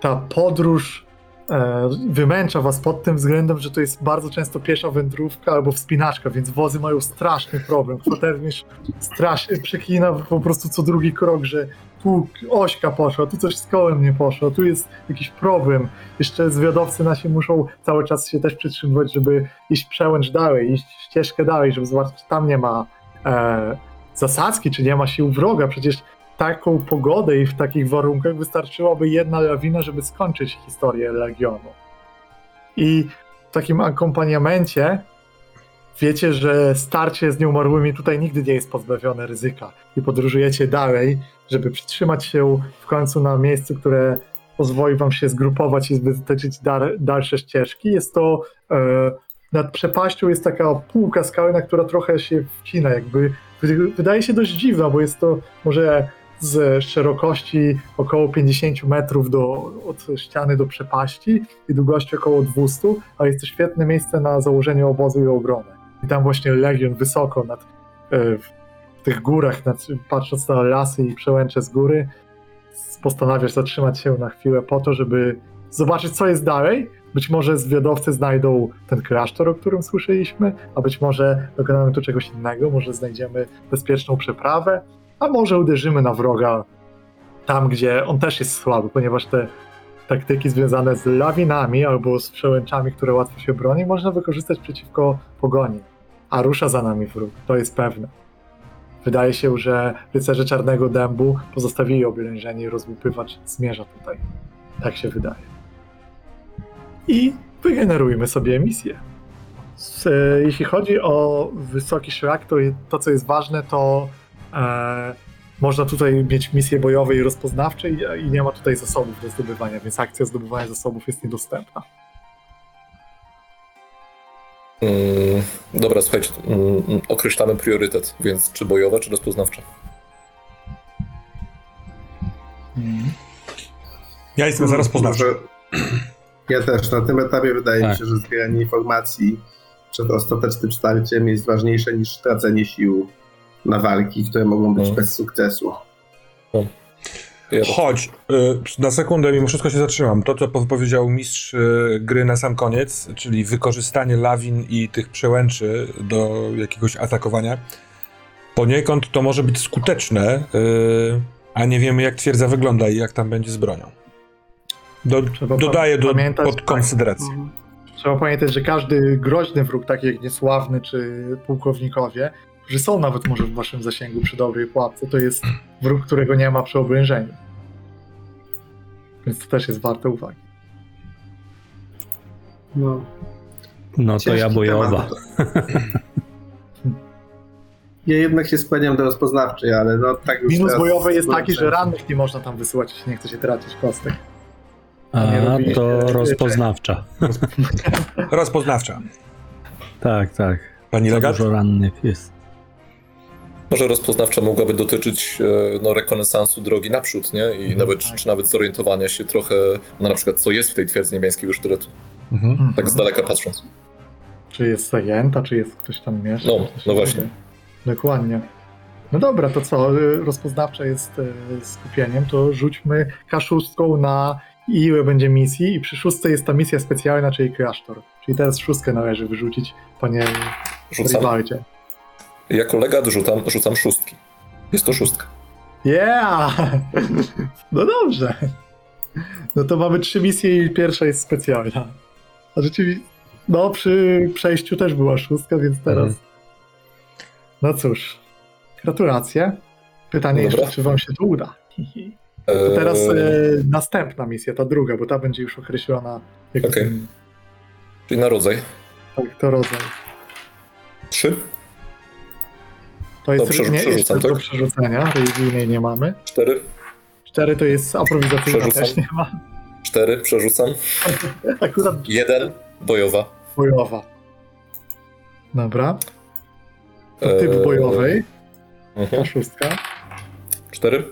ta podróż e, wymęcza was pod tym względem, że to jest bardzo często piesza wędrówka albo wspinaczka, więc wozy mają straszny problem. Kwatermistrz strasznie przeklina po prostu co drugi krok, że tu ośka poszła, tu coś z kołem nie poszło, tu jest jakiś problem. Jeszcze zwiadowcy nasi muszą cały czas się też przytrzymywać, żeby iść przełęcz dalej, iść ścieżkę dalej, żeby zobaczyć, czy tam nie ma e, zasadzki, czy nie ma sił wroga. Przecież taką pogodę i w takich warunkach wystarczyłaby jedna lawina, żeby skończyć historię Legionu. I w takim akompaniamencie wiecie, że starcie z nieumarłymi tutaj nigdy nie jest pozbawione ryzyka i podróżujecie dalej, żeby przytrzymać się w końcu na miejscu, które pozwoli wam się zgrupować i wytyczyć dalsze ścieżki. Jest to e, nad przepaścią jest taka półka skalna, która trochę się wcina, jakby wy- wydaje się dość dziwna, bo jest to może z szerokości około 50 metrów do, od ściany do przepaści i długości około 200, ale jest to świetne miejsce na założenie obozu i obronę. I tam właśnie Legion wysoko nad, e, w tych górach, nad, patrząc na lasy i przełęcze z góry, postanawiasz zatrzymać się na chwilę po to, żeby zobaczyć, co jest dalej. Być może zwiadowcy znajdą ten klasztor, o którym słyszeliśmy, a być może dokonamy tu czegoś innego, może znajdziemy bezpieczną przeprawę, a może uderzymy na wroga tam, gdzie on też jest słaby, ponieważ te taktyki związane z lawinami albo z przełęczami, które łatwo się broni, można wykorzystać przeciwko pogoni. A rusza za nami wróg, to jest pewne. Wydaje się, że rycerze Czarnego Dębu pozostawili oblężenie i rozłupywacz zmierza tutaj. Tak się wydaje. I wygenerujmy sobie emisję. E, Jeśli chodzi o wysoki szlak, to to, co jest ważne, to e, można tutaj mieć misje bojowe i rozpoznawcze i, i nie ma tutaj zasobów do zdobywania, więc akcja zdobywania zasobów jest niedostępna. Mm, dobra, słuchajcie, mm, mm, określamy priorytet, więc czy bojowe, czy rozpoznawcze? Ja jestem zaraz poznawczy. Ja też. Na tym etapie wydaje Tak. mi się, że zbieranie informacji przed ostatecznym starciem jest ważniejsze niż tracenie sił na walki, które mogą być No. bez sukcesu. Ja, Chodź, y, na sekundę mimo wszystko się zatrzymam. To, co powiedział mistrz y, gry na sam koniec, czyli wykorzystanie lawin i tych przełęczy do jakiegoś atakowania, poniekąd to może być skuteczne, y, a nie wiemy jak twierdza wygląda i jak tam będzie z bronią. Do, dodaję do, pamiętać, pod konsyderację. Trzeba pamiętać, że każdy groźny wróg, taki jak niesławny czy pułkownikowie, którzy są nawet może w waszym zasięgu przy dobrej pułapce, to jest wróg, którego nie ma przy oblężeniu. Więc to też jest warte uwagi. No. No to ja bojowa. Ja jednak się skłaniam do rozpoznawczej, ale no tak już Minus bojowy jest taki, że rannych nie można tam wysyłać, jeśli nie chce się tracić kostek. A to rozpoznawcza. Rozpoznawcza. Tak, tak. Pani Za legat? dużo rannych jest. Może rozpoznawcza mogłaby dotyczyć e, no, rekonesansu drogi naprzód, nie? I nawet, tak. czy nawet zorientowania się trochę, no na przykład co jest w tej twierdzy niebiańskiego sztyletu, Mhm. tak z daleka patrząc. Czy jest zajęta, czy jest ktoś tam mieszka? No, no właśnie. Dokładnie. No dobra, to co? y, Rozpoznawcza jest y, skupieniem, to rzućmy kaszustką na ile będzie misji i przy szóstce jest ta misja specjalna, czyli klasztor. Czyli teraz szóstkę należy wyrzucić, panie Rzucam. Rivaldzie. Jako legat rzucam, rzucam szóstki. Jest to szóstka. Yeah! No dobrze. No to mamy trzy misje i pierwsza jest specjalna. A rzeczywiście, no przy przejściu też była szóstka, więc teraz... Mhm. No cóż, gratulacje. Pytanie Dobra. jeszcze, czy wam się to uda. To E, teraz e, następna misja, ta druga, bo ta będzie już określona Okej. ten, Czyli na rodzaj. tak, to rodzaj. Trzy, To jest To przerzu- nie, przerzucam, jeszcze do tak? przerzucenia, religijnej nie mamy. cztery, Cztery to jest aprowizacyjna, też nie ma. cztery, przerzucam. Akurat Jeden, bojowa. bojowa. Dobra. To typ E, bojowej, Mhm. szóstka. Cztery,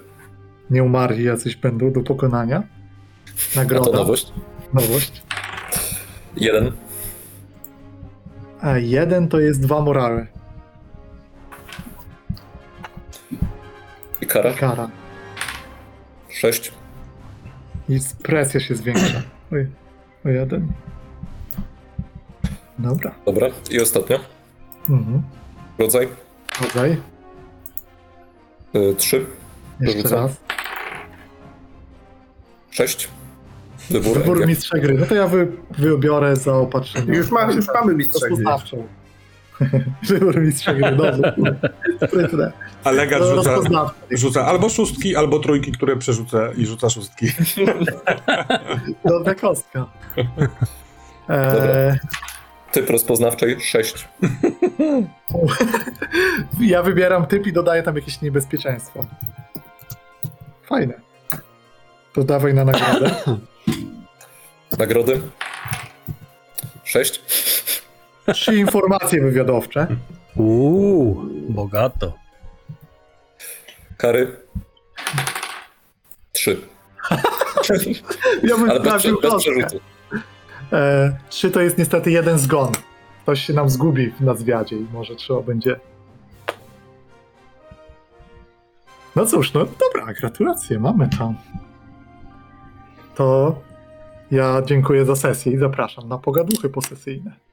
Nie umarli jacyś będą do pokonania. a to Nagroda. nowość. Nowość. Jeden, A jeden to jest dwa morale. I kara. Kara. Sześć, I presja się zwiększa. Oj, o jeden. Dobra. dobra. I ostatnio. Mhm. Rodzaj, Rodzaj. e, trzy, Jeszcze Dorzucam. raz. sześć. Wybór, Wybór mistrza gry. No to ja wy, wybiorę zaopatrzenie. Już, ma, już mamy mistrza gry. Rozpoznawczą. Wybór mistrza gry. Dobrze. Sprytne. A legat No, rzuca, rozpoznawczy. rzuca albo szóstki, albo trójki, które przerzuca i rzuca szóstki. Dobra kostka. Eee, Typ rozpoznawczej sześć. ja wybieram typ i dodaję tam jakieś niebezpieczeństwo. Fajne. To dawaj na nagrodę. Nagrody. Sześć. Trzy informacje wywiadowcze. Uuu, bogato. Kary. Trzy. Ja bym Ale bez, bez przerzutu. E, trzy to jest niestety jeden zgon. Ktoś się nam zgubi na zwiadzie i może trzeba będzie. No cóż, no dobra, gratulacje, mamy to. To ja dziękuję za sesję i zapraszam na pogaduchy posesyjne.